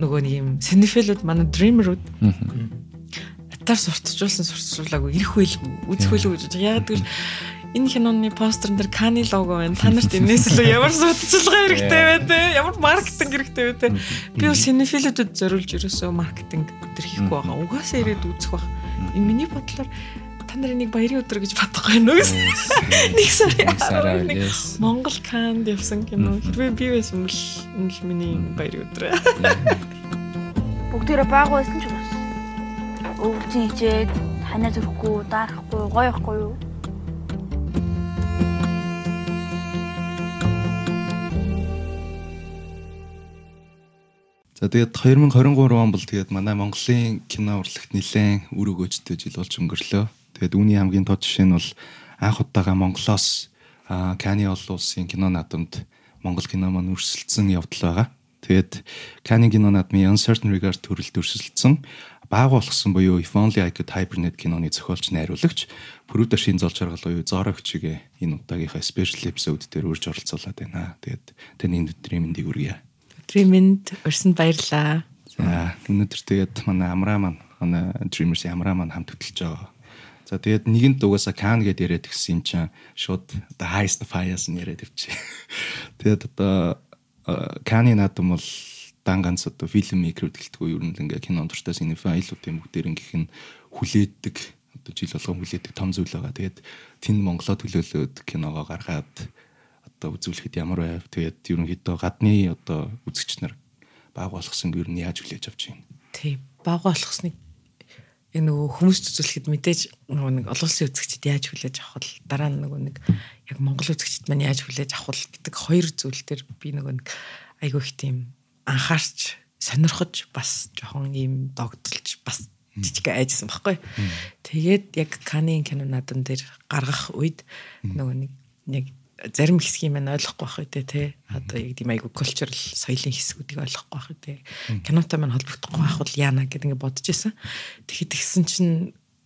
нөгөө нэг юм синефилүүд манай дримерүүд атар сурталчуулсан сурталчуулаагүй ирэх байлгүй үзэх байлгүй гэж яг тэгвэл энэ киноны постерн дээр Кани лого байна. Та нарт энэс л ямар судалгаа хэрэгтэй вэ те? Ямар маркетинг хэрэгтэй вэ те? Би бол синефилүүдэд зориулж ерөөсөө маркетинг өдр хийхгүй байгаа. Угаасаа ирээд үзэх баг. Энэ миний бодлоор та нарын нэг баярын өдөр гэж бодохгүй нөө. Нэг сарын Монгол Канд явсан кино. Хэрвээ би байсан бол энэ л миний баярын өдөр. Бүгдээрээ баг байсан ч бас. Өвчин ичээд ханаа зүрхгүй, даарахгүй, гоё ихгүй юу? За тэгээд 2023 он бол тэгээд манай Монголын кино урлагт нэлээд үр өгөөжтэй жил болж өнгөрлөө. Тэгээд үүний хамгийн тод жишээ нь бол анх удаага Монголоос Кани олон улсын кино наадамд Монгол кино маань өрсөлдсөн явдал байгаа. Тэгээд Кани кино наадмын Uncertain Regard төрөлд өрсөлдсөн баг болгосон буюу If Only I Could Hibernate киноны зохиолч найруулагч Прүдэшийн зол жаргал буюу Зорогчигээ энэ удаагийнхаа special episode дээр үрж оролцуулаад байна. Тэгээд тэний өдрийн мэндийг хүргье. Dream-д өрсөнд баярлаа. За өнөөдөр тэгээд манай амраа маань манай Dreamers-ийн амраа маань хамт хөтлөж байгаа. За тэгээд нэгэнт угаасаа Khan гэдээ яриад гисэн чинь шууд the highest of highest яриад өвчээ. Тэгээд одоо Khan-ы наадам бол дан ганц одоо фильм мейкер гэдэгтгүй ер нь ингээ кино дуртай синефа айлуудын бүгдээр ингэх нь хүлээдэг одоо жил болгон хүлээдэг том зүйл байгаа. Тэгээд тэнд Монголоо төлөөлөөд киногоо гаргаад одоо үзүүлэхэд ямар байв. Тэгээд ерөнхийдөө гадны одоо үзэгч нар баг болгосон ер нь яаж хүлээж авч байна. Тий, баг болгосныг энэ нөгөө хүмүүст үзүүлэхэд мэдээж нөгөө нэг олон улсын үзэгчид яаж хүлээж авах вэ? Дараа нь нөгөө нэг яг Монгол үзэгчид маань яаж хүлээж авах вэ гэдэг хоёр зүйл дээр би нөгөө нэг айгүй их тийм анхаарч сонирхож бас жоохон ийм догдолж бас жижиг айжсан баггүй. Тэгээд яг Канийн кино наадам дээр гаргах үед нөгөө нэг яг зарим хэсгийг маань ойлгохгүй байх үү те. Одоо яг тийм айгу cultural соёлын хэсгүүдийг ойлгохгүй байх үү те кинотой маань холбогдохгүй байх бол яана гэдэг ингээд бодож исэн. Тэгэхэд тэгсэн чинь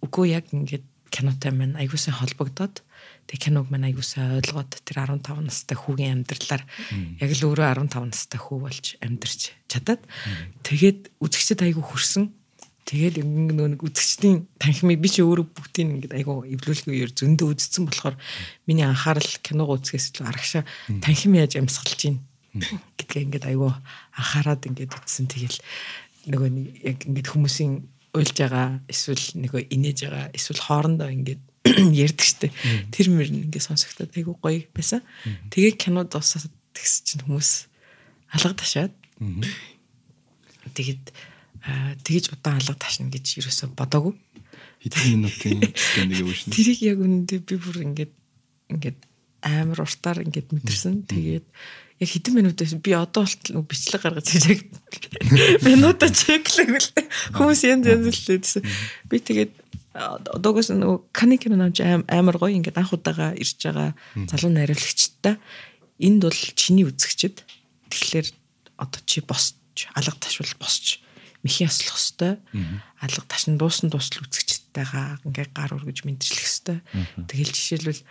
үгүй яг ингээд кинотой маань айгу сайн холбогдоод тэг киног маань айгу сайн ойлгоод тэр 15 настай хүүгийн амьдралаар яг л өөрөө 15 настай хүү болж амьдарч чадаад тэгээд үзэгчдэд айгу хүрсэн Тэгээд нөгөө нэг үзэгчдийн танхимыг би чи өөрөө бүгдийг ингээд айгу эвлүүлгээр зөндөө үзсэн болохоор миний анхаарал киног үзэхээс илүү арагшаа танхим яаж амьсгалж байна гэдгээ ингээд айгу анхаарад ингээд үзсэн. Тэгэл нөгөө нэг яг ингээд хүмүүсийн уйлж байгаа эсвэл нөгөө инээж байгаа эсвэл хоорондоо ингээд ярьдаг штеп. Тэр мөр ингээд сонсогдоод айгу гоё байсан. Тэгээ кино дуусаад тэгс чинь хүмүүс алга ташаад. Тэгээд тэгэж удаан алга ташна гэж ерөөсө бодоагүй. Хэдэн минутын стендийг өвшин. Тэрийг яг үнэндээ би бүр ингээд ингээд амар уртаар ингээд мэдэрсэн. Тэгээд яг хэдэн минутаас би одоо болтол бичлэг гаргаж яг минута чеклэг л хүмүүс янз янз л лээдсэн. Би тэгээд одоогоос нөгөө каникер намж амар гоё ингээд анх удаага ирж байгаа залуу найруулагчтай энд бол чиний үзэгчд тэгэхээр одоо чи босч алга ташвал босч мэхийн яслах хэвээр алга ташин дуусан дуустал үзэгчтэйгаа ингээ гар үргэж мэдчлэх хэвээр тэгэл жишээлбэл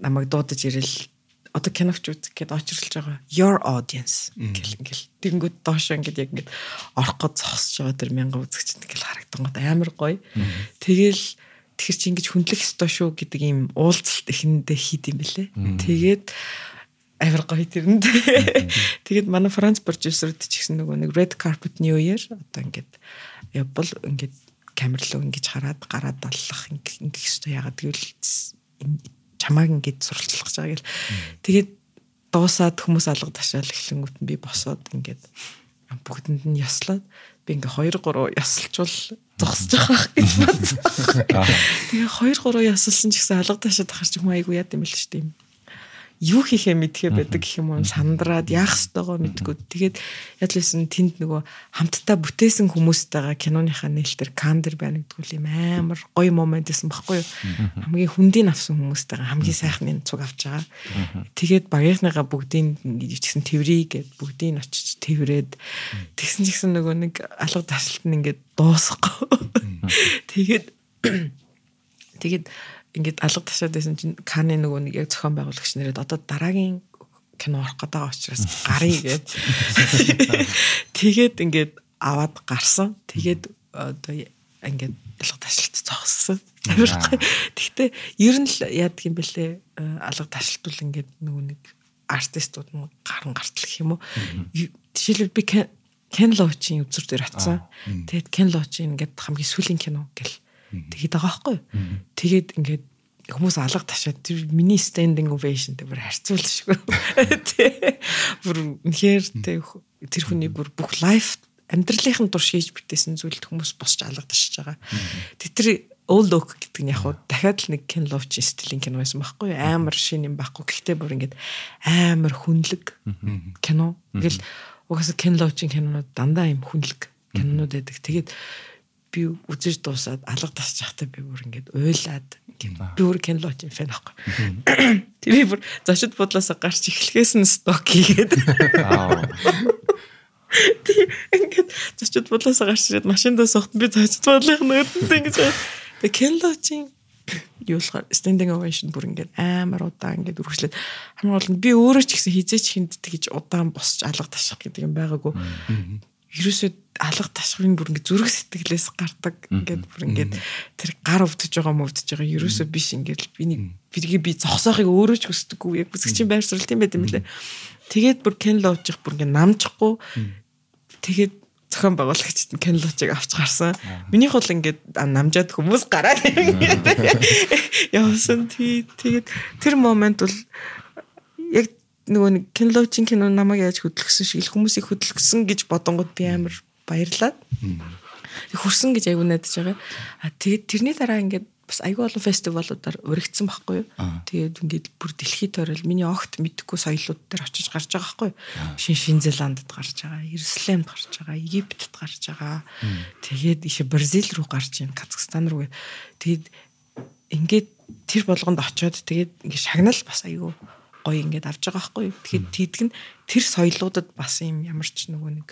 намайг дуудаж ирэл одоо киногч үзэх гээд очирлж байгаа your audience гэл ингээл тэгэнгүүт доошо ингээд яг ингээд орох гээд зогсож байгаа тэр мянган үзэгчд ингээл харагдан гот амар гоё. Тэгэл тэр чи ингэж хүндлэх ёстой шүү гэдэг ийм уулзалт эхэндээ хийд юм бэлээ тэгээд амар гоё тэрэнд. Тэгээд манай Франц продюсерд ч гэсэн нөгөө нэг Red Carpet New Year одоо ингээд явбал ингээд камер руу ингэж хараад гараад аллах ингэх ёстой ягаад гэвэл чамааг ингээд суралцлах жаа гэл. Тэгээд дуусаад хүмүүс алга ташаал эхлэнгүүт нь би босоод ингээд бүгдэнд нь яслаад би ингээ 2 3 ясалчвал зогсож байгаа гэж бодсон. Тэгээ 2 3 ясалсан ч гэсэн алга ташаад ахаар ч юм айгу яд юм л шүү дээ юу хийхээ мэдхээ байдаг гэх юм уу сандраад яах ёстойгоо мэдгүй. Тэгээд ядлээсэн тэнд нөгөө хамтдаа бүтээсэн хүмүүстэйгээ киноныхаа нээлтээр кандер байна гэдгүүл юм амар гоё момент байсан баггүй юу. Хамгийн хүндийн авсан хүмүүстэйгээ хамгийн сайхны цуг авч байгаа. Тэгээд багийнхныгаа бүгдийг ичсэн тэврий гэд бүгдийг очиж тэврээд тэгсэн ч гэсэн нөгөө нэг алга ташлалт нь ингээд дуусахгүй. Тэгээд тэгээд ингээд алга ташаад байсан чинь Каны нөгөө нэг яг зохион байгуулагч нэрээд одоо дараагийн кино орох гэдэг учраас гарыг гээд Тэгээд ингээд аваад гарсан. Тэгээд одоо ингээд алга ташлт зогссон. Гэхдээ ер нь л яадаг юм бэлээ алга ташлт бол ингээд нөгөө нэг артистууд нь гаран гартал гэх юм уу. Жишээлбэл би Ken Loach-ийн үзүр дээр атсан. Тэгээд Ken Loach-ийн ингээд хамгийн сүүлийн кино гэл тэгээд байгаа байхгүй. Тэгээд ингээд хүмүүс алга ташаад тэр миний standing ovation тэр бүр харьцуул шүү. Тэ бүр үнэхээр тэр хүний бүр бүх лайф амьдралынхын тур шийж битээсэн зүйлд хүмүүс босч алга ташиж байгаа. Тэр Old Oak гэдэг нь яг хуу дахиад л нэг Ken Loach стилийн кино байсан байхгүй амар шин юм байхгүй. Гэхдээ бүр ингээд амар хүнлэг кино. Ингээл угаасаа Ken Loach-ийн кинонууд дандаа юм хүнлэг кинонууд байдаг. Тэгээд би үзэж дуусаад алга тасч захтай би бүр ингээд уйлаад би бүр Loach-ийн фэн аахгүй. Тэг би бүр зочид бодлоосоо гарч эхлэхээс нь сток хийгээд. Тэг ингээд зочид бодлоосоо гарч ирээд машиндаа сохт би зочид бодлын нүдэнд ингэж Тэг Loach-ийн юу болохоор standing ovation бүр ингээд амар удаан ингээд үргэлжлээд хамгийн гол нь би өөрөө ч гэсэн хизээч хүнд тэгж удаан босч алга ташах гэдэг юм байгаагүй. Ерөөсөө алга ташхын бүр ингээд зүрх сэтгэлээс гардаг. Ингээд бүр ингээд тэр гар өвдөж байгаа мөвдөж байгаа. Ерөөсөө биш ингээд би нэг биргээ би зогсоохыг өөрөө ч хүсдэггүй. Яг бүсгчийн байр суурь тийм байт юм лээ. Тэгээд бүр кен лоожих бүр ингээд намжихгүй. Тэгээд зохион байгуулагчд нь Кенлочиг авч гарсан. Минийх бол ингээд намжаад хүмүүс гараад явсан. Тэгээд тэр момент бол яг нөгөө нэг Кенлочин кино намайг яаж хөдөлгсөн шиг хүмүүсийг хөдөлгсөн гэж бодонгод би амар баярлаад. Хүрсэн гэж аягүй найдаж байгаа. А тэгээд тэрний дараа ингээд бас айгүй олон фестивалуудаар уригдсан байхгүй юу. Тэгээд ингээд бүр дэлхийд тойрол миний огт мэдхгүй соёлууд дээр очиж гарч байгаа байхгүй юу. Шин Шинзеландд гарч байгаа, Иерусалимд гарч байгаа, Египтэд гарч байгаа. Тэгээд ишээ Бразил руу гарч ийн, Казахстан руу. Тэгээд ингээд тэр болгонд очиод тэгээд ингээд шагнал бас айгүй гоё ингээд авч байгаа байхгүй юу. Тэгэхээр тийдэг нь тэр соёлуудад бас юм ямар ч нөгөө нэг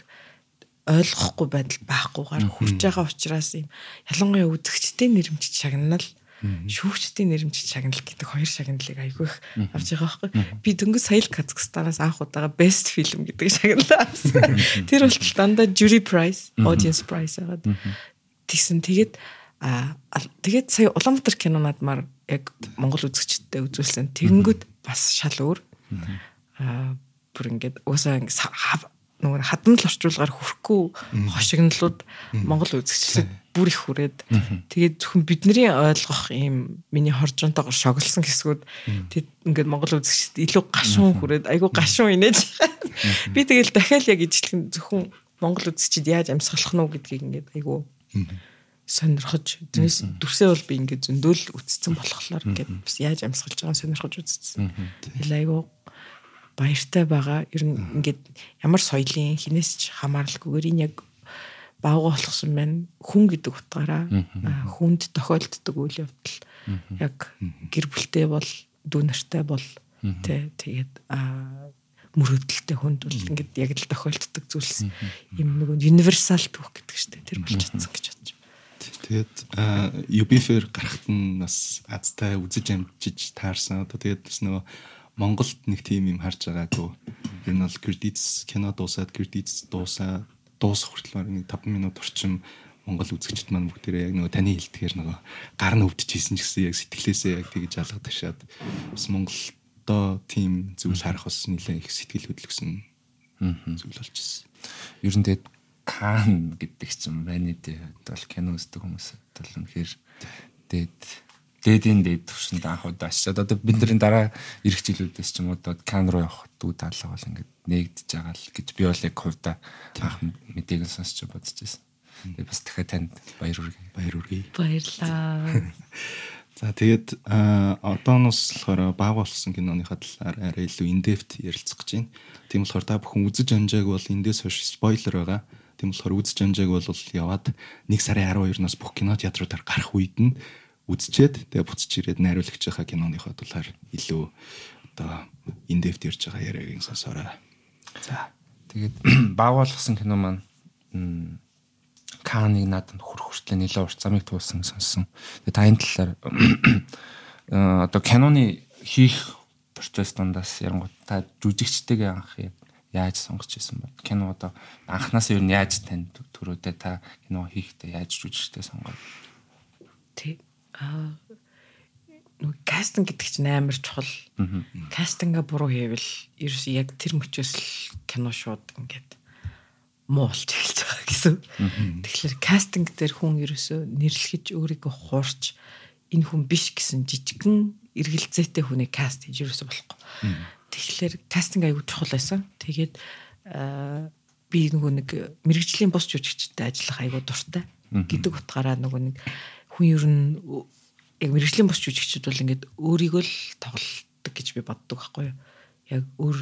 ойлгохгүй байдал байхгүйгээр хүрч байгаа учраас юм ялангуяа үзэгчдийн нэрмжит шагнал шүүгчдийн нэрмжит шагнал гэдэг хоёр шагналыг айгүй их авч байгаа байхгүй би дөнгөж сая Казахстанаас анх удаага best film гэдэг шагналаа авсан. Тэр бол дандаа jury prize audience prize агаад тэгсэн. Тэгээд а тэгээд сая Улаанбаатар кинонадмаар яг Монгол үзэгчдтэй үзүүлсэн. Тэгэнгүүт бас шал өөр. А бүр ингээд уусаа нөгөө хадмал орчуулгаар хүрхгүй хошигнлууд Монгол үзэгчлээ бүр их хүрээд. Тэгээд зөвхөн бидний ойлгох ийм миний хоржонтойгоор шоглсон хэсгүүд тэд ингээд Монгол үзэгчд илүү гашуун хүрээд айгүй гашуун инээж. Би тэгэл дахиад яг ижлэх зөвхөн Монгол үзэгчд яаж амьсгалах нь гэдгийг ингээд айгүй сонирхож тэрнээс дүрсээ бол би ингээд зөндөөл үтцсэн болохоор ингээд бас яаж амьсгалж байгааг сонирхож үзсэн. Тэгэл айгүй баяртай байгаа. Ер нь ингээд ямар соёлын хинээс ч хамааралгүйгээр энэ яг баага болгосон байна. Хүн гэдэг утгаараа хүнд тохиолддог үйл явдал яг гэр бүлтэй бол дүү нартай бол тэ тэгээд мөрөдөлтэй хүнд бол ингээд яг л тохиолддог зүйлс. Юм нэг универсал түүх гэдэг чинь тэр болж чадсан гэж бодож. Тэгээд UB-фэр гарахт нь бас азтай үзэж амжиж таарсан. Одоо тэгээд бас нөгөө Монголд нэг тийм юм харж байгаагүй. Ер нь бол Credits кино дуусаад Credits дуусаа дуусах хүртэл нэг 5 минут орчим Монгол үзэгчд маань бүгдээрээ яг нөгөө таны хэлдгээр нөгөө гар нь өвдөжсэн ч гэсэн яг сэтгэлээсээ яг тэгж алга ташаад бас Монголдоо тийм зүйл харах бас нэлээ их сэтгэл хөдлөсөн зүйл болж ирсэн. Ер нь тэгээд Кан гэдэг чинь байна дээ. Бол кино үздэг хүмүүс бол үнэхээр тэгээд дээдийн дээд төвшөнд анх удаа очиад одоо бидний дараа ирэх жилүүдээс ч юм уу одоо кан руу явах дүү таалга бол ингээд нэгдэж байгаа л гэж би бол яг хувьдаа анх мэдээг нь сонсч бодож байсан. Тэгээ бас дахиад танд баяр хүргэе. Баяр хүргэе. Баярлаа. За тэгээд одооноос болохоор баг болсон киноныхаа талаар арай илүү in-depth ярилцах гэж байна. Тийм болохоор та бүхэн үзэж амжааг бол эндээс хойш спойлер байгаа. Тийм болохоор үзэж амжааг бол яваад 1 сарын 12-наас бүх кино театруудаар гарах үед нь үзчихэд тэгээ буцаж ирээд найруулагчийнхаа киноныхоо талаар илүү одоо in depth ярьж байгаа яриагийн сонсороо. За тэгээд баавуулгасан кино маань Каныг надад хүрх хүртлээ нэлээд урт замыг туулсан сонссон. Тэгээд та энэ талаар одоо киноны хийх процесс дундаас ярангуут та жүжигчтэйгээ анх яаж сонгож ирсэн бэ? Кино одоо анханасаа юу яаж танд төрөөдөө та кино хийхдээ яаж жүжигчтэй сонгоод Тий. Аа нүг кастинг гэдэг чинь амар чухал. Кастинга буруу хийвэл ерөөс яг тэр мөчөөс л кино шууд ингээд муу болж эхэлж байгаа гэсэн. Тэгэхээр кастинг дээр хүн ерөөсөө нэрлэхэж өөрийгөө хуурч энэ хүн биш гэсэн жижигхэн эргэлзээтэй хүнийг каст хийж ерөөсөө болохгүй. Тэгэхээр кастинг аягүй чухал байсан. Тэгээд би нөгөө нэг мэрэгжлийн бос жүжигчтэй ажиллах аягүй дуртай гэдэг утгаараа нөгөө нэг хүн ер нь яг мэрэгжлийн бос жүжигчд бол ингээд өөрийгөө л тоглолдог гэж би боддог байхгүй юу. Яг өөр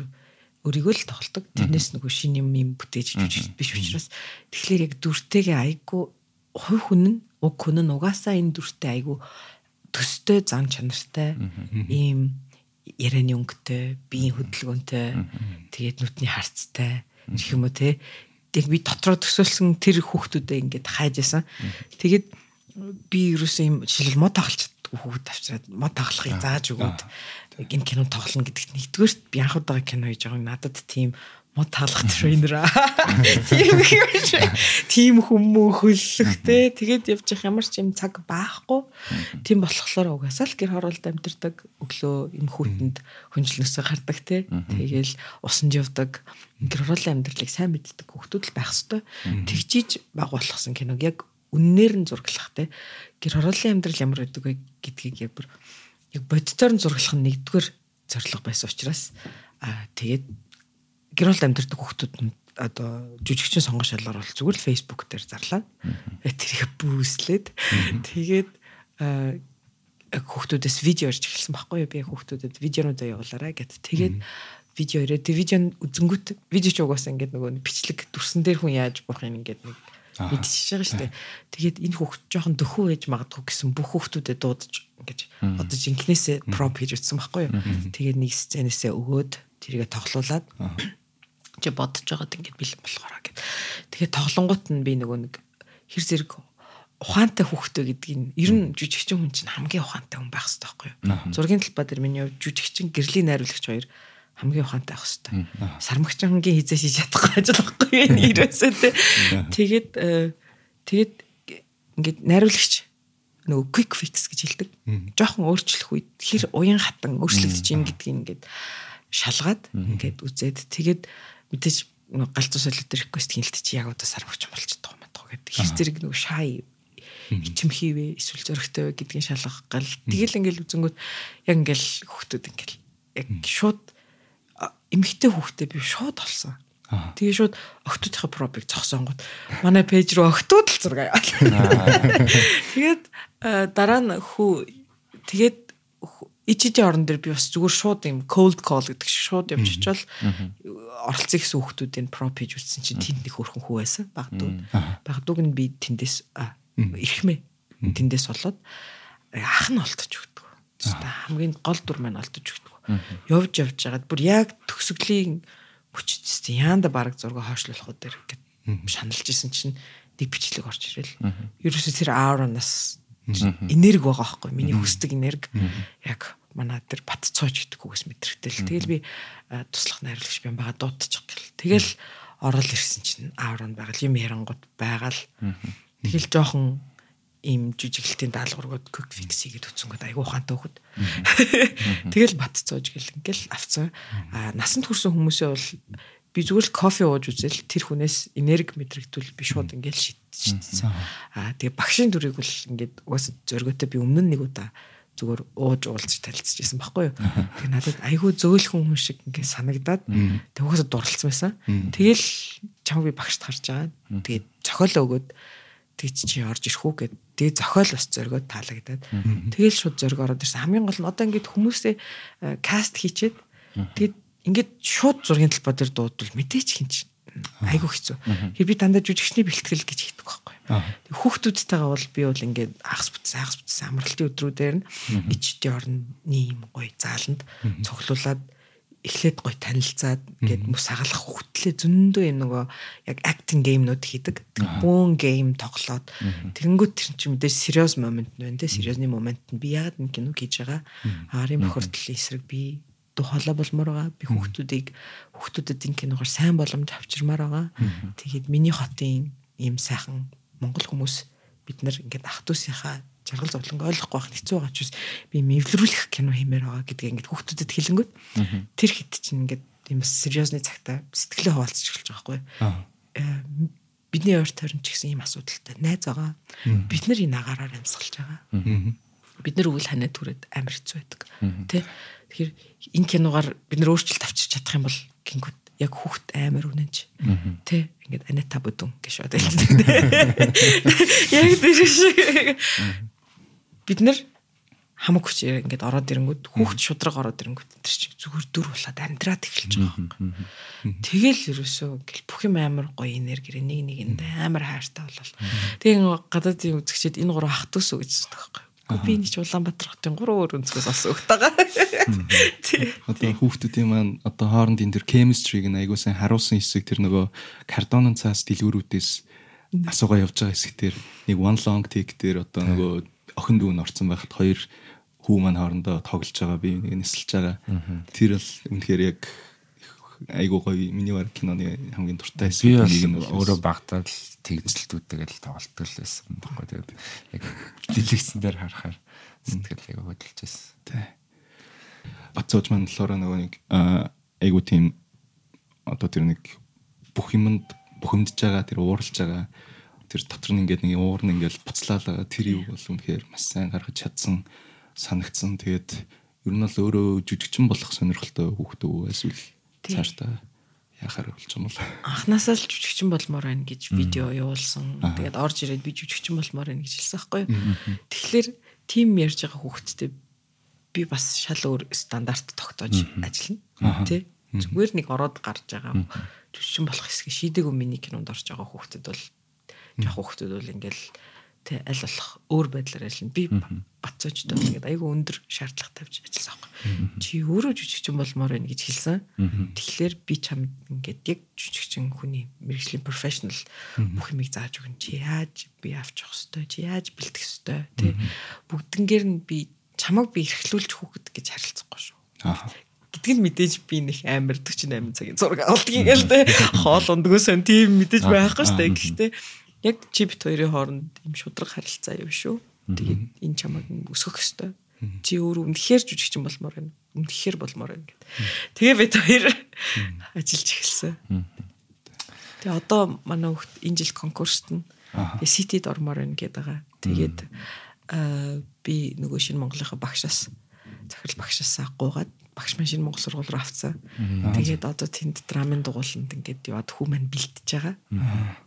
өөрийгөө л тоглолдог. Тэрнээс нөгөө шин юм юм бүтээж жүжигч биш учраас тэгэхээр яг дүртэйгээ айгүй хувь хүн нь уг хүн нь угаасаа энэ дүртэй айгүй төстэй зан чанартай ийм ярианы өнгөтэй, биеийн хөдөлгөөнтэй, тэгээд нүдний харцтай гэх юм уу те. Тэг би дотроо төсөөлсөн тэр хүүхдүүдээ ингээд хайж ясан. Тэгээд би ерөөсөө юм жишээл мод тагалч хүүхд авчираад мод тагалахыг зааж өгөөд энэ кино тоглоно гэдэгт нэгдүгээрт би анх удаа кино хийж байгаа надад тийм мод таалах тренер аа. Тийм их тийм хүмүү хөллөхтэй. Тэгээд явж явах ямар ч юм цаг баахгүй. Тийм болохоор угаасаа л гэр хороолд амьдэрдэг өглөө юм хүүтэнд хүнжлнөөсөө гардаг те. Тэгээл усанд явдаг. Гэр хороолын амьдралыг сайн мэддэг хүүхдүүд л байх хэвээр. Тэгжиж баг болгосон киног яг үннээр нь зураглах те. Гэр хороолын амьдрал ямар байдаг вэ гэдгийг яг бүр яг бодитоор нь зураглах нь нэгдүгээр зорилго байсан учраас аа тэгээд гэр бүл амьдардаг хүүхдүүд нь одоо жүжигчин сонгох шалгаар бол зүгээр л Facebook дээр зарлаа. Тэрийг бүүслээд тэгээд хүүхдүүдээс видео ирж эхэлсэн байхгүй юу? Би хүүхдүүдэд видеонуудаа явуулаарай гэд. Тэгээд видео ирээ. Тэг видео үзэнгүүт видео ч угаасаа ингээд нөгөө бичлэг дүрсэн дээр хүн яаж бурах юм ингээд нэг мэдчихэж байгаа шүү дээ. Тэгээд энэ хүүхд жоохон дөхөө ээж магадгүй гэсэн бүх хүүхдүүдэд дуудаж ингэж одоо жинкнээсээ проп хийж утсан байхгүй юу? Тэгээд нэг сценээсээ өгөөд тэрийгэ тоглуулад чи бодож байгаад ингэж бэлэн болохоор гэд. Тэгээд тоглонгууд нь би нөгөө нэг хэр зэрэг ухаантай хүүхдээ гэдгийг ер нь жүжигчин хүн чинь хамгийн ухаантай хүн байх хэрэгтэй байхгүй юу? Зургийн талбай дээр миний хувьд жүжигчин гэрлийн найруулагч хоёр хамгийн ухаантай байх хэрэгтэй. Сармагчангийн хизээ шиж чадахгүй ажиллахгүй юм ерөөсөө тэгээд тэгээд ингээд найруулагч нөгөө quick fix гэж хэлдэг. Жохон өөрчлөх үед хэр уян хатан өөрчлөгдөж юм гэдгийг ингээд шалгаад ингээд үзээд тэгээд мэдээж галзуу солиод request хийлт чи яг одоо сармагч болчихдог юм байна гэдэг. Хэр зэрэг нөгөө шай ичим хийвэ эсвэл зөрөгтэй гэдгийг шалгах гал. Тэгэл ингээл үзэнгүүт яг ингээл хүүхдүүд ингээл яг шууд эмгтэй хүүхдээ би шууд олсон. Тэгээ шууд октоодынхаа пробыг зогсоонгууд манай пэйж рүү октоод л зураг аваад. Тэгээд дараа нь хүү тэгээд ичижийн орон дээр би бас зүгээр шууд юм cold call гэдэг шиг шууд явж очивол оролцсон гэсэн хүүхдүүдийн про пэйж үзсэн чинь тэнд нэг хөрхөн хүү байсан багтууд. Багтууг нь би тэндээс эрхмээ тэндээс болоод ах нь олдож өгдөг. Хамгийн гол дур маань олдож өгдөг. Явж явж жагаад бүр яг төгсгөлийн хүчтэйс яанда баг зураг хойшлуулах уу дээр гэд шаналж исэн чинь дэг бичлэг орж ирэл. Ерөөсө тэр ауранаас энерги байгаа байхгүй. Миний хүсдэг энерги яг манай тэр бат цоож гэдэг үгээс мэдрэгтэл тэгэл би туслах найрлагч би байгаа дуудчих гэл. Тэгэл орол ирсэн чинь аавар нь байгаа юм ярангууд байгаа л тэгэл жоохон ийм жижиглэлтийн даалгаврууд quick fix хийгээд үтсэнгүүд айгуу ухаантай хөхд. Тэгэл бат цоож гэл ингээл авцсан. А насанд хүрсэн хүмүүсээ бол би зүгээр л кофе ууж үзэл тэр хүнээс энерги мэдрэгдвэл би шууд ингээл шийдчихсэн. Аа тэгээ багшийн дүрийг бол ингээд угаасаа зөргөөтэй би өмнө нэг удаа зүгээр ууж уулзж танилцж байсан байхгүй юу. Тэгээ надад айгүй зөөлхөн хүн шиг ингээд санагдаад тэг угаасаа дурлцсан байсан. Тэгэл чам би багшд харж байгаа. Тэгээд цохиолоо өгөөд тэг чи орж ирэх үү гэд тэгээ зохиол бас зөргөөд таалагдаад тэгэл шууд зөрг ороод ирсэн. Хамгийн гол нь одоо ингээд хүмүүсээ каст хийчээд тэгээд ингээд шууд зургийн талбай дээр дуудвал мэдээч хин чинь айгу хэцүү. Би дандаа жүжигчний бэлтгэл гэж хийдэг байхгүй. Хүүхдүүдтэйгээ бол би бол ингээд агас бүтсэн агас бүтсэн амралтын өдрүүдээр нь ичдийн орны юм гоё зааланд цоглуулад эхлээд гоё танилцаад ингээд мөс хагалах хөтлөө зөндөө юм нөгөө яг acting game-нууд хийдэг. Бүүн game тоглоод. Тэгэнгүүт тэр чинь мэдээж serious moment нь байна те. Serious-ны момент нь би яагаад нэг кино хийж байгаа. Арын бохирдлын эсрэг би тухайлаа болмоор байгаа. Би хүүхдүүдийг хүүхдүүдэд энэ киногоор сайн боломж авчирмаар байгаа. Тэгээд миний хотын ийм сайхан монгол хүмүүс бид нар ингээд ах トゥ усийнхаа жаргал зовлон ойлгохгүй байх хэцүү байгаа ч бас би мэвлэрүүлэх кино хиймээр байгаа гэдгийг ингээд хүүхдүүдэд хэлэнгүүт тэр хэд чинь ингээд ийм бас сериосны цагтаа сэтгэлээ хуваалцаж эхэлж байгаа байхгүй. Бидний ойр тойрон ч гэсэн ийм асуудалтай найз байгаа. Бид нар энэ агаараар амьсгалж байгаа. Бид нар үйл ханаа түрээд амар хэцүү байдаг. Тэ? Тэгэхээр энэ киногаар бид нар өөрчлөлт авчирч чадах юм бол гингүүд яг хүүхд амар үнэнч. Тэ? Ингээд анета бүдүн гэж шууд хэлдэг. Яг тэр шиг бид нар хамаг хүч ингээд ороод ирэнгүүт хүүхд шудраг ороод ирэнгүүт тэр чинь зүгээр дүр болоод амьдраад эхэлж байгаа юм. Тэгэл ерөөсөө гэл бүх юм амар гоё энергиэр нэг нэгэнд амар хайртай болол. Тэгээ гадаадын үзэгчид энэ гурав ах トゥ ус гэж боддог байхгүй. Гэхдээ би нэг ч Улаанбаатар хотын гурван өөр өнцгөөс олсон үг тагаа. Одоо хүүхдүүдийн маань одоо хоорондын тэр chemistry-г айгуу сайн харуулсан хэсэг тэр нөгөө картонын цаас дэлгүүрүүдээс асуугаа явж байгаа хэсэг тэр нэг one long take дээр одоо нөгөө охин дүү нь орцсон байхад хоёр хүү маань хоорондоо тоглож байгаа би нэг нисэлж байгаа. Тэр бол үнэхээр яг айгуу гоё миний баг киноны хамгийн дуртай хэсэг нэг нь өөрөө багтаад л тэгзэлтүүдтэйг л тоглолтол байсан байхгүй тэгээд яг дэлгэцэн дээр харахаар сэтгэл яг хөдөлж байсан. Тэ. Бацууж маань болохоор нөгөө нэг айгуу тийм одоо тэр нэг бүх юмд бухимдж байгаа тэр ууралж байгаа тэр дотор нь ингээд нэг уур нь ингээд буцлаалаа тэр юу бол үнэхээр маш сайн гаргаж чадсан санагдсан. Тэгээд ер нь бол өөрөө жүжигчин болох сонирхолтой хүүхдөө эсвэл Тий. Цаашдаа яхаар болж юм бол. Анханасаа л жүжигчин болмоор байна гэж видео явуулсан. Тэгээд орж ирээд би жүжигчин болмоор байна гэж хэлсэн байхгүй юу. Тэгэхээр тим ярьж байгаа хүүхэдтэй би бас шал өөр стандарт тогтоож ажиллана. Тэ? Зүгээр нэг ороод гарч байгаа жүжигчин болох хэсгийг шийдээгүй миний кинонд орж байгаа хүүхдэд бол яг хүүхдэд бол ингээл тэ аль болох өөр байдлаар ажиллана. Би бацоочтой бол ингээд айгүй өндөр шаардлага тавьж ажилласан байхгүй. Чи өөрөө жүжигчин болмоор байна гэж хэлсэн. Тэгэхээр би чамд ингээд яг жүжигчин хүний мэрэгжлийн профешнл бүх юмыг зааж өгнө. Чи яаж би авч явах хэвээр, чи яаж бэлтгэх хэвээр тий. Бүгднгээр нь би чамайг би эрхлүүлж хүүхэд гэж харилцахгүй шүү. аа Гэдгийг мэдээж би нэг амар 48 цагийн зураг авалтгийг л дээ. Хоол ундгөөсөн тийм мэдээж байхгүй шүү дээ. Гэхдээ яг чи бит хоёрын хооронд юм шудраг харилцаа юм шүү. Тэгээд энэ чамайг өсгөх хэвээр. Чи өөр үнэхээр жүжигчин болмоор байна. Үнэхээр болмоор байна гэд. Тэгээ бид хоёр ажиллаж эхэлсэн. Тэгээ одоо манай хүүхд энэ жил конкурст нь Ситид ормоор байна гэдэг байгаа. Тэгээд би нөгөө шинэ Монголынхаа багшаас захирал багшаасаа гуугаад багш маань шинэ Монгол сургууль руу авцсан. Тэгээд одоо тэнд драмын дугууланд ингээд яваад хүү маань бэлтэж байгаа.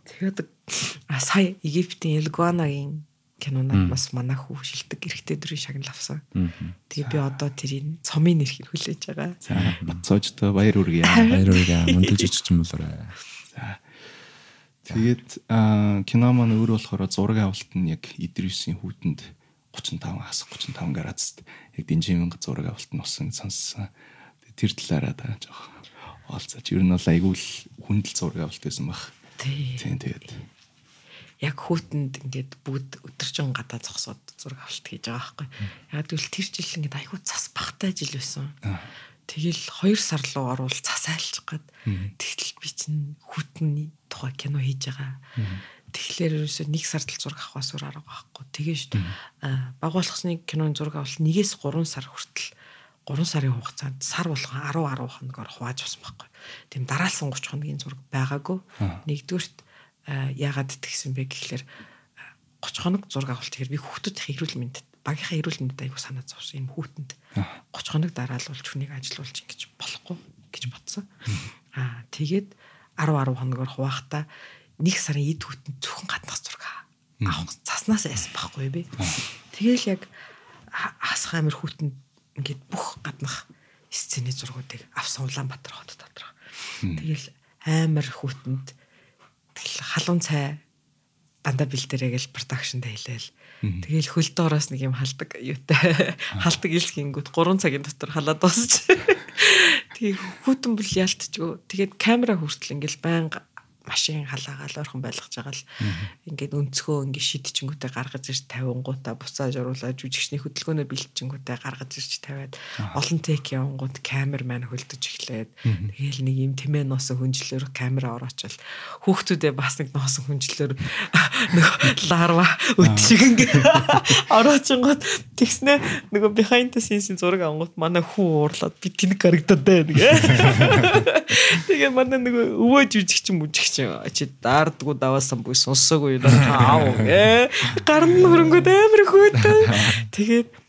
Тэгээд сая Египтийн Элгуанагийн кинонад бас манай хүү шилдэг эрэгтэй дөрвийн шагнал авсан. Тэгээ би одоо тэрийг цомын нэрхээр хүлээж байгаа. за бацоожтой баяр үргээ Баяр үргээ мундаг жижигчин болоорой. Тэгээд аа, кино маань өөр болохоор зураг авалт нь яг Идрисийн хүүтэнд 35 хас 35 градуст яг динжимэн зураг авалт нь усан сонссон. Тэр талаараа да жоох олцооч ер нь бол айгүй л хүндэл зураг авалт байсан баг. Тий. Тийм тэгээд яг хүүтэнд ингээд бүгд өдөржин гадаа зогсоод зураг авалт хийж байгаа байхгүй. Яг тэгвэл тэр жил ингээд айгүй цас багтай жил байсан. Тэгэл 2 сар руу орвол цас айлчих гад. Тэгтэл би чинь хүүтний тухай кино хийж байгаа. Тэгэхээр ерөөсөө нэг сард л зураг авахаас өөр арга байхгүй. Тэгээ шүү дээ. Аа баг болгосны киноны зураг авалт 1-ээс 3 сар хүртэл 3 сарын хугацаанд сар болгон 10 10 хоногор хувааж авсан байхгүй. Тийм дараалсан 30 хоногийн зураг байгаагүй. Нэгдүгürt аа, яагаад тэгсэн бэ гэхлээр аа, 30 хоног зураг авалт тэгэхээр би хүүхдүүдийн эрүүл мэндэд багийнхаа эрүүл мэндэд аягүй санаа зовсон юм хүүтэнд 30 хоног дараалуулж хүнийг ажилуулж ингэж болохгүй гэж бодсон. Аа тэгээд 10 10 хоногор хуваахта нэг сарын эд хүүтэнд зөвхөн гаднах зураг авах заснаас яасан байхгүй би. Тэгэл яг ха- хасах амир хүүтэнд ингээд бүх гаднах сцены зургуудыг авсан Улаанбаатар хот дотор. Тэгэл амар хүүтэнд тэгэл халуун цай дандаа бэлдэрэгэл продакшнд хэлээл. Тэгэл хөл доороос нэг юм халдаг юутай халдаг илсгингүүд 3 цагийн дотор халаад дуусч. Тэгээ хүүтэн бол ялтчгүй. Тэгээд камера хүртэл ингээл байнга машин халаагаал ойрхон байлгаж байгаа л ингээд өнцгөө ингээд шидчихэнгүүтээ гаргаж ирж 50 гутаа буцааж оруулаад жүжигчний хөдөлгөөнөө бэлтжингүүтээ гаргаж ирж тавиад олон тек явангууд камер маань хөлдөж эхлээд тэгээл нэг юм тэмээ носон хүнжлөөр камера ороочвол хүүхдүүдээ бас нэг носон хүнжлөөр нөгөө ларва өтшиг ингээд ороочингууд тэгснэ. Нөгөө behind the scenes зураг авангууд манай хүү уурлаад би тэнэг харагдаад байна гэ. Тэгээ манай нөгөө өвөө жүжигч мүжигч чи daardгуу даваасан бүс сонсоогүй аав гэ. Гарн хөрөнгөд амар хөөтэй. Тэгээд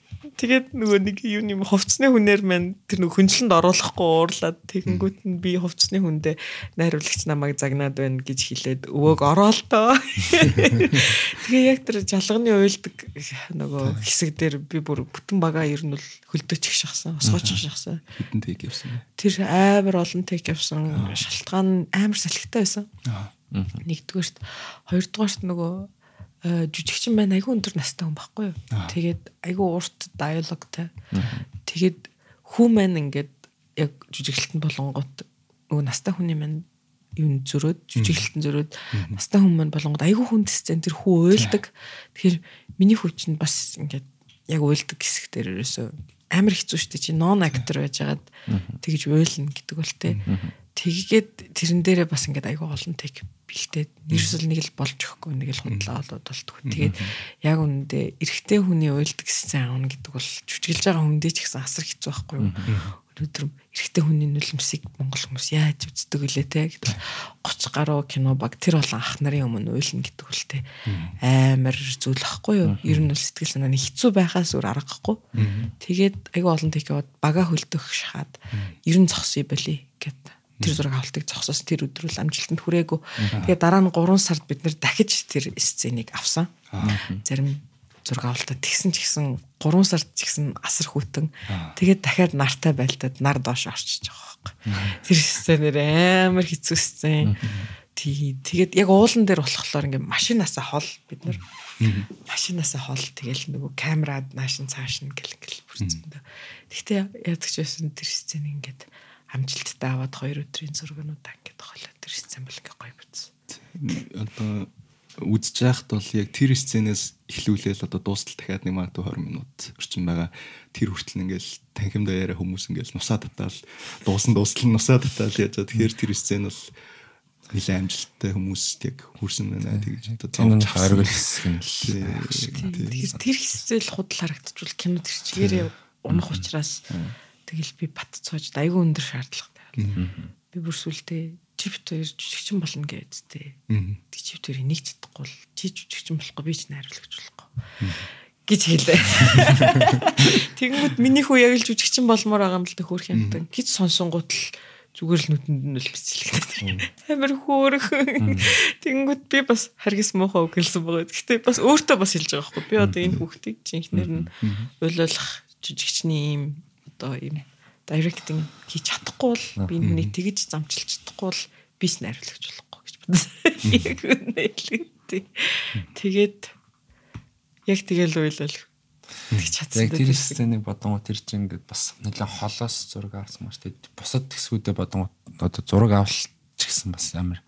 Тэгээд нөгөө нэг юу юм хувцсны хүнээр маань тэр нөгөө хүнчлэнд оруулахгүй уурлаад тэгэнгүүт нь би хувцсны хүндээ найруулагч намайг загнаад байна гэж хэлээд өвөөг ороолтоо. Тэгээ яг тэр жалганы уйлдаг нөгөө хэсэг дээр би бүр бүтэн багаа ер нь бол хөлдөөчих шахсан, осгоочих шахсан. Хитэн тейк явсан. Тэр амар олон тейк явсан. Шалтгаан амар салхитай байсан. Нэгдүгээрт, хоёрдугаарт нөгөө жүжигчин байна. Айгүй өндөр настай хүн байхгүй юу. Тэгээд айгүй урт диалогтай. Тэгээд хүн маань ингээд яг жүжиглэлтэн болонгот нөгөө настай хүний маань юм зөрөөд жүжиглэлтэн зөрөөд настай хүн маань болонгот айгүй хүн сцен тэр хүү уйлдаг. Тэгэхээр миний хүч нь бас ингээд яг уйлдаг хэсэг дээр ерөөсөө амар хэцүү шүү дээ. Чи нон актер байжгаад тэгж уйлна гэдэг бол тээ. Тэгээд тэрэн дээрээ бас ингээд айгүй олон тег бэлтээд нэрсэл нэг л болж өгөхгүй нэг л хундлаа болоод болтгоо. Тэгээд яг үнэндээ эрэгтэй хүний уйлдаг гэсэн аавна гэдэг бол жүжиглж байгаа хүндээ ч гэсэн асар хэцүү байхгүй юу? Өнөөдөр эрэгтэй хүний нүлэмсийг монгол хүмүүс яаж үздэг вүлээ те? Гэдэг 30 гаруй кино баг тэр бол анх нарын өмнө уйлна гэдэг бол те. Амар зүйл ахгүй юу? Ер нь бол сэтгэл санааны хэцүү байхаас өөр аргагүй. Тэгээд айгүй олон тег яваад бага хөлдөх шахаад ер нь зогсъё болий гэдэг тэр зураг авалтыг зогсоос тэр өдрөл амжилтанд хүрээгүй. Тэгээ дараа нь 3 сард бид нэр дахиж тэр сценийг авсан. Зарим зураг авалтаа тэгсэн ч гэсэн 3 сард ч гэсэн асар хүтэн. Тэгээд дахиад нартай байлдаад нар доош орчиж байгаа байхгүй. Тэр сценээр амар хэцүү сцен. Тий. Тэгээд яг уулан дээр болохоор ингээм машинаасаа хол бид нар машинаасаа хол тэгэл нөгөө камерад наашин цааш нь гэл гэл бүрцэндээ. Гэхдээ яадаг ч байсан тэр сцен ингээд амжилттай аваад хоёр өдрийн зургнуудаа ингээд тэр сцен бол ингээд гоё биз. Одоо үзэж байхад бол яг тэр сценээс эхлүүлээл одоо дуустал дахиад нэг магадгүй 20 минут орчим байгаа. Тэр хүртэл ингээл танхимдаа яриа хүмүүс ингээл нусаа татаал дуусан дуустал нусаа татаал яаж байгаа. Тэгэхээр тэр сцен бол нэлээд амжилттай хүмүүст яг хүрсэн байна тэгж одоо зовж харгал хэсэг нь л тэр хэсэл худал харагдчихвал кино тэр чигээрээ унах учраас Тэгэл би бат цоож айгүй өндөр шаардлагатай. Би бүр сүлдээ чипт хоёр жүжигчин болно гэж тээ. Тэг чипт хоёр энийг чадахгүй л чи жүжигчин болохгүй би ч найруулагч болохгүй гэж хэлээ. Тэгэнгүүт миний хүү яг л жүжигчин болмоор байгаа юм л да хөөх юмтай. Гэж сонсонгууд л зүгээр л нүдэнд нь л бицэлэгдээд. Амар хөөрөх. Тэгэнгүүт би бас харгис муухай үг хэлсэн байгаа. Гэхдээ бас өөртөө бас хэлж байгаа байхгүй. Би одоо энэ хүүхдийг жинхнэр нь уйлуулах жижигчний юм одоо ийм директинг хийж чадахгүй бол би нүний тэгж замчилж чадахгүй бол бис найруулагч болохгүй гэж бодсон. Яг үнэлээ. Тэгээд яг тэгэл уйлал тэгж чадсан. Яг тэр сценыг бодонгоо тэр чинь ингээд бас нэлээд холоос зураг авсан маш тэгээд бусад хэсгүүдэд бодонгоо одоо зураг авалч гэсэн бас амар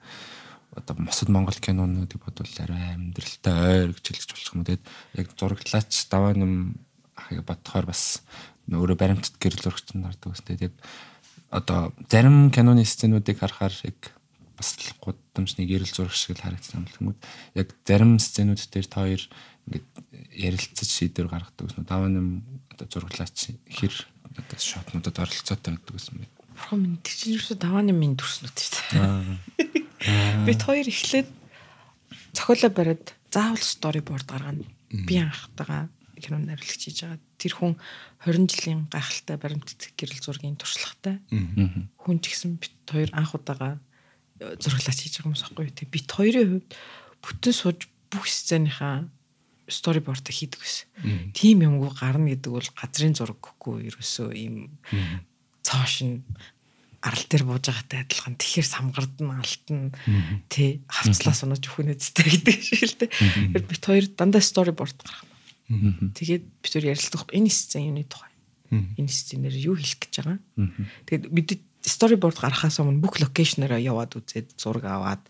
одоо бусад монгол кинонуудыг бодвол арай амьдралтай ойр гэж хэлж болох юм. Тэгээд яг зураглаач даваа нэм ахыг бодохоор бас өөрөө баримтат гэрэл зурагч нардаг ус тэгээд яг одоо зарим киноны сценүүдийг харахаар яг бас л гудамжны гэрэл зураг шиг л харагдсан юм л хүмүүс яг зарим сценүүд дээр та хоёр ингээд ярилцаж шийдвэр гаргадаг ус даваа нэм одоо зураглаач хэр одоо шотнуудад оролцоотой байдаг гэсэн мэт. Бурхан минь чинь ерөөсө даваа нэмийн дүрснүүд шүү дээ. Бид хоёр эхлээд зохиолоо бариад заавал storyboard гаргана. Би анхтайгаа кино найруулагч хийж байгаа. Тэр хүн 20 жилийн гайхалтай баримт гэрэл зургийн туршлагатай. Хүн ч гэсэн бит хоёр анх удаага зураглаач хийж байгаа аахгүй юу. Тэг бит хоёрын хувьд бүтэн сууж бүх сценыхаа storyboard хийдэг гэсэн. Тим юмгүй гарна гэдэг бол газрын зураг гэхгүй ерөөсөө ийм цоош нь арал дээр бууж байгаатай адилхан тэгэхээр самгардна алтна тий хавцлаас унаж өхөнө зэтэй гэдэг шиг л дээ. Бит хоёр дандаа storyboard гаргах Тэгээд бид өөр ярилцдаг энэ сцен юуны тухай. Энэ сценээр юу хэлэх гэж байгаа. Тэгээд бид storyboard гарахаас өмнө бүх локейшнороо яваад үзээд зураг аваад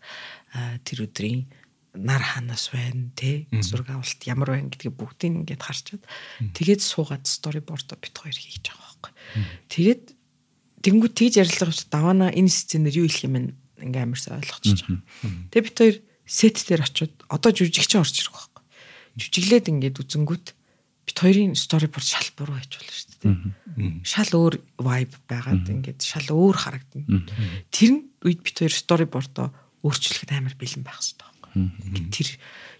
аа, тэр өдрийн нар ханаас байна те зураг авалт ямар байна гэдгийг бүгдийг ингээд харчаад тэгээд суугаад storyboard бит хоёр хийж байгаа байхгүй. Тэгээд тэнгуү тийж ярилцлага авч давана энэ сценэр юу хэлэх юм бэ ингээ амарсаа ойлгочихж байгаа. Тэгээд бит хоёр сет дээр очиод одоо жүжигч орж ирэх. Жүжиглээд ингээд үзэнгүүт бит хоёрын storyboard шал буруу байж болно шүү дээ. Шал өөр vibe байгаад ингээд шал өөр харагдана. Тэр нь үед бит хоёр storyboard-оо өөрчлөхөд амар бэлэн байх хэрэгтэй байхгүй. Ингээд тэр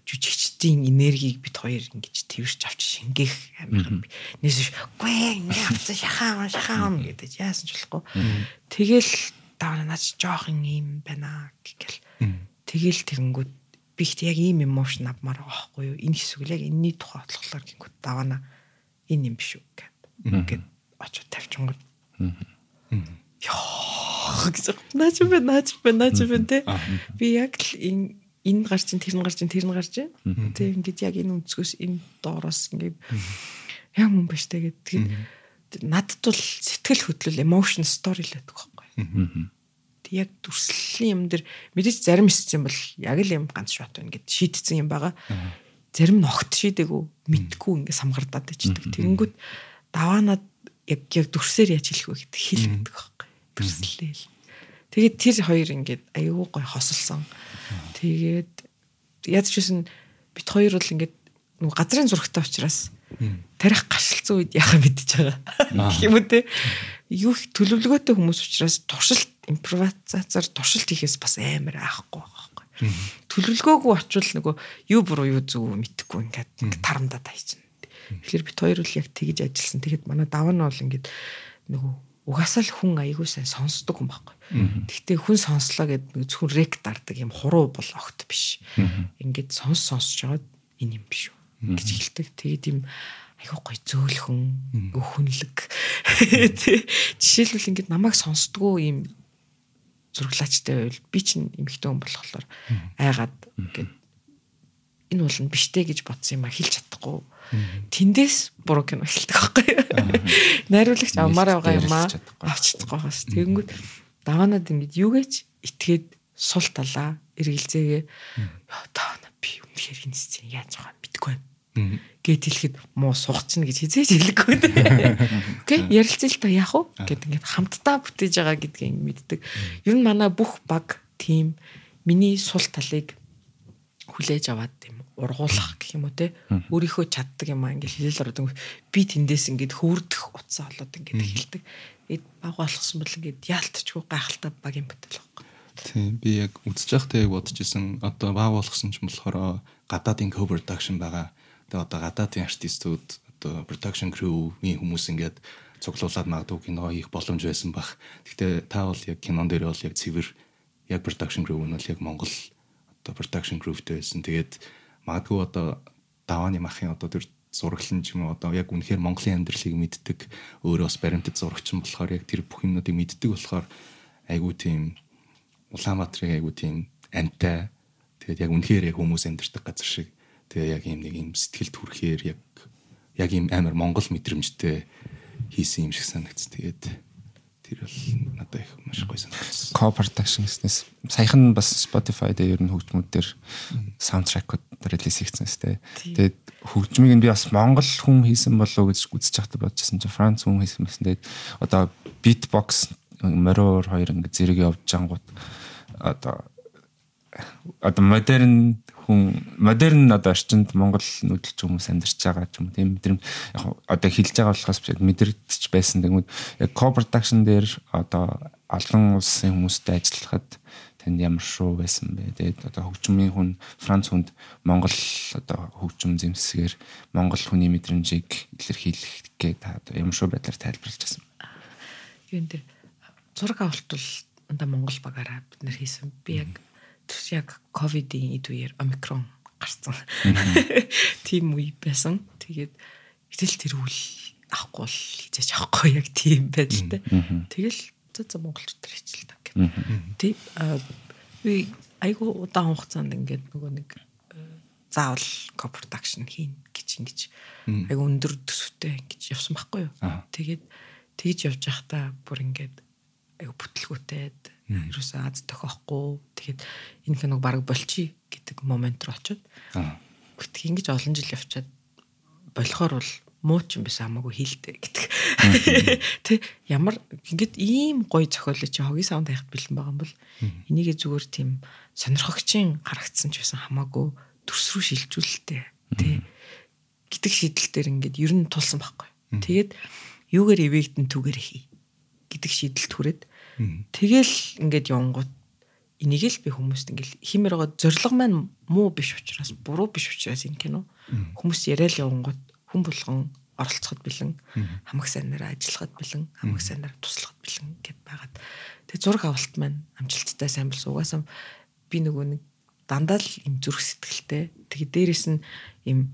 жүжигчдийн энергийг бит хоёр ингэж тэрч авч шингээх амар. Нийс гүй ингээ авцсан шахаан шахаан гэдэг яасан ч болохгүй. Тэгэл давна наач жоохон юм байна гэл. Тэгэл тэгэнгүүт би ихт яг ийм эмошн авмаар байгаа байхгүй юу? Энэ хэсэг л яг энэний тухай бодлохлоор гингүүт давна энэ юм биш үү гэд. Гэт очиж тавьчингууд. Яа гэж наач бэ наач бэ наач бэ те. Би яг л энэ энэ гарч ин тэр нь гарч ин тэр нь гарч ин. Тэг ингээд яг энэ өнцгөөс энэ доороос ингээд яг юм ба штэ гэд. Тэгээд надад бол сэтгэл хөдлөл emotion story л байдаг байхгүй. Яг дүрслэлийн юм дэр мэдээж зарим хэсэг бол яг л юм ганц шот байна гэд шийдсэн юм байгаа. Зарим нь огт шийдээгүү мэдгүй ингээд самгардаад ичдэг. Тэгэнгүүт даваанаад яг яг дүрсээр яаж хэлэх вэ гэдэг хэлдэг байхгүй. Дүрслээл. Тэгээд тэр хоёр ингээд аюу гой хосолсон. Тэгээд яаж ч гэсэн бит хоёр бол ингээд нөгөө газрын зурагтай учраас тарих гашилцсан үед яхаа мэдчихэж байгаа. Гэх юм үү те. Юу их төлөвлөгөөтэй хүмүүс учраас туршилт импровизацаар туршилт хийхээс бас амар аахгүй байхгүй. Төлөвлөгөөгүй очвол нөгөө юу буруу юу зөв мэдэхгүй ингээд тарамдаа тайчна. Тэгэхээр бит хоёр бол яг тэгж ажилласан. Тэгэхэд манай даваа нь бол ингээд нөгөө угаасаа л хүн айгүй сайн сонсдог хүн байхгүй. Гэхдээ хүн сонслоо гэдэг зөвхөн рек дардаг юм хуруу бол огт биш. Ингээд сонс сонсож жагаад энэ юм биш үү гэж хэлдэг. Тэгээд юм айгүй гой зөөлхөн өхөнлөг. Жишээлбэл ингээд намайг сонсдгоо юм зураглаачтай байвал би чинь эмхтэй хүн болохоор айгаад ингээд энэ бол биштэй гэж бодсон юм а хэлж чадахгүй. Тэндээс буруу кино эхэлдэг байхгүй. Найруулагч амаар байгаа юм а. авч чадахгүй. Байгаас. Тэгэнгүүт даваанад ингэж юугэж итгээд сул талаа эргэлзээгээ. Яа таана би үнэхээр энэ сцен яаж байгаа? Мэдгүй байна. Гэт хэлэхэд муу суугчна гэж хизээж хэлэхгүй. Окей, ярилцъя л та яах вэ? Гэт ингээд хамтдаа бүтээж байгаа гэдгийг мэддэг. Ер нь манай бүх баг тим миний сул талыг хүлээж аваад тийм ургуулах гэх юм уу те өөрийнхөө чаддаг юм аа ингээл хэлэл ордог би тэндээс ингээд хөөрдөх утсаа болоод ингээд хэлдэг эд баг болгосон бол ингээд яалтчгүй гайхалтай баг юм байхгүй. Тийм би яг үзэж байхдаа яг бодож исэн. Одоо баг болгосон ч болохоор гадаадын co-production байгаа тэгээ одоо гадаадын артистууд одоо production crew-ийн хүмүүс ингээд цуглуулад магадгүй кино хийх боломж байсан бах. Гэхдээ та бол яг кинон дээр бол яг цэвэр яг production crew нь бол яг Монгол одоо production crew-тэй байсан. Тэгээд магадгүй одоо давааны махын одоо тэр зураглан ч юм уу одоо яг үнэхээр Монголын амьдралыг мэддэг өөрөө бас баримтат зурагч юм болохоор яг тэр бүх юмнуудыг мэддэг болохоор айгуу тийм Улаанбаатарыг айгуу тийм амтай тэгээд яг үнэхээр яг хүмүүс амьдардаг газар шиг тэгээ яг юм нэг юм сэтгэл төрхээр яг яг юм амар Монгол мэдрэмжтэй хийсэн юм шиг санагдсан. Тэгээд тэр бол надад их маш гоё санагдсан. Co-production гэснээс саяхан бас Spotify дээр ер нь хөгжмүүд дээр саундтрекууд релиз хийгдсэн сте. Тэгээд хөгжмийг нь би бас Монгол хүн хийсэн болов уу гэж үзэж байхдаа бодчихсон чинь Франц хүн хийсэн байсан. Тэгээд одоо beatbox мориор хоёр ингэ зэрэг явж жангууд одоо одоо модерн хүн модерн одоо орчинд Монгол нүүдэлч хүмүүс амьдарч байгаа ч юм уу тийм тэр яг одоо хэлж байгаа болохоос биш мэдэрдэж байсан тэгмүүд яг co-production дээр одоо олон улсын хүмүүстэй ажиллахад тэнд ямар шоу байсан бэ? Тэгээд одоо хөгжмийн хүн Франц хүнд Монгол одоо хөгжим зэмсгээр Монгол хүний мэдрэмжийг илэрхийлэх гээ та одоо ямар шоу байдлаар тайлбарлаж байсан юун дээр зураг авалт бол ундаа Монгол багаараа бид нэр хийсэн. Би яг тэр яг ковидын эд үеэр омикрон гарсан. Тийм үе байсан. Тэгээд итэл тэр үл авахгүй л хийж авахгүй яг тийм байдалтай. Тэгэл за за монголчууд төр хичээл та гэх. Тийм би айгу удаан хугацаанд ингээд нөгөө нэг заавал co-production хийн гэж ингэж айгу өндөр төсөвтэй ингэж явсан байхгүй юу. Тэгээд тэгж явж байхдаа бүр ингээд айгу бүтлгүүтэй ерөөсөө аз тохиохгүй тэгээд энэ киног баг болчих гэдэг момент руу очиод. Гэхдээ ингэж олон жил явчаад болохоор бол муу ч юм биш хамаагүй хийлдэ гэдэг. Тэ ямар ингэж ийм гоё зохиолыг чи хогийн саунд хайхад бэлэн байгаа юм бол энийг зүгээр тийм сонирхогчийн харагдсан ч байсан хамаагүй төрс рүү шилжүүлэлтэй. Тэ гэдэг шийдэл дээр ингээд ер нь тулсан байхгүй. Тэгээд юугаар эвэгдэн түгээр хий гэдэг шийдэлт хүрээд тэгэл ингээд явангууд энийг л би хүмүүст ингээл химээр байгаа зориг маань муу биш учраас буруу биш учраас энэ кино хүмүүс яриад явангууд хүн болгон оролцоход бэлэн хамаг сайнараа ажиллахад бэлэн хамаг сайнараа туслахад бэлэн гэд байгаад. Тэгээ зураг авалт маань амжилттай сайн болсон. Угаасаа би нөгөө нэг дандаа л юм зүрх сэтгэлтэй. Тэгээ дээрэс нь юм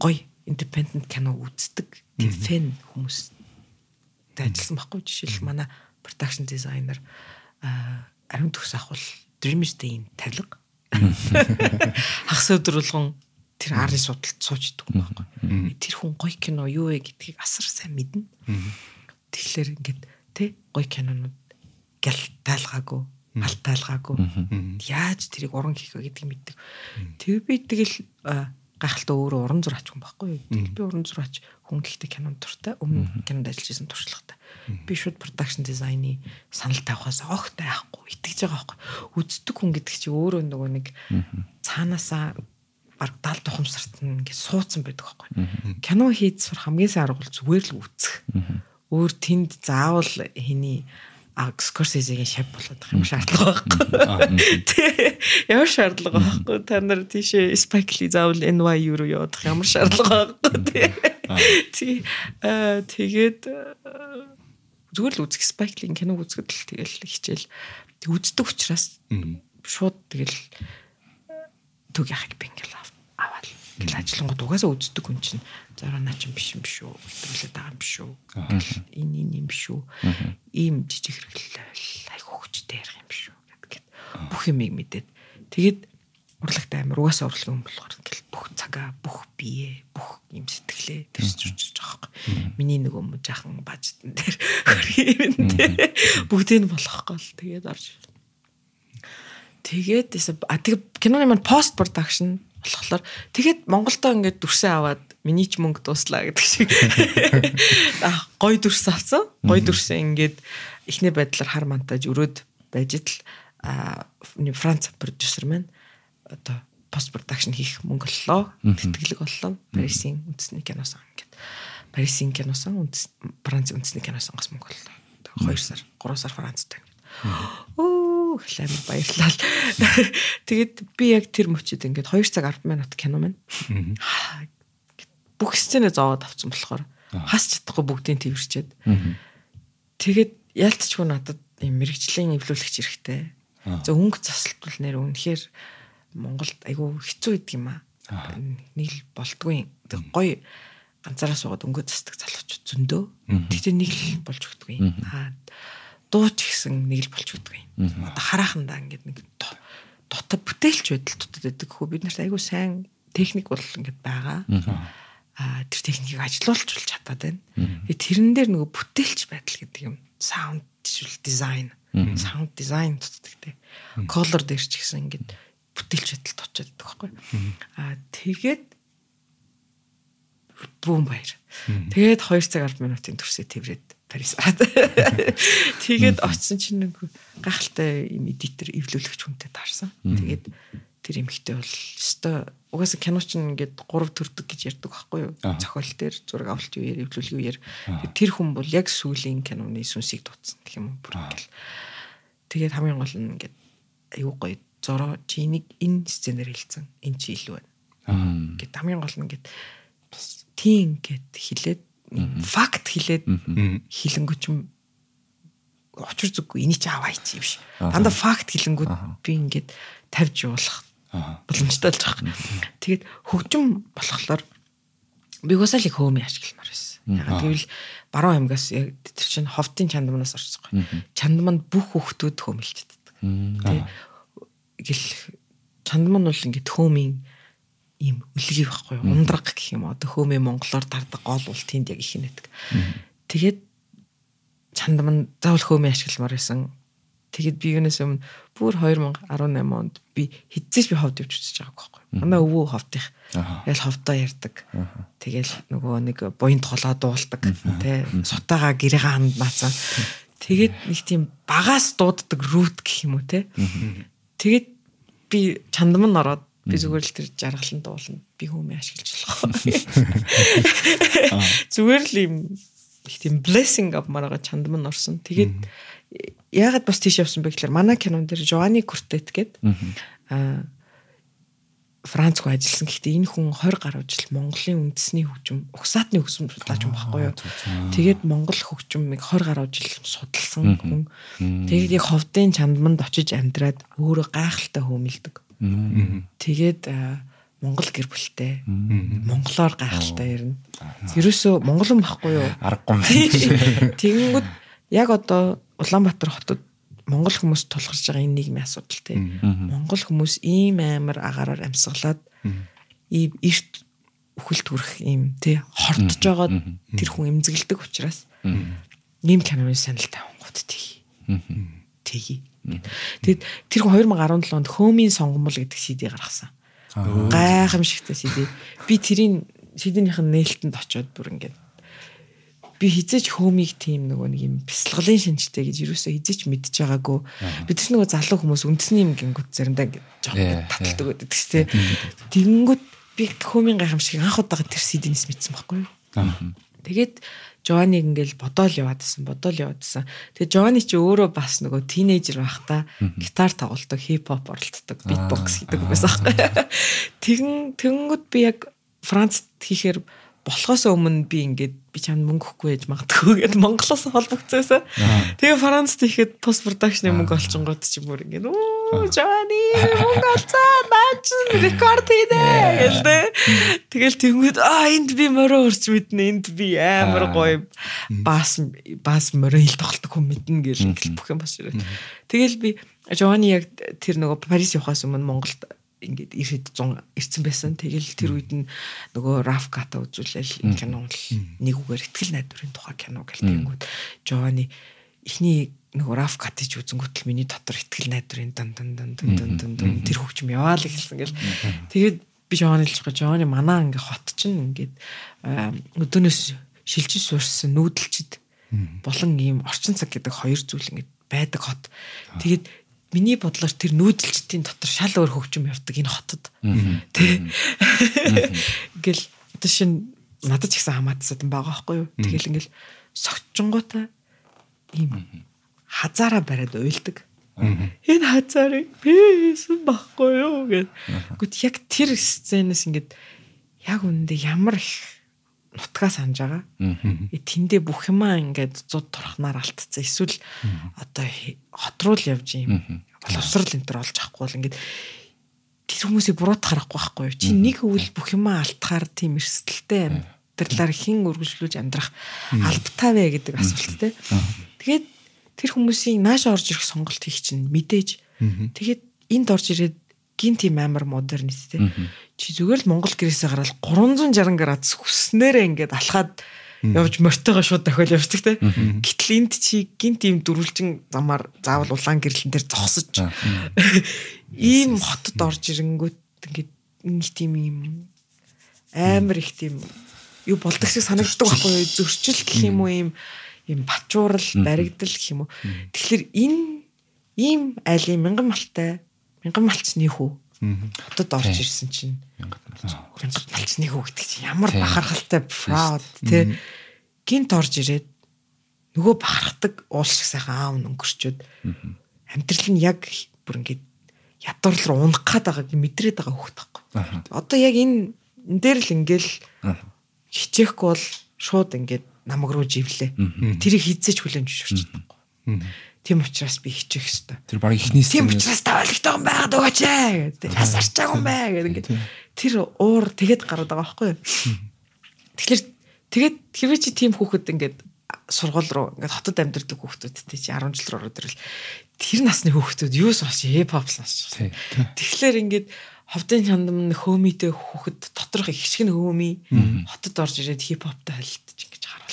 гоё independent кино үздэг. Тийм фэн хүмүүс тэ ажилласан байхгүй жишээл манай production designer а ариун төгс ахвал Dreamers-тэй юм тавилга. Хагас өдөр болгон тэр арын судалт сууж идэг юм байхгүй. Тэр хүн гоё кино юу вэ гэдгийг асар сайн мэднэ. Тэгэхээр ингээд тэ гоё кинонууд гялтаалгаагүй, алтаалгаагүй. Яаж тэрийг уран хийх вэ гэдгийг мэддэг. Тэг би тэгэл гайхалтай өөрөө уран зураач хүн байхгүй юу. Тэгэл би уран зураач хүн гэхдээ кинонд дуртай. Өмнө кинонд ажиллаж байсан туршлагатай. Би шууд production design-ы санал тавихаас огт айхгүй итгэж байгаа байхгүй. Үздэг хүн гэдэг чи өөрөө нөгөө нэг цаанаасаа баг 70 тухамсарт нь ингээд суудсан байдаг байхгүй. Кино хийж сур хамгийн сайн арга бол зүгээр л үзэх. Өөр тэнд заавал хэний а Скорсезегийн шав болоод байгаа юм шаардлага байхгүй. Тэ ямар шаардлага байхгүй. Та нар тийшээ Spike Lee заавал NYU руу явах ямар шаардлага байхгүй. Тэ аа тэгээд зүгээр л үзэх Lee киног үзэхэд л тэгэл хичээл. Үздэг учраас шууд тэгэл түг яхаг би ингээл аваад ингээл ажиллангууд угаасаа үздэг хүн чинь зараа наа чинь биш юм биш үү? Хэвлээд байгаа юм биш үү? Энэ энэ юм биш үү? Ийм жижиг хэрэглэл айх хөвчтэй ярих юм биш үү? Гэдэг бүх юмыг мэдээд. Тэгээд урлагтай амир угаасаа урлагийн хүн болохоор ингээл бүх цагаа бүх бие бүх юм сэтгэлээ тэрс зүрж байгаа байхгүй миний нөгөө юм жаахан бажтан дээр юм дээр бүгдийг нь болохгүй л тэгээд орж. Тэгээд а тэг киноны маань пост продакшн болохоор тэгэхэд Монголдоо ингээд дүрсээ аваад миний ч мөнгө дууслаа гэдэг шиг. А гой дүрс авсан. Гой дүрсээ ингээд эхний байдлаар хар монтаж өрөөд байж л а Франц продюсер маань одоо пост продакшн хийх мөнгө оллоо. Тэтгэлэг боллоо. Парисын үндэсний киносон ингээд. Парисын киносон үндэс Франц үндэсний киносон гас мөнгө оллоо. 2 сар 3 сар Францтай. Оо амар баярлалаа. Тэгээд би яг тэр мөчөд ингээд 2 цаг 10 минут кино маань. Бүх сценэ зовоод авсан болохоор хас чадахгүй бүгдийг тэрчээд. Тэгээд яалтчгүй надад юм мэрэгжлийн эвлүүлэгч хэрэгтэй. За өнгө засалтвал нэр үнэхээр Монголд айгүй хэцүү идэг юм аа. Нэг л болдгүй. Тэг гоё ганцаараа суугаад өнгө засдаг залуучууд зөндөө. Тэгтээ нэг л болж өгдөг юм. Аа дуу ч гэсэн нэг л болж өгдөг юм. Одоо харахандаа ингээд нэг дотор бүтээлч байдал дотор байдаг хөө бид нарт айгүй сайн техник бол ингээд байгаа. Аа тэр техникийг ажилуулж чадаад байна. Тэгээ тэрэн дээр нөгөө бүтээлч байдал гэдэг юм. Саунд дизайн, саунд дизайн дутдаг те. Color дээр ч гэсэн ингээд бүтээлч байдалд очиод байдаг байхгүй. Аа тэгээд бүүн баяр. Тэгээд 2 цаг 10 минутын төрсөй тэрвэрэд Парис араад. Тэгээд очсон чинь нэг гахалтай юм эдитер эвлүүлэгч хүнтэй таарсан. Тэгээд тэр эмхтэй бол өстой угаасаа кино ч ингээд 3 төрдөг гэж ярьдаг байхгүй юу? Зохиол дээр зураг авалт үеэр эвлүүлгийн үеэр тэр хүн бол яг сүүлийн киноны сүнсийг дутсан гэх юм бүр ингээл. Тэгээд хамгийн гол нь ингээд аюу гоё зороо чи энийг энэ сценаар хэлсэн. Энэ чи илүү байна. Гэт хамгийн гол нь ингээд тийм гэд хэлээд факт хэлээд хилэнгөч юм очир зүггүй энийг чи аваа ич юм биш. Дандаа факт хэлэнгүүд би ингээд тавьж явуулах боломжтой болж байгаа. Тэгээд хөгжим болохоор би уусаал их хөөми ашигламар байсан. Яг тэгвэл баруун аймгаас яг тэр чинь ховтын чандманаас орчихсон. Чандманд бүх хүүхдүүд хөөмөлж чаддаг. Тэгэл чандман бол ингээд хөөмийн ийм үлгий байхгүй ундраг гэх юм одоо хөөмөө монголоор дардаг гол бол тэнд яг их нэдэг. Тэгээд чандам нь заавал хөөми ашигламаар байсан. Тэгэд би юунаас өмнө бүр 2018 онд би хизээч би ховд явж үзэж байгааг байхгүй. Манай өвөө ховдих. Тэгэл ховдоо ярддаг. Тэгэл нөгөө нэг буян тоглоо дуулдаг. Тэ сутаага гэрээ ханд маацсан. Тэгээд нэг тийм багаас дууддаг рут гэх юм уу те. Тэгээд би чандам нь ороод би зүгээр л тэр жаргалан дуулна. Би хүмүүст ашиглаж болох. Зүгээр л юм их тийм blessing авмаар байгаа чандам нь орсон. Тэгээд яагаад бас тийш явсан бэ гэхээр манай кинон дээр Joanny Curtet гээд аа Франц руу ажилласан. Гэхдээ энэ хүн 20 гаруй жил Монголын үндэсний хөгжим, угсаатны хөгжим судлаач юм байхгүй юу? Тэгээд Монгол хөгжимийг 20 гаруй жил судалсан хүн. Тэгээд яг ховдын чандманд очиж амьдраад өөрөө гайхалтай хөмөлдөг. Тэгээд Монгол гэр бүлтэй. Монголоор гайхалтай ярина. Ерөөсөө монголон байхгүй юу? Аргагүй. Тэгэнгүүт яг одоо Улаанбаатар хотод Монгол хүмүүс тулгарч байгаа энэ нийгмийн асуудал тийм. Монгол хүмүүс ийм амар агаараар амьсгалаад ийм эрт үхэлт хүрэх ийм тий хортж байгаа тэр хүн эмзэгэлдэг учраас ийм киноны саналтай хонгууд тий. Тий. Тэгэд тэр хүн 2017 онд Хөөмийн сонгомол гэдэг CD гаргасан. Гайхамшигтай CD. Би тэрийн CD-ийн нээлтэнд очиод бүр ингээд би хизээч хөөмийг тийм нөгөө нэг юм бясалгалын шинжтэй гэж юусоо хизээч мэдж байгаагүй. Бид ч нөгөө залуу хүмүүс үндэсний юм гингүүд заримдаа ингэ жоох таталдаг байдаг ч тийм. Тэгэнгүүт би хөөмийн гайхамшиг анх удаага тэр CD-нээс мэдсэн байхгүй юу. Тэгээд Жоаниг ингээл бодоол яваадсэн, бодоол яваадсэн. Тэгээ Жоани чи өөрөө бас нөгөө тинейжер байхдаа гитар тоглолдог, хип хоп оролцдог, битбокс хийдэг байсан. Тэгэн тэнгүүд би яг Францд хийхээр болохоос өмнө би ингээд би чамд мөнгө өгөхгүй яж магадгүй. Гэд Монголоос холбогдсоосаа. Тэгээ Францд ихэд тус продакшны мөнгө олчингууд ч юм уу ингээд оо Жани мөнгө олцоо наач рекорд хийдэ гэлдэ. Тэгэл тэнгууд аа энд би морио урч мэднэ энд би амар гоё бас бас морио хил тоглолтог хүн мэднэ гэл бүх юм бас ирээ. Тэгэл би Жани яг тэр нөгөө Парис явахаас өмнө Монголд ингээд 90-д 100 ирсэн байсан. Тэгэл тэр үед нь нөгөө Рафката үзүүлэл кино бол нэг үгээр ихтгэл найдварын тухай кино гэлтэнгүүд Жовани эхний нөгөө Рафкат гэж үзэнгүүтэл миний дотор ихтгэл найдварын дан дан дан дан дан дан тэр хөгжим яваа л гэсэн гэл. Тэгээд би л чиг Жовани манаа ингээ хот чинь ингээд өдөөнөөс шилжиж суурсан нүүдэлчд болон ийм орчин цаг гэдэг хоёр зүйл ингээд байдаг хот. Тэгээд миний бодлоор тэр нүүдэлчдийн дотор шал өөр хөгжим явдаг энэ хотод. Тэ. Ингээл одоо шин надад ч ихсэн хамаатсад байгаа байхгүй юу. Тэгэл ингээл согчонгуудаа ийм хазаараа бариад уйлдаг. Энэ хазаарыг бийсэн байхгүй юу гэд. Гүт яг тэр сценээс ингээд яг үнэндээ ямар их нутгаа санаж байгаа. Тэндээ бүх юмаа ингээд зуд турхнаар алтцсан. Эсвэл одоо хот руу л явж юм. Боловсрал энэ төр олж авахгүй бол ингээд тэр хүмүүсийг буруутах харахгүй байхгүй юу? Чи нэг өвөл бүх юмаа алтахаар тийм эрсдэлтэй амьдралаар хэн үргэлжлүүлж амьдрах албатай вэ гэдэг асуулт те. Тэгээд тэр хүмүүсийн нааш орж ирэх сонголт хийх чинь мэдээж. Тэгээд энд орж ирээд гин тийм амар модернист те. Чи зүгээр л Монгол гэрээсээ гараад 360 градус хүснээрээ ингээд алхаад явж мортойгоо шууд дахиад явдаг те. Гэтэл энд чи гин тийм дөрвөлжин замаар заавал улаан гэрлэн дээр зогсож ийм хотод орж ирэнгүүт ингээд нэг тийм юм амар их тийм юу болдог шиг санагддаг байхгүй юу? Зөрчил гэх юм уу ийм ийм бачуурал, баригдал гэх юм уу. Тэгэхээр энэ ийм айлын мянган малтай мянган малчны хүү. Хотод орж ирсэн чинь. Мянган малчны хүү. Гэдэг чинь ямар бахархалтай proud тий. Гинт орж ирээд нөгөө бахархдаг уул шиг сайхан аав өнгөрчөөд амьдрал нь яг бүр ингээд ядуур руу унах гээд байгааг мэдрээд байгаа хөхт байхгүй. Одоо яг энэ энэ дээр л ингээл хичээхгүй бол шууд ингээд намаг руу живлээ. Тэрийг хизээч хүлэмж шүрч чадахгүй. Тийм учраас би хичээх хэвээр. Тэр баг ихнээс Тийм учраас та ойлгохтой юм байгаад өгөөч ээ гэдэг. Ясарч байгаа юм бай гэдэг ингээд тэр уур тэгэд гараад байгаа байхгүй юу. Тэгэхээр тэгээд хэрвээ чи тийм хүүхэд ингээд сургууль руу ингээд хотод амьдардаг хүүхдүүдтэй чи 10 жил руу ороод ирвэл тэр насны хүүхдүүд юу сонсч хип хоп сонсч. Тэгэхээр ингээд ховдын чандам хөөмитэй хүүхэд доторх их шиг хөөми хотод орж ирээд хип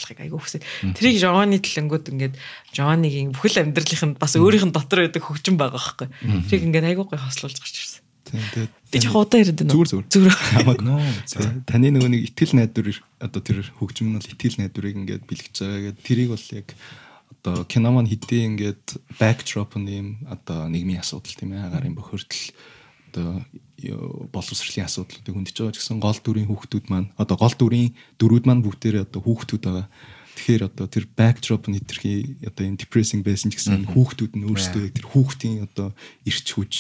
харуулахыг айгүй хүсээ. Тэрийг Жоны төлөнгөд ингээд Жоныгийн бүхэл амьдралынх нь бас өөрийнх нь дотор байдаг хөгжин байгаа байхгүй. Тэрийг ингээд айгүй гой хослуулж гарч ирсэн. Тийм тэгээд Би ч удаа яриад байна. Зүгээр, зүгээр. Зүгээр. хамаагүй. Таны нөгөө нэг итгэл найдвар одоо тэр хөгжим нь бол итгэл найдварыг ингээд бэлгэж байгаа гэдэг тэрийг бол яг одоо кино маань хэдийн ингээд backdrop нь юм одоо нийгмийн асуудал тийм ээ агарын бохирдол одоо боловсролын асуудлуудыг хөндөж байгаа ч гэсэн гол дүрийн хүүхдүүд маань одоо гол дүрийн дөрүүд маань бүгдээрээ одоо хүүхдүүд байгаа. Тэгэхээр одоо тэр backdrop нь хэтэрхий одоо юм depressing байсан ч гэсэн хүүхдүүд нь өөрсдөө тэр хүүхдийн одоо ирч хүч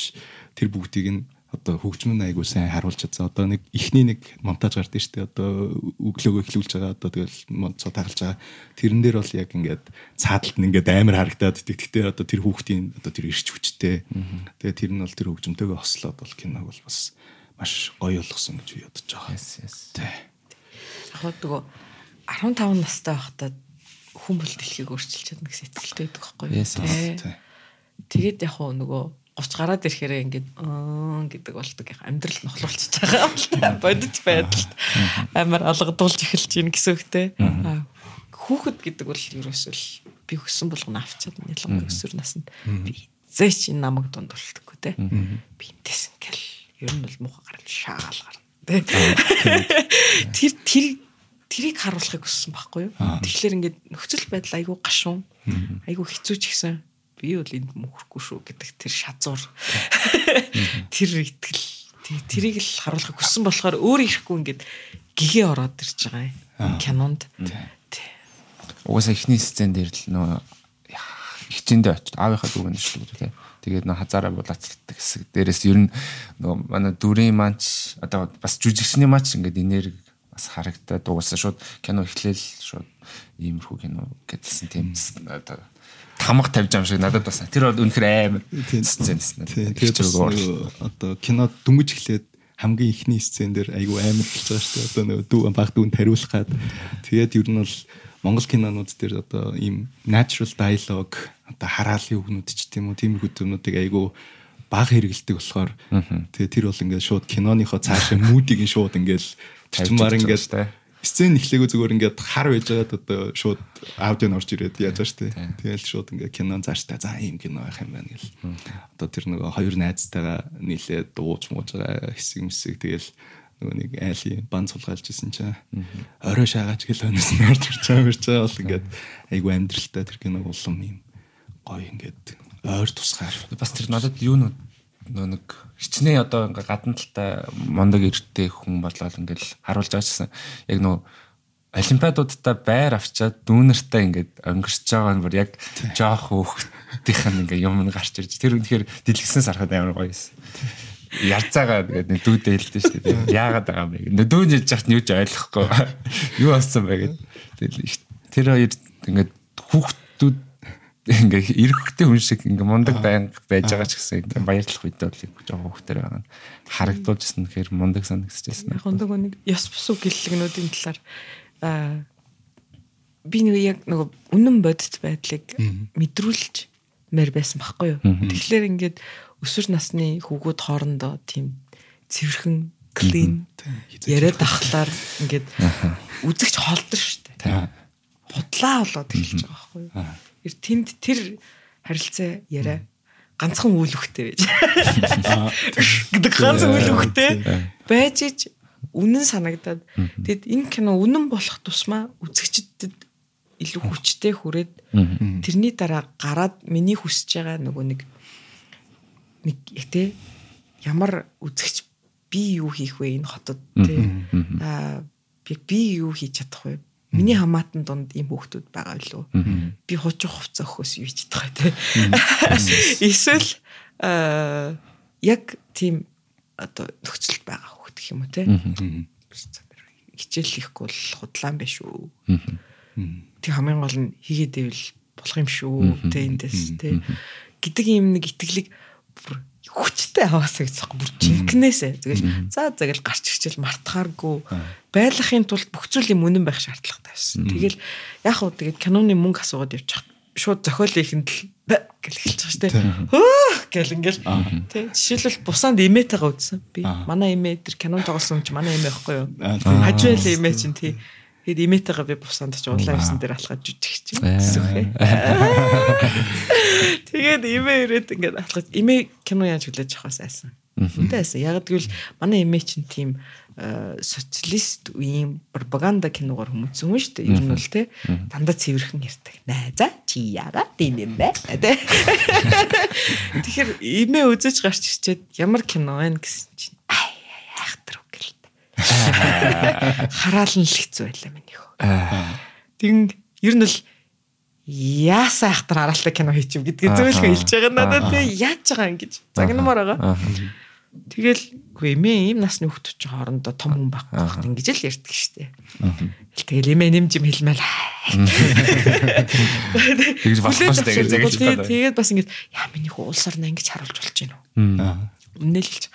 тэр бүгдийг нь одоо хөгжмөн айгуу сайн харуулж чадсан. Одоо нэг ихний нэг монтаж гардаг шүү дээ. Одоо өглөөгөө эхлүүлж байгаа. Одоо тэгэл монцоо тагалж байгаа. Тэрэн дээр бол яг ингээд цаадалт нь ингээд амар харагдаад идэг. Гэтэ одоо тэр хүүхдийн одоо тэр ирч хүчтэй. Тэгээ тэр нь бол тэр хөгжмөнтэйгээ хослоод бол киног бол бас маш гоё болгосон гэж би бодож байгаа. Yes, yes. Тэ. Яг нөгөө 15 настай байхдаа хүн бүл дэлхийг өөрчилж чадна гэсэн итгэлтэй байдаг байхгүй юу? Тэгээд яг нөгөө 30 гараад ирэхээр ингээд аа гэдэг болдог яг амьдрал нохлуулчихж байгаа та бодит байдалд амар алгадуулж эхэлж ийн гэсэн үгтэй. Хүүхэд гэдэг бол ерөөсөө л би өссөн болгоно авчаад ялангуяа өсвөр наснд би зээч энэ намайг дунд болтгоо те. Би энтэс ингээл ер нь бол муухай гарал шаал гарна те. Тэр тэр тэрийг харуулахыг хүссэн байхгүй юу? Тэгэхээр ингээд нөхцөл байдал айгүй гашуун. Айгүй хэцүү ч гэсэн би бол энд мөнхөрөхгүй шүү гэдэг тэр шазуур. Тэр итгэл тэрийг л харуулахыг хүссэн болохоор өөр ирэхгүй ингээд гэгээ ороод ирж байгаа юм. Кинонд. Угаасаа эхний сцен дээр л нөө хичээндээ очиж аавынхаа дүүгэн шүү дээ. Тэгээд нөө хазаараа булаацдаг хэсэг. Дээрээс ер нь нөө манай дүрийн манч одоо бас жүжигчний манч ингээд энерги бас харагдаад угаасаа шууд кино эхлээл шууд иймэрхүү кино гэдсэн тийм одоо тамга тавьж юм шиг надад бас тэр бол үнэхээр амар сцен дэсэн. Тэгээд бас одоо кино дүнгиж эхлээд хамгийн ихний сцен дээр айгүй амар хэлж байгаа шүү дээ. Одоо нөгөө дүү баг дүүн тариулах гад. Тэгээд ер нь бол Монгол кинонууд дээр одоо ийм natural dialogue одоо хараалын үгнүүд ч тийм үү тиймэрхүү төмнүүдийг айгүй баг хэрэгэлдэг болохоор тэгээ тэр бол ингээд шууд киноныхоо цаашаа мүүдийг нь шууд ингээд байгаа ингээд. Сцен эхлээгөө зүгээр ингээд хар байж байгаад одоо шууд аудио нь орж ирээд яаж штэ. Тэгэл шууд ингээд кинон цааштай за ийм кино байх юм байна гэл. Одоо тэр нөгөө хоёр найзтайгаа нийлээд дууж мууж байгаа хэсэг мэсэг. Тэгэл нөгөө нэг айлын бан сулгаалж исэн чинь орой шаагаач гэл өнөөс нь орж ирж байгаа мэрч байгаа бол ингээд айгу амьдралтай тэр кино улам юм. Гоё ингээд ойр тусгаар. Бас тэр надад юу нэг хичнээн одоо ингээ гадна талтай мондөг эрттэй хүн бодлол ингээл харуулж байгаа гэсэн яг нөө олимпиадуудаа байр авчаад дүүнэртэй ингээд өнгөрч байгаа нь бүр яг жоох хөөхтийнх нь ингээ юм нь гарч ирж тэр үнэхээр дэлгэснээс харахад амар гоё юмсэн. Ярцаагаа тэгээд нэг дүүдээ хэлдэг шүү дээ. Яагаад байгаа юм бэ? Дүүн жиж яхад нь юу ч ойлгохгүй. Юу болсон бэ гэдэг. Тэр хоёр ингээд хүүхдүүд ингээ ирэхтэй хүн шиг ингээ мундаг байнг байж байгаа ч гэсэн ингээ баярлах үедээ бол жоохон хөөхтөр байгаа нь харагдуулжсэн гэхээр мундаг санагдчихсэн. Яг нөгөө нэг ёс бусуу гэллэгнүүдийн талаар аа би нэг яг нөгөө үнэн бодит байдлыг мэдрүүлж мэр байсан байхгүй юу. Тэгэхээр ингээд өсвөр насны хүүгүүд хоорондоо тийм цэвэрхэн клин яриад ахлаар ингээд үзэгч холдсон шүү дээ. Худлаа болоод эхэлж байгаа байхгүй юу. Тэнд тэр харилцаа яриа ганцхан үйл өгтэй байж. гэдэг ганц үйл өгтэй байж ич үнэн санагдаад. Тэгэд энэ кино үнэн болох тусмаа үзэгчдэд илүү хүчтэй хүрээд тэрний дараа гараад миний хүсэж байгаа нөгөө нэг нэг тэ ямар үзэгч би юу хийх вэ энэ хотод тэ аа би би юу хийж чадах вэ Миний хамаатан донд ийм хүүхдүүд байгаа билүү? Би хуучин хувцас өхөөс юу чадах вэ те? Эсвэл яг тийм одоо нөхцөлд байгаа хүүхд гэх юм уу те? Хичээл ихгүй бол худлаан байх шүү. Тэг хамгийн гол нь хийгээд ивэл болох юм шүү. Тэ эндээс тэ гэдэг юм нэг итгэлийг бүр хүчтэй хаваасаа гэсэн бүр жинкнээсээ тэгэл за тэгэл гарч ирчихэл мартахааргүй. Байлахын тулд бүх зүйл юм үнэн байх шаардлагатай байсан. Тэгэл яг хуу тэгээд киноны мөнгө асуугаад явчих. Шууд зохиолын ихэнд л гэл эхэлж байгаа шүү дээ. Хөө гэл ингээл. Тий жишээлбэл бусаанд имэтайгаа үзсэн. Би манай имэ тэр кинон тоглосон ч манай имэ байхгүй юу? Хажуул имэ чинь тий Тэгээд имээтэйгээ би бусанд ч улаан ирсэн дээр алхаж жүжигч юм. Тэгээд имээ ирээд ингээд алхаж имээ кино яаж хүлээж авах байсан. Үнтэйсэн. Яг гэвэл манай имээ чинь тийм социалист үеийн пропаганда киногоор хүмүүцсэн хүн шүү дээ. Ер нь бол те дандаа цэвэрхэн ярьдаг. Найзаа чи яагаад тийм юм бэ? Тэ. Тэгэхээр имээ үзэж гарч ирчээд ямар кино байна гэсэн чинь айхтар. Хараал нь л хэцүү байлаа хөө. Тэгин ер нь л яасаа ахтар хараалтай кино хийчих гэдгийг зөвлөгөө хэлж байгаа надад те яаж байгаа юм гэж загнамаар байгаа. Тэгэл үгүй эмээ ийм насны хүүхдүүд ч хоорондоо том хүн байх гэх ингэж л ярьдаг штеп. Тэгэл эмээ нэмж юм хэлмэл. Тэгж болохгүй. Тэгэл тэгээд бас ингэж яа миний хүү улсаар нь ингэж харуулж болж гин үү. Үнэлж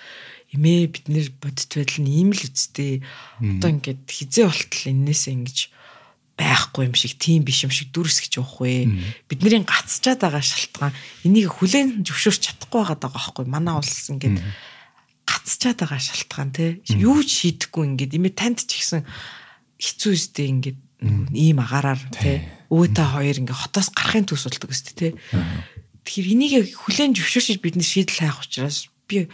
эмээ бид нэр бодит байдал нь ийм л үсттэй. Одоо ингээд хизээ болтол энээсээ ингэж байхгүй юм шиг тийм биш юм шиг дүрсгэж явах вэ. Бидний гацчаад байгаа шалтгаан энийг хүлээн зөвшөөрч чадахгүй байгаа даа байхгүй. Манай улс ингээд гацчаад байгаа шалтгаан те. Юу ч шийдэхгүй ингээд. Имээ танд ч ихсэн хэцүү үстэй ингээд ийм агаараар те. Өвөө та хоёр ингээд хотоос гарахын төс болдог өстэй те. Тэгэхээр энийг хүлэн зөвшөөрч бид нар шийдэл хайх учраас би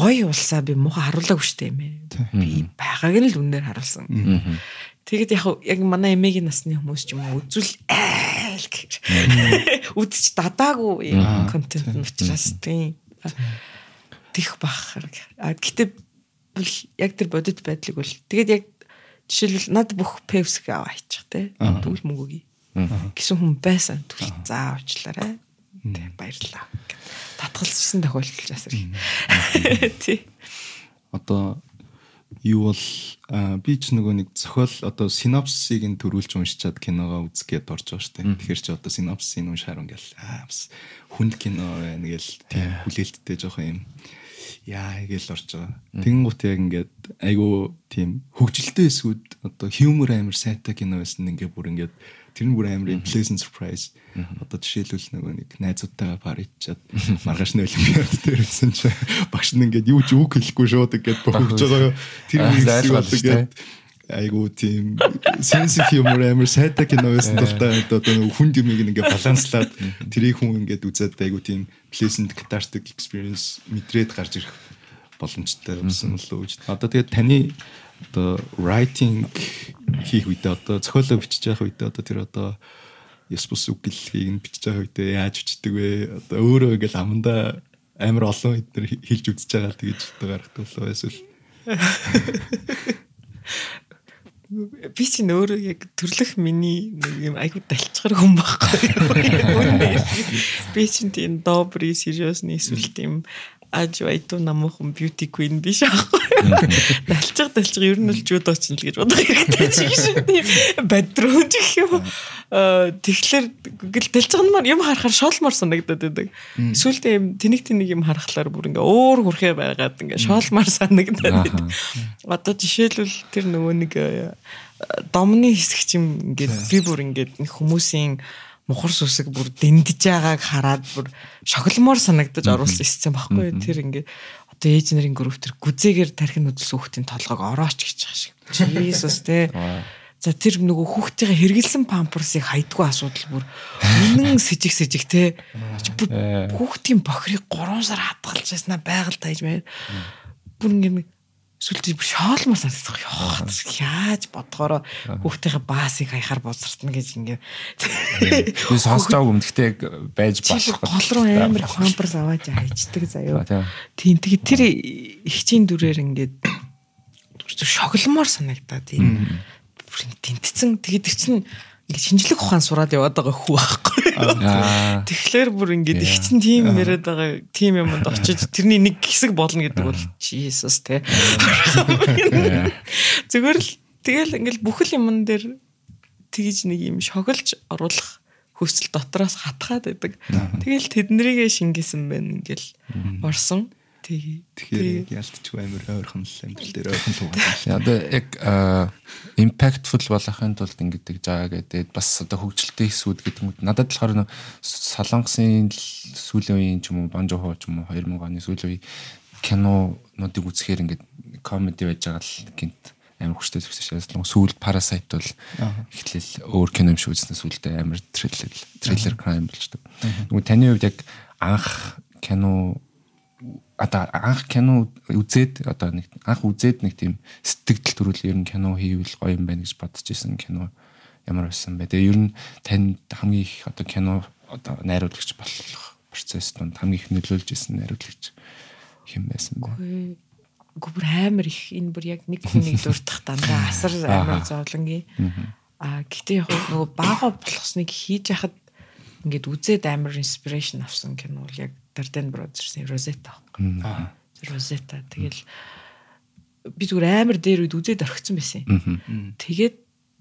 гой улсаа би муухай харуулаагүй штэ юм ээ би байгааг нь л үнээр харуулсан. Тэгээд яг яг манай эмээгийн насны хүмүүс ч юм уу үзүүл айл гэж. Үзэж дадаагүй контент нь учраас тийм тих бах. А гэтээ бол яг тэр бодит байдлыг бол тэгээд яг жишээлбэл над бүх певс аваа хийчих те. Тэгвэл мөнгөгүй. Гэсэн хүн байсан. Тэгвэл заа авчлаарай. Тэг баярлаа. Татгалзсан тохиолдол жасар. Тий. Одоо юу бол би ч нөгөө нэг зохиол одоо синопсисыг нь төрүүлж уншичаад киногоо үзгээд орж байгаа штэ. Тэгэхээр чи одоо синопсисыг уншаар ингээл аа бас хүнд кино байна гээл тийм хүлээлттэй жоохон юм яа гээл орж байгаа. Тэнгуут яг ингээд айгу тийм хөгжилтэй эсүүд одоо humor амир сайтай кино байсан ингээ бүр ингээд тэр нь бүр амир pleasant surprise. Одоо жишээлбэл нөгөө нэг найзуудтайгаа пар ичээд маргааш нь олимпиад дээр үзсэн чи багш нь ингээд юу ч үг хэлэхгүй шууд ингээд бохогж байгаа. Тэр үеийг бол ингээд айгу тийм sense humor амар сайтай кино байсан дуртай. Одоо хүн дэмийг ингээ баланслаад тэрийг хүн ингээд үзээд айгу тийм pleasant cathartic experience мэдрээд гарч ирэх боломжтой юмсан л үү. Одоо тэгээд таны одоо writing хийх үедээ одоо зохиолоо бичиж явах үедээ одоо тэр одоо ёс бус үгэлгийг нь бичиж байгаа үедээ яаж бичдэг вэ? Одоо өөрөө ингээл амандаа амар олон эдгээр хэлж үзэж байгаа л тэгэж одоо гаргадаг болов эсвэл би ч нөөрөө яг төрлөх миний юм айгуу далчгар хүн байхгүй. Би ч тийм добрый сериусны эсвэл тийм аж байту намуухан beauty queen биш аахгүй. Далчиг далчиг ер нь л жууд очно л гэж бодох хэрэгтэй чи шүү. Бадруу гэх юм. Аа тэгэхээр гэл далчиг нь юм харахаар шоолмор санагдаад байдаг. Эсвэл тийм тэнэг тэнэг юм харахаар бүр ингээ өөр хүрхээ байгаад ингээ шоолмор санагдаад байдаг. Одоо жишээлбэл тэр нөгөө нэг домны хэсэг чим ингээд би бүр ингээд хүмүүсийн мухар сүсэг бүр дэндэж байгааг хараад бүр шогломоор санагдаж оруулсан эсцэн баггүй тэр ингээ одоо ээж нарын групп тэр гүзээгээр тархин хөдөлсөн хүүхдийн толгойг орооч гэж байгаа шиг. Jesus те. За тэр нөгөө хүүхдийн хэрэгэлсэн памперсыг хайдгүй асуудал бүр үнэн сэжиг сэжиг те. Хүүхдийн бохирыг 3 сар хадгалж яснаа байгаль тааж байр. Бүр ингээ сүлдээ бүр шоолмор санагдах ёо. Яаж бодгороо хүүхдийнхээ баасыг хаяхаар бузартна гэж ингээ би сонсож байгааг өмдөхтэй байж болох гол руу амар памперс аваад хайчдаг заяо. Тийм. Тэгээ тэр ихчийн дүрээр ингээд шогломоор санагдаад тийм. Тэнтцэн. Тэгээд тэр чинь ингээд шинжлэх ухаан сураад яваад байгаа хүү байхгүй. Тэгэхээр бүр ингээд их чинь тийм яриад байгаа тийм юмд очиж тэрний нэг хэсэг болно гэдэг бол Jesus те. Зүгээр л тэгэл ингээд бүхэл юмн дээр тэгж нэг юм шоглож оруулах хүсэл дотроос хатгаад байдаг. Тэгэл тэднэрийгээ шингээсэн байна ингээл орсон. Тэгэхээр ялтчгүй амар ойрхон л амьдрал дээр ойрхон л угаалаа. Одоо яг impactful болохын тулд ингэдэг жаа гэдэг бас одоо хөгжилтэй хэсүүд гэдэг юм. Надад болохоор солонгосын сүүлийн үеийн ч юм уу Бонжохо ч юм уу 2000 оны сүүлийн үе кинонуудыг үзэхээр ингээд комеди байж байгаа л гинт амар хүчтэй зөксөж яасан. Сүүлд Parasite бол эхлээл өөр кино юм шиг үзснээс сүүлдээ амар триллер триллер crime болчдөг. Нөгөө таны хувьд яг анх кино одоо анх кино үзээд одоо нэг анх үзээд нэг тийм сэтгэл төрүүл ер нь кино хийвэл гоё юм байна гэж бодож исэн кино ямар байсан бэ? Тэгээ ер нь танд хамгийн их одоо кино одоо найруулагч болох процесс донд хамгийн их нөлөөлж исэн найруулагч хэн байсан бэ? Үгүй бүр амар их энэ бүр яг нэг хүнийг дурдах дандаа асар амар зовлонгийн. Аа гэтээ яг нөгөө баага болохсныг хийж яхад ингээд үзээд амар инспирэшн авсан кино бол яг Darden Brothers-ийн Rosetta. Аа. Rosetta тэгэл би зүгээр амар дээр үед үзээд орхисон байсан. Тэгээд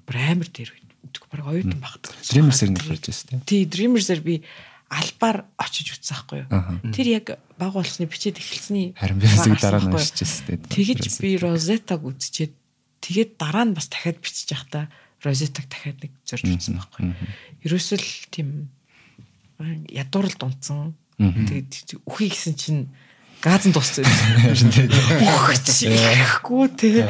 бүр амар дээр үед үгүй баг оюутан багт. Dreamers-ээр нэг гарч ирсэн тийм. Тий, Dreamers-ээр би албаар очиж үзсэн байхгүй юу. Тэр яг баг болсны бичээд эхэлсний Харин би хэсэг дараа нь уншижсэн тийм. Тэгэж би Rosetta-г үзчихэд тэгээд дараа нь бас дахиад бичиж явахдаа Rosetta-г дахиад нэг зорж үзсэн байхгүй юу. Ерөөсөл тийм ядуурл дунцсан. Тэгээд үхий гэсэн чинь газан дууссан. Үхэж ихгүй тэгээ.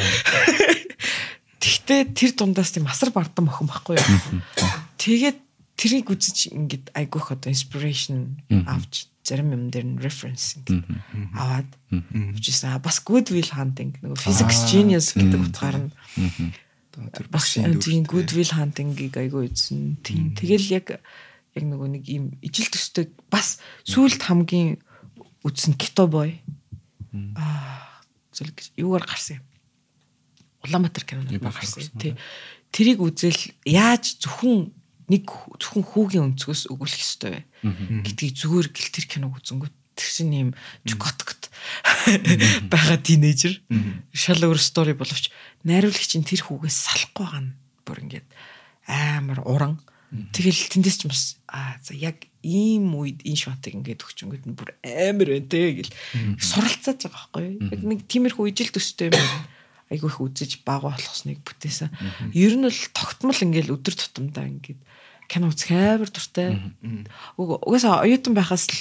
Тэгтээ тэр дундаас тийм асар бардам охин байхгүй юу. Тэгээд тэрийг үзэж ингээд айгүйх одоо inspiration авч зарим юм дээр нь reference ингээд аваад үжсэн бас good will hunting нөгөө physics genius гэдэг утгаар нь бас тийм good will hunting-ийг айгүй үзсэн. Тийм тэгэл яг яг нөгөө нэг ийм ижил төстэй бас сүулт хамгийн үзсэн кито бой. Аа зөв юугаар гарсан юм. Улаанбаатар кинонд гарсан. Тий. Тэрийг үзэл яаж зөвхөн нэг зөвхөн хүүгийн өнцгөөс өгүүлэх ёстой вэ? Гэдгийг зүгээр гэл тэр киног үзэнгүүт тэр чинь юм чукоткот байгаа тинейжер. Шал өөр стори боловч найруулагч нь тэр хүүгээс салахгүй байгаа нь бүр ингээд амар уран тэгэл тэндээс ч бас аа за яг ийм үед энэ шотыг ингээд өгчөнгөд нь бүр амар байна те гэл суралцаад байгаа байхгүй яг нэг тиймэрхүү ижил төстэй юм айгүй их үзэж бага болохсныг бүтээсэн ер нь бол тогтмол ингээд өдөр тутамдаа ингээд кино үзэх амар дуртай. Угаасаа оюутан байхаас л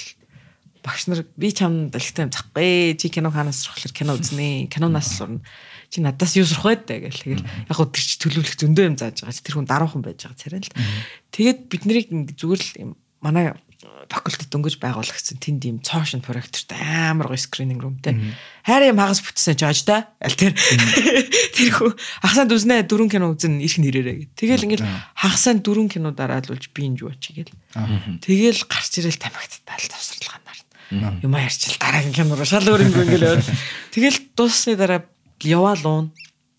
багш нар би чамд дэлгтэй юм захгүй. Чи кино ханаас сурахлаар кино үзнэ. Кинонаас сурна. Чи надаас юу сурах вэ гэл. Тэгэл яг гоо тэр чи төлөвлөх зөндөө юм зааж байгаа. Тэр хүн даруухан байж байгаа царай л. Тэгээд бид нарыг зүгээр л юм манай факультет дөнгөж байгуулагдсан тэнд ийм цоошин проекторт амар гоё скрининг румтэй. Хайр юм хагас бүтсэн жааж та. Аль тэр тэр хөө хагасанд үзнэ дөрүн кино үзэн ирэх нэрээрээ гэ. Тэгэл ингээл хагасанд дөрүн кино дараалуулж би энэ юу очи гэл. Тэгэл гарч ирэл тамхит тал тавсралгаанаар. Юм ярьчил дараагийн кино руу шал өөр юм ингээл. Тэгэл дууссны дараа яваал уун.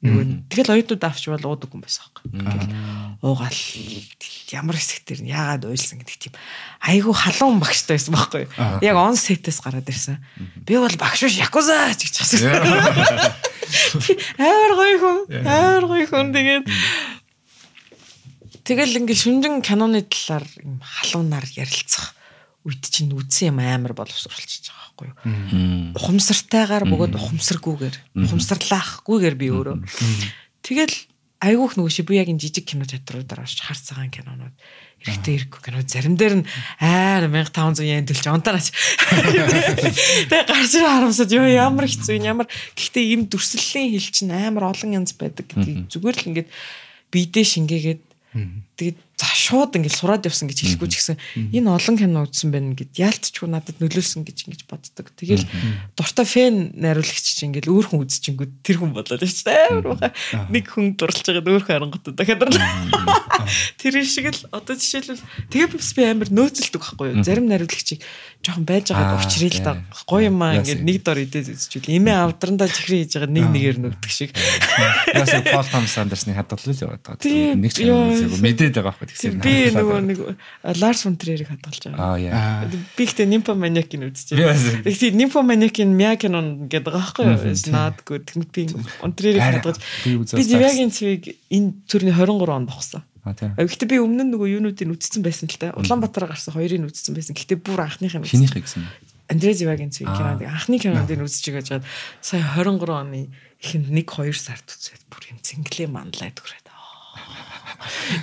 Тэгэл оюутнууд авч бол уудаг юм байсан байхгүй. Уугаал ямар хэсэг төр яагаад уйлсан гэдэг тийм айгүй халуун багштай байсан байхгүй. Яг он сетээс гараад ирсэн. Би бол багш биш якуза гэж часан. Амар гоё хүн. Амар гоё хүн тэгээд Тэгэл ингээ шүнжин киноны талаар халуунаар ярилцах үед чинь үдсэн юм амар боловсруулчихж байгаа байхгүй юу. Ухамсартайгаар бөгөөд ухамсаргүйгээр ухамсарлаахгүйгээр би өөрөө. Тэгэл айгүйх нөгөө Шибуягийн жижиг кино театруудаар орж харц цагаан кинонууд эрэхтэй ирэхгүй кино. Зарим дээр нь аа 1500 yen төлж онтараач. Тэгээ гарч ирээ харамсаад ёо ямар хэцүү ямар. Гэхдээ ийм дүрслэлийн хэл чинь амар олон янз байдаг гэдгийг зүгээр л ингээд бидээ шингээгээд тэгээд за шууд ингээд сураад явсан гэж хэлэхгүй ч гэсэн энэ олон кино үзсэн байна гэд яалтчгүй надад нөлөөлсөн гэж ингэж боддог. Тэгэл дуртай фэн найруулагч чинь ингээд өөр хүн үзчихэнгүүд тэр хүн болоод шүү дээ. Амар баха. Нэг хүн дурлж байгаа өөр хүн харангуут дахиад Тэр шиг л одоо жишээлбэл тэгээ бис би амар нөөцөлдөг байхгүй юу. Зарим найруулагчийг жоохон байж байгааг учрыг л да. Гоё юм аа ингээд нэг дор идээд үзчихвэл эмээ авдрандаа чихрээ хийж байгаа нэг нэгээр нүгдэх шиг. Яасан Пол Томс Андерсны хадгалал яваад байгаа. Нэг ч юм мэдээд байгаа байхгүй тэгсэн. Би нөгөө нэг Ларс фон Трерийг хадгалж байгаа. Аа яа. Би ихтэй Нимфо маниакийг үзчихээ. Тэгтээ Нимфо маниакийн Мякинон гэдэг байгаа байхгүй юу? Наад гоо тэгмэд би фон Трерийг хадгалж би Дивягийн цэвийг энэ төрний 23 онд авсан. А тийм. Гэхдээ би өмнө нь нөгөө юунуудыг үзсэн байсан л та. Улаанбаатар гарсан хоёрыг үзсэн байсан. Гэхдээ бүр анхных юм. Хинийх гэсэн. Андре Зивагийн цэг кинод анхны кинод үзэж байгаа жаад сая 23 оны ихэнд 1 2 сард үзээд бүр юм цэнгэлээ манлайд хүрээд.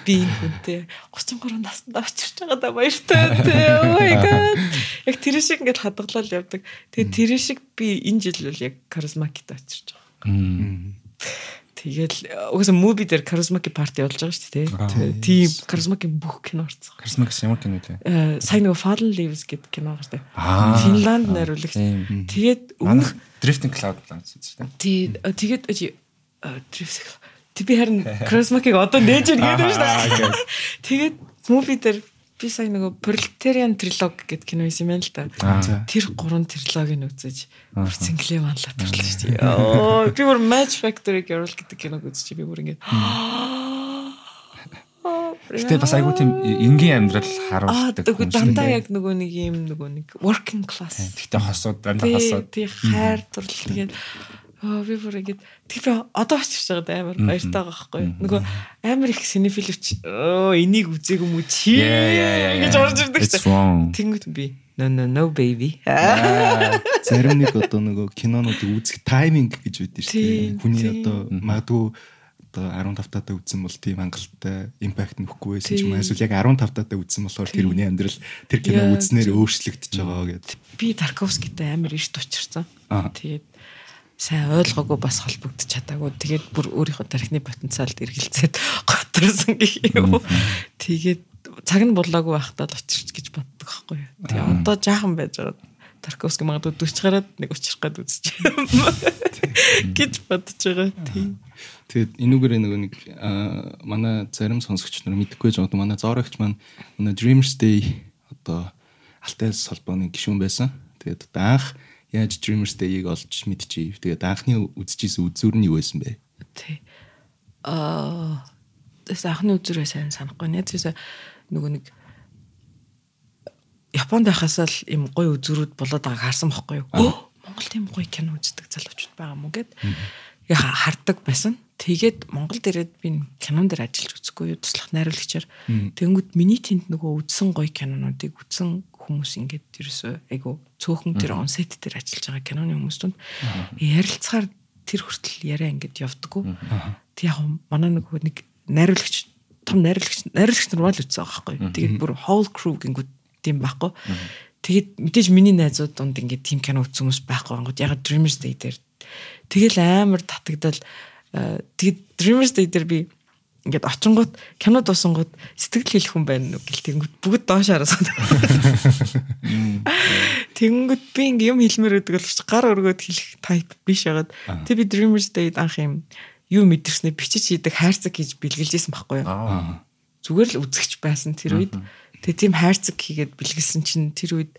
Би энэ хүнтэй 33 наснда очирч байгаа да баяртай тий. Oh my god. Яг тэр шиг ингээд хадгалал явдаг. Тэгээ тэр шиг би энэ жил бол яг Каризмакит очирч байгаа. Тэгэл угаасаа movie дээр Charismatic party болж байгаа шүү дээ. Тэгээ тийм Charismatic бүх кино орцсон. Харсмагс ямар кино лээ? Э сайн нэг Fallen Leaves гэдэг кино гартай. Аа. Финланд найруулагч. Тэгээд өмнөх Drifting Cloud ланц шүү дээ. тий тэгээд Drift Тэг би харин Charismatic одоо нээж иргээд байна шүү дээ. Тэгээд movie дээр би сайн нөгөө Proletarian Trilogy гэдэг кино байсан юм байна л да. Тэр гурван трилогиг үзэж бүр цэнгэлээ манлаад төрлөө шүү дээ. Оо би бүр Match Factory Girl гэдэг киног үзчих би бүр ингэж Гэтэ бас айгуу тийм энгийн амьдрал харуулдаг. хүн шүү дандаа дээ. яг нөгөө нэг юм нөгөө нэг working class. Гэтэ хосууд дандаа хосууд. тий хайр дурлал тэгээд аа би бүр ингэж тэг би одоо очиж байгаа амар баяртай байгаа байхгүй юу. Нөгөө амар их синефилвч оо энийг үзег юм уу чи Yeah, yeah, yeah, гэж yeah. орж ирдэг wrong. Тэнгүүд би no no no baby. Зарим нэг одоо нөгөө кинонуудыг үзэх тайминг гэж үүдэн шүү дээ. Хүний одоо магадгүй одоо 15 татаа үзсэн бол тийм хангалттай импакт нөхгүй байсан ч юм Тий. эсвэл яг 15 татаа үзсэн болохоор тэр хүний амьдрал тэр кино зөв. өөрчлөгдөж байгаа гэдэг. Би Тарковскитай амар ирт учирсан. Аа. Тэгээд сайн ойлгоогүй бас холбогдож чадаагүй. Тэгээд бүр өөрийнхөө тархины потенциалд эргэлзээд готорсон гэх юм. Тэгээд цаг нь болоогүй байхдаа л учирч гэж боддог байхгүй юу. Тэгээ одоо жаахан байж байгаа. Тарковски магадгүй 40 гараад нэг учрах гээд үзэж юм гэж бодож байгаа. Тийм. Тэгээд энүүгээр нөгөө нэг манай зарим сонсогч нар мэдэхгүй жоо манай зорогч маань манай Dreamers Day одоо алтай холбооны гишүүн байсан. Тэгээд одоо анх яаж Dreamers Day-ийг олж мэдчихив. Тэгээд анхны үзчихсэн үзүүр нь юу байсан бэ? Тий. Аа анхны үзүрээ сайн санахгүй. Нэг зүйлс нөгөө нэг Японд байхаас л юм гоё үзүрүүд болоод байгааг харсан байхгүй юу? Өө, Монгол тийм гоё кино үздэг залуучууд байгаа мó гэд яг хардаг байсан. Тэгээд Монгол дээрээд би кинон дээр ажиллаж үзэхгүй юу туслах найруулагчаар. Тэнгүүд миний тэнд нөгөө үзсэн гоё кинонуудыг үзсэн хүмүүс ингээд ерөөсөө айгу цөөхөн тэр он сет дээр ажиллаж байгаа киноны хүмүүс тунд ярилцахаар тэр хүртэл яриа ингээд явдггүй. Тэг яг манай нөгөө нэг найруулагч том найруулагч найруулагч нар бол үтсэн байгаа байхгүй. Тэгээд бүр whole crew гингүүд тийм байхгүй. Тэгээд мэдээж миний найзууд донд ингээд тим кино үзсэн хүмүүс байхгүй ангууд яг Dreamers Day дээр. Тэгэл амар татагдал э, тэгээд Dreamers Day дээр би ингээд очингууд кино дуусангууд сэтгэл хэлэх хүн байна уу гэл тэгэнгүүт бүгд доош хараад. Тэгэнгүүт би ингээд юм хэлмээр өгдөг боловч гар өргөд хэлэх type биш ягаад. Тэг би Dreamers Day-д анх юм юу мэдэрснэ бичиж хийдэг хайрцаг гэж бэлгэлжсэн байхгүй юу. Аа. Зүгээр л үзэгч байсан тэр үед. Тэгээ тийм хайрцаг хийгээд бэлгэлсэн чинь тэр үед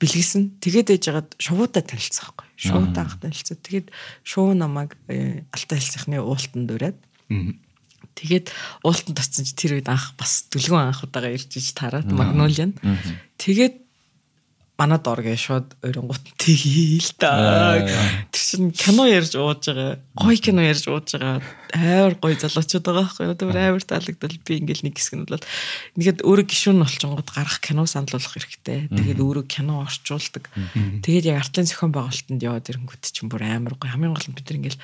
бэлгэлсэн. Тэгээд ээж жагаад шувуудаа танилцсан байхгүй. Шуудаа анх танилцсан. Тэгээд шуу намайг э, алтай хэлсийнхний уултанд ураад. Тэгээд уултанд очсон чи тэр үед анх бас дүлгэн анх удаага ирж иж тараад Магнолиан. Тэгээд манад оргээ шууд өрөнгут тгийл та. Тэр чин кино ярьж ууж байгаа. Гой кино ярьж ууж байгаа. Амар гой залуучууд байгаа байхгүй юу. Тэр амар таалагдал би ингээл нэг хэсэг нь бол нэгэд өөрөө гişүүн олчонгод гарах кино саналуулах хэрэгтэй. Тэгээд өөрөө кино орчуулдаг. Тэгээд яг артын зохион байгуулалтанд яваад ирэнгүүт чинь бүр амар гой. Хамгийн гол нь бид нар ингээл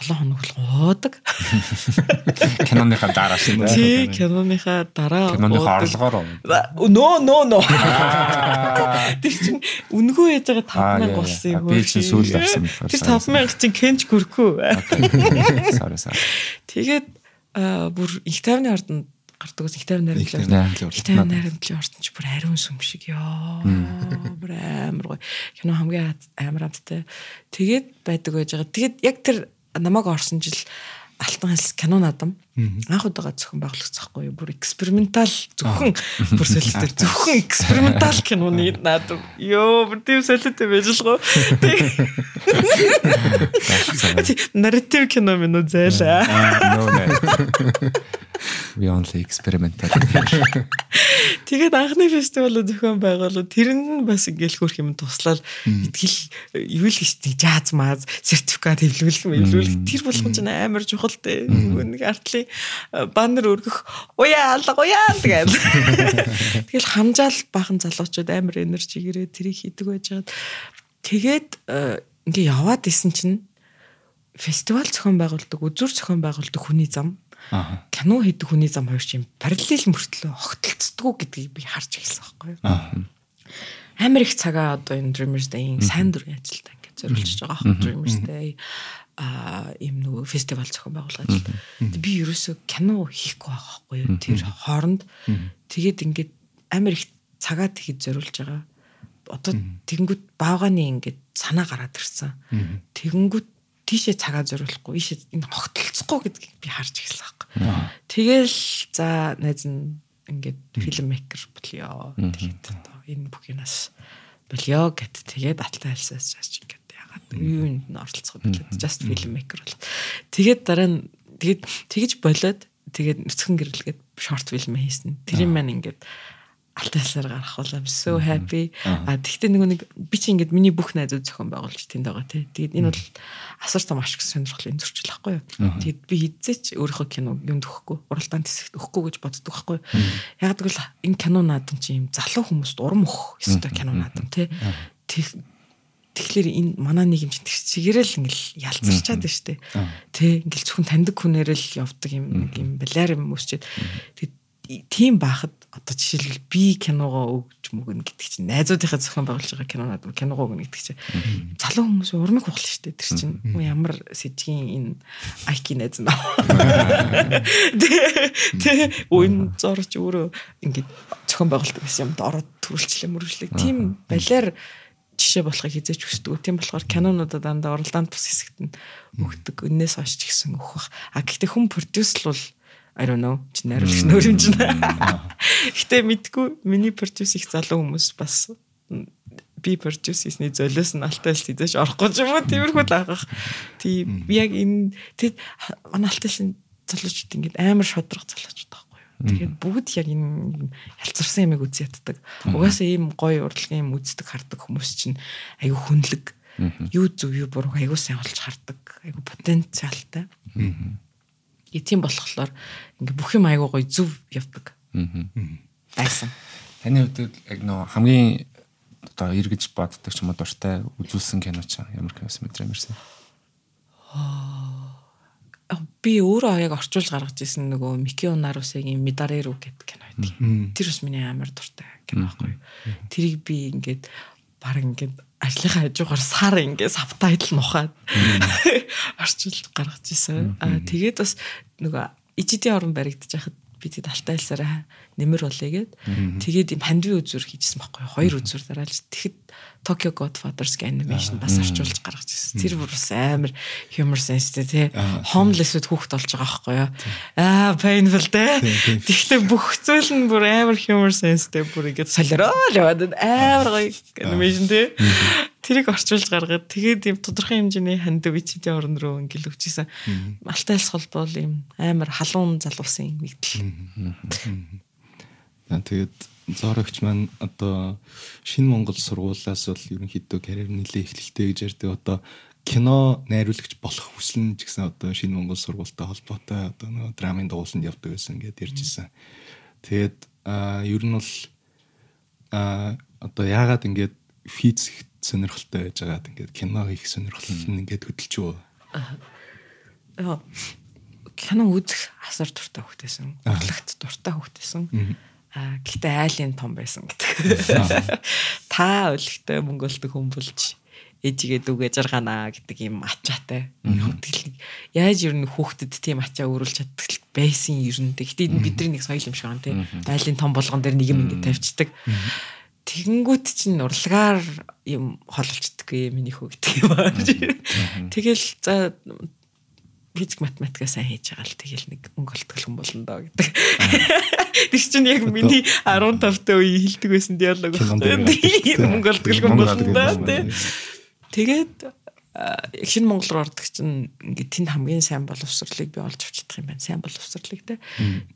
7 хоног болгон уудаг. Киноныхаа дараа шин. Тий, киноныхаа дараа Киноныхаа орлогоор. Нөө нөө нөө. Тэр чинь үнгөө яж байгаа 5000 Аа, яа, болсон юм Би чинь сүүлд авсан Тэр сайн, 5000 чинь кенч гөрхөө. Sorry sorry. Тэгээд бүр их тайвны ордонд гардаг ус их тайвны ордонд. Их тайвны найрамдлын ордонд ч бүр ариун сүм шиг ёо. Бүр амар гоё. Кино хамгийн амар амттай. Тэгээд байдаг байж байгаа. Тэгээд яг тэр намайг орсон жил алтан хэлс кино наадам анх удаага зөвхөн байгуулагдсан байхгүй юу? Бүр экспериментал зөвхөн. Бүр солиотой зөвхөн экспериментал киноны наадам ёо бүр тийм солиотой байж л гоо нарратив кино минь no. We only experimental. тэгээд анхны фестивал зөвхөн байгуулав тэр нь бас ингээл хөрх юм туслаад итгэл юу л гэж жааз мааз сертификат хэвлүүлэх мэвлүүлэх. Тэр болгон ч амар чухал те. Нэг артлын баннер өргөх уяа алга уяа тэгээд тэгэл хамжаал бахан залуучууд амар энержигээрээ тэрийг хийдэг байжгаад тэгээд э, ингээ яваад исэн чинь фестивал зохион байгуулдаг үзүр зохион байгуулдаг хүний зам кино хийдэг хүний зам хоёр чинь параллел мөртлөө огтлцдгүү гэдгийг би харж эхэлсэн байхгүй юу. Амар их цагаа одоо энэ Dreamers Day-ийн сайн дурын ажилтаа ингээд зориулж байгаа аахгүй Dreamers Day ийм нөгөө фестивал зохион ажил. Тэгээд би ерөөсөө кино хийхгүй байхгүй юу? Тэр хооронд тэгээд ингээд амар их цагаа тэгэд зориулж байгаа. Одоо тэгэнгүүт баавганы ингээд санаа гараад ирсэн. Тэгэнгүүт тийшээ цагаа зориулахгүй ийшээ энэ хогтолцохгүй гэдгийг би харж эхэлсэн байхгүй. Тэгэл за найз нь ингээд фильм мейкер болёо. Тэгээд энэ бүхнээс болёо гэт тэгээд аталтай хэлсээс чааш ингээд ягаад юунд нь оролцох болоод just film maker бол. Тэгээд дараа нь тэгээд тэгж болоод тэгээд нүцгэн гэрэлгээд short film хийсэн. Тэр юм маань ингээд алтайлсаар гарах бол I'm so happy. А тэгтээ нэг нэг би чи ингээд миний бүх найзууд зохион байгуулж тэнд байгаа тий. Тэгээд энэ бол асар том ашиг сонирхлын зөрчил байхгүй юу. Тэгээд би хизээч өөрийнхөө кино юмд өгөхгүй, уралдаан тэсэгт өгөхгүй гэж боддог байхгүй юу. Яг тэгвэл энэ кино наадам чи юм залуу хүмүүст урам өгөх ёстой кино наадам тий. Тэгэхээр энэ манай нэг юм чигээрэл ингээл ялцарчаад байна шүү дээ. Тэ ингээл зөвхөн таньдаг хүнээр л явдаг юм юм балаар юм өсчээд тийм бахад одоо жишээлбэл би киногоо өгч мөгнө гэдэг чинь найзуудынхаа зохион байгуулж байгаа кинонод киногоо өгнө гэдэг чинь залуу хүмүүс урмыг хугал шүү дээ. Тэр чинь ямар сэжгийн энэ айки найз наа тэ үн зорч өөрөө ингээд зохион байгуулалт гэсэн юмд ороод төрүүлчлээ мөрөжлээ тийм балиар жишээ болохыг хизээч хүсдэг. Тийм болохоор кинонуудад дандаа уралдаанд бус хэсэгт нь өгдөг. Өннөөс хойш ч гэсэн өгөх бах. А гэхдээ хүн продюсер бол I don't know. Чи найруулагч нөрөмж байна. Гэтэ мэдгүй миний продюс их залуу хүмүүс бас би продюс хийсний золиос нь алтаас хизээш орохгүй ч юм уу тиймэрхүү л аах. Тийм яг энэ тэгэд манай алтаас залуучууд ингээд амар шодрох залуучууд байхгүй Тэгээд бүгд яг энэ ялцарсан ямиг үз яддаг. Угаасаа ийм гоё урлагийн юм үздэг хардаг хүмүүс чинь аюу хүнлэг юу зөв юу буруу аюу сайн олж хардаг. Аюу потенциалтай. Гэ тийм болохоор ингээ бүх юм аюу гоё зөв явдаг. Байсан. Таны хувьд яг нөө хамгийн одоо эргэж боддог ч юм уу дуртай үзүүлсэн кино ч ямар киноос мэдрэмэрсэн. Би өөрөө яг орчуулж гаргаж ирсэн нөгөө Микио Нарусагийн Медареру гэдэг кино байдаг. Тэр бас миний амар дуртай кино байхгүй. Тэрийг би ингээд баг ингээд ажлынхаа хажуугаар сар ингээд сабтайтл нухаад орчуулж гаргаж ирсэн. Аа тэгээд бас нөгөө ижидийн орон баригдаж хахад би тэгэд алтайлсараа нэмэр болъё гэд. Тэгээд юм хандви үзүр хийжсэн байхгүй хоёр үзүр дараалж тэгэхэд Tokyo Godfathers-г анимашн бас орчуулж гаргаж ирсэн. Тэр бүр бас амар humor sense тий. Homeless-үүд хүүхд болж байгаа байхгүй юу. Аа painful тий. Тэгэхдээ бүх зүйл нь бүр амар humor sense-тэй бүр ингэж солиороо л яваад амар гоё анимашн тий. Тэрийг орчуулж гаргаад тэгээд юм тодорхой хэмжээний ханд вичидийн орн руу ингээл өгчээсэн. Алтайлс холбоол юм амар халуун залуусан нэгдэл. Тэгээд зорогч маань одоо шинэ Монгол сургуулиас бол ерөнхийдөө карьер нэлээ эхлэлтэй гэж ярьдаг. Одоо кино найруулагч болох хүсэл нь ч гэсэн одоо шинэ Монгол сургуультай холбоотой одоо нөгөө драмын дугууланд явдаг байсан гэдээ ярьж исэн. Тэгээд ер нь бол одоо яагаад ингээд физик сонирхолтой байж байгаад ингээд кино хийх сонирхол нь ингээд хөдөлж юу? Аа кино үзэх асар дуртай хөхтэйсэн. Урлагт дуртай хөхтэйсэн. Аа гэхдээ айлын том байсан гэдэг. Та өлегтэй мөнгөлдөг хүн болж ээжигээ дүүгээ жарганаа гэдэг юм ачаатай. Хөтгөл яаж ер нь хүүхдэд тийм ачаа өөрүүлж чаддаг байсан ер нь. Гэхдээ бидний нэг соёл юм шиг байна тийм. Айлын том болгон дээр нэг юм ингэ тавьчихдаг. Тэгэнгүүт чинь урлагаар юм хололцдоггүй миний хүү гэдэг юм аа. Тэгэл за физик математикаа сайн хийж байгаа л тэгэл нэг мөнгө олтгол хүн болно доо гэдэг. Тэр чинь яг миний 15 та үе хэлдэг байсан диалог байна. Мөнгө олтгол хүн болно доо тий. Тэгээд шинэ Монгол руу ордог чинь ингээд тэнд хамгийн сайн боловсролыг би олж авчдах юм байна. Сайн боловсролыг те.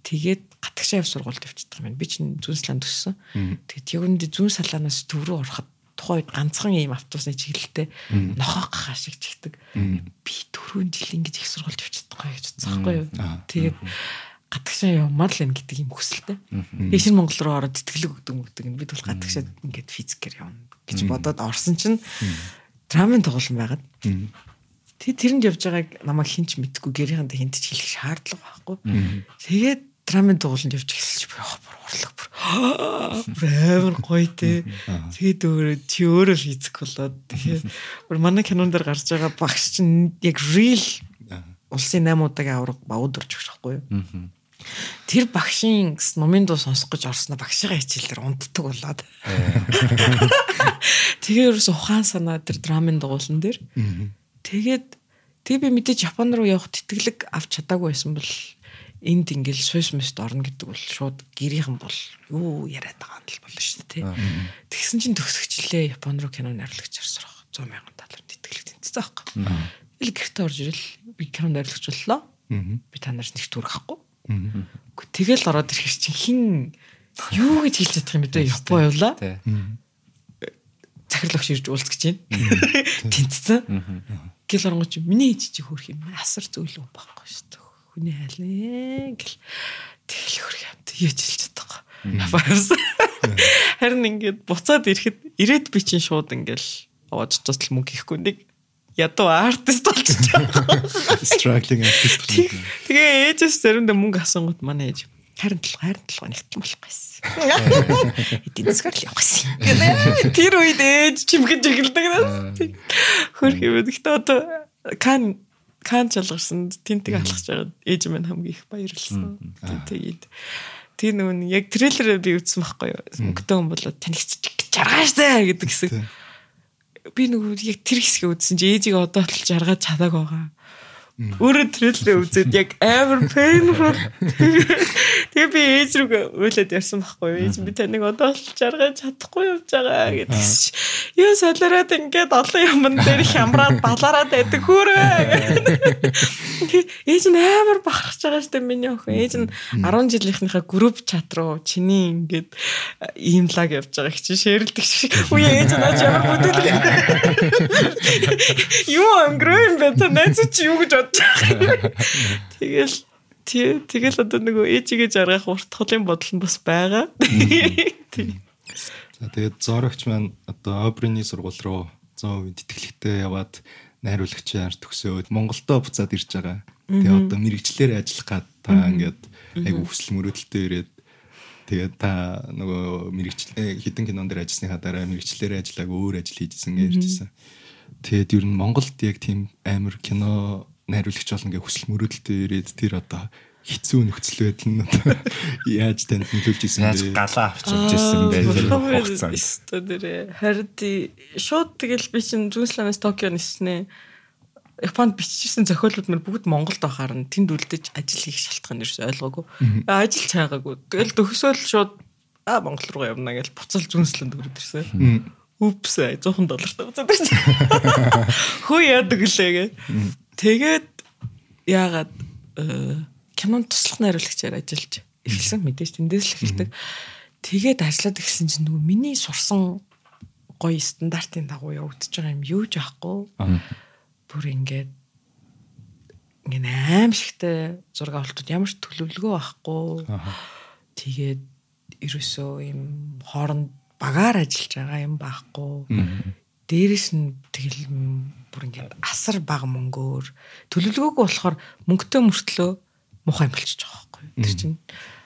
Тэгээд гатгшаа яв сургуульд авчдах юм байна. Би чинь зүүн салаан төссөн. Тэгээд үндэ зүүн салаанаас төв рүү ороход тухайн үед ганцхан ийм автобусны чиглэлтэй нохоо гахаа шиг чигдэг. Би дөрөв жил ингэж их сургуульд явчихдаг гэж бодсон байхгүй юу. Тэгээд гадагшаа явмаар л энэ гэдэг юм хүсэлтэй. Тэгээд шинэ Монгол руу ороод тэтгэлэг өгдөг мөгдөг. Би бол гадагшаа ингээд физикээр явна гэж бодоод орсон чинь драмын тоглоом байгаад. Тэг тэрэнд явж байгааг намайг хинч мэдгүй гэрийнхэндээ хинт ч хэлэх шаардлага байхгүй. Тэгээд драмын дугууланд явж эхэлж яах бүр урлаг бүр амар гоё те. Тэгээд өөр чи өөрөө физик болоод тэгээд бүр манай кинон дээр гарч байгаа багш чинь яг real улсын 8 удаагийн авраг бауд өгч байхгүй юу? Тэр багшийн номын дуу сонсох гэж орсноо багшигаа хичээлээр унтдаг болоод. Тэгээ ерөөс ухаан санаа тэр драмын дугуулан дээр. Тэгээд тэг би мэдээж Япон руу явах тэтгэлэг авч чадаагүй байсан бол энд ингээл Swiss Miss орно гэдэг бол шууд гэрийнхэн бол юу яриад байгаа юм л болно шүү дээ тий. Тэгсэн чинь төгсгчлээ Япон руу кино найруулагч арсрах 100 сая доллар тэтгэлэг тэнцсэн байхгүй. Ил гэртээ орж ирэл би кино найруулагч боллоо. Би та нараас нэг. Гэхдээ тэгэл ороод ирэх чинь хин юу гэж хэлж чадах юм бэ? Япон явлаа. Захирлагч ирж уулзах гэж байна. Тэнцсэн. Гэл оронгоч миний ээж чи хөрх юм. Асар зөвлөн байхгүй шүү дээ. Хүний айлын гэл. Тэгэл хөрх юмт яаж хэлж чадахгүй. Япаас. Харин ингээд буцаад ирэхэд ирээд би чинь шууд ингээл овоож тусал мөнгө хийхгүй нэг ядуу артист байгаа. Struggling artist. Тэгээ ээжээс заримдаа мөнгө асуугууд манай ээж харин толгой харин толгой нэгтгэн болохгүйсэн. Эдийн засгаар л явахсан. Тэр үед ээж чимгэж эхэлдэг. Хөрх юм. Гэхдээ одоо кан кан чалгарсан тентиг алхаж байгаа ээж минь хамгийн их баярлсан. Тэгээд тэр нөгөө яг трейлерээ би үзсэн байхгүй юу. Мөнгөтэй хүн болоод танигч жаргааштай гэдэг хэсэг. Би нөгөө яг тэр хэсгээ үзсэн чи ээжийг одоо л жаргаж чадааг байгаа. Өөрөө трейлерээ үзээд яг амар painful. Тэгээ би ээж рүү уйлаад ярьсан байхгүй юу. Ээж би таныг одоо л жаргаж чадахгүй явж байгаа гэдэг. Юу солироод ингээд олон юмн дээр хямраад балаараад байдаг хөөрөө. Ээж нь амар бахархаж байгаа штэ миний охин. Ээж нь 10 жилийнхнийхаа групп чат руу чиний ингээд ийм лаг явж байгаа чи шэрлдэг шиг. Үе ээж наач ямар бүдэл. Юу өнгөрөө юм бэ? Та найз чи юу гэж бодож байгаа. Тэгэл тий тэгэл одоо нөгөө ээжигээ жаргах урт холын бодол нь бас байгаа. За тэгээд зорогч маань одоо Обрины сургууль руу 100% тэтгэлэгтэй яваад найруулагчаар төгсөөд Монголдо буцаад ирж байгаа. Тэгээ одоо мэрэгчлэр ажиллах гад та ингээд айгу хүсэл мөрөөдөлтөй ирээд тэгээд та нөгөө мэрэгчлээ хідэн кинон дээр ажилласныхаа дараа мэрэгчлэрээ ажиллааг өөр ажил хийжсэн гэж ярьжсэн. Тэгээд ер нь Монголд яг тийм амар кино найруулагч болно гэх хүсэл мөрөөдөлтөй ирээд тэр одоо хэцүү нөхцөл байдал нь одоо яаж танд нөлөөлж исэн бэ? Яаж галаа авчирч исэн бэ хугацаанд. Хард шууд тэгэл би чинь Зүнсланаас Токио ниснэ. Японд биччихсэн зохиолууд мөр бүгд Монголд байхаар нь тэнд үлдэж ажил хийх шалтгаан ерөөс ойлгоогүй. Ажил цаагаагүй. Тэгэл төгсөөл шууд а Монгол руу явна гэж буцал Зүнсланд өрөд ирсэн. Упс 100 доллартай буцаад ирсэн. Хөө яадаг лээ гэ. Тэгээд яагаад кинонд туслах найруулагчаар ажиллаж эхэлсэн мэдээж тэндээс л эхэлдэг. Тэгээд ажиллаад эхэлсэн чинь нөгөө миний сурсан гоё стандартын дагуу явагдаж байгаа юм юу ч аахгүй. Бүр ингээд ингээд аимшигтай зураг авалтууд ямар ч төлөвлөгөө байхгүй. Тэгээд ерөөсөө юм хооронд багаар ажиллаж байгаа юм байхгүй. Дээрэс нь тэгэл бүр ингээд асар бага мөнгөөр төлөвлөгөөгүй болохоор мөнгөтэй мөртлөө муухай болчихж байгаа байхгүй. Тэр чинь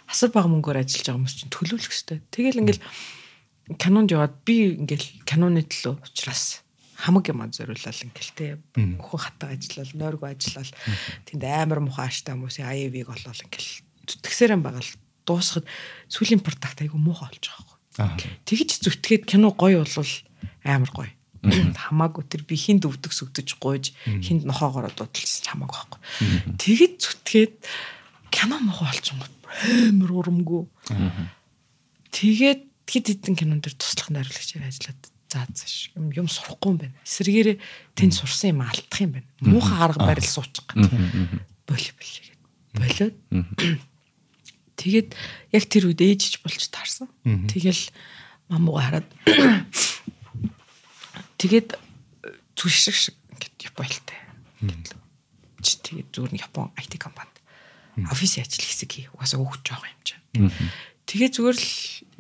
асар бага мөнгөөр ажиллаж байгаа хүмүүс чинь төлөвлөх хэрэгтэй. Тэгэл ингээл кинонд яваад би ингээл киноны төлөө учраас хамаг юм зориулал ингээл те өхөн хатаа ажиллал нойргоо ажиллал тэнд амар муухай ааштай хүмүүсийн АЕВ-г олол ингээл зүтгэсээрэн байгаа л дуусахад сүлийн продакт айгу муухай болж байгаа байхгүй. Тэгж зүтгээд кино гоё болвол амар гоё. Хамаагүй тэр би хинд өвдөг сүгдэж гуйж хинд нохоогоор дуудалсан хамаагүй байхгүй. Тэгж зүтгээд кино мохоо олчихгоо амар урамгүй. Тэгээд хэд хэдэн кинон дээр туслах найруулагчаар ажиллаад заацш юм юм сурахгүй юм байна. Эсрэгээрээ тэнд сурсан юм алдах юм байна. Муухай арга барил суучих гэж. Боли боли гэд. Болоод тэгээд яг тэр үед ээжж болж таарсан. Тэгэл мамууга хараад тэгээд зүшиг шиг ингээд Японтай. Чи тэгээд зүгээр нь Япон IT компанид офис ажил хэсэг хий. Угаасаа өөх жоох юм чинь. Тэгээ зүгээр л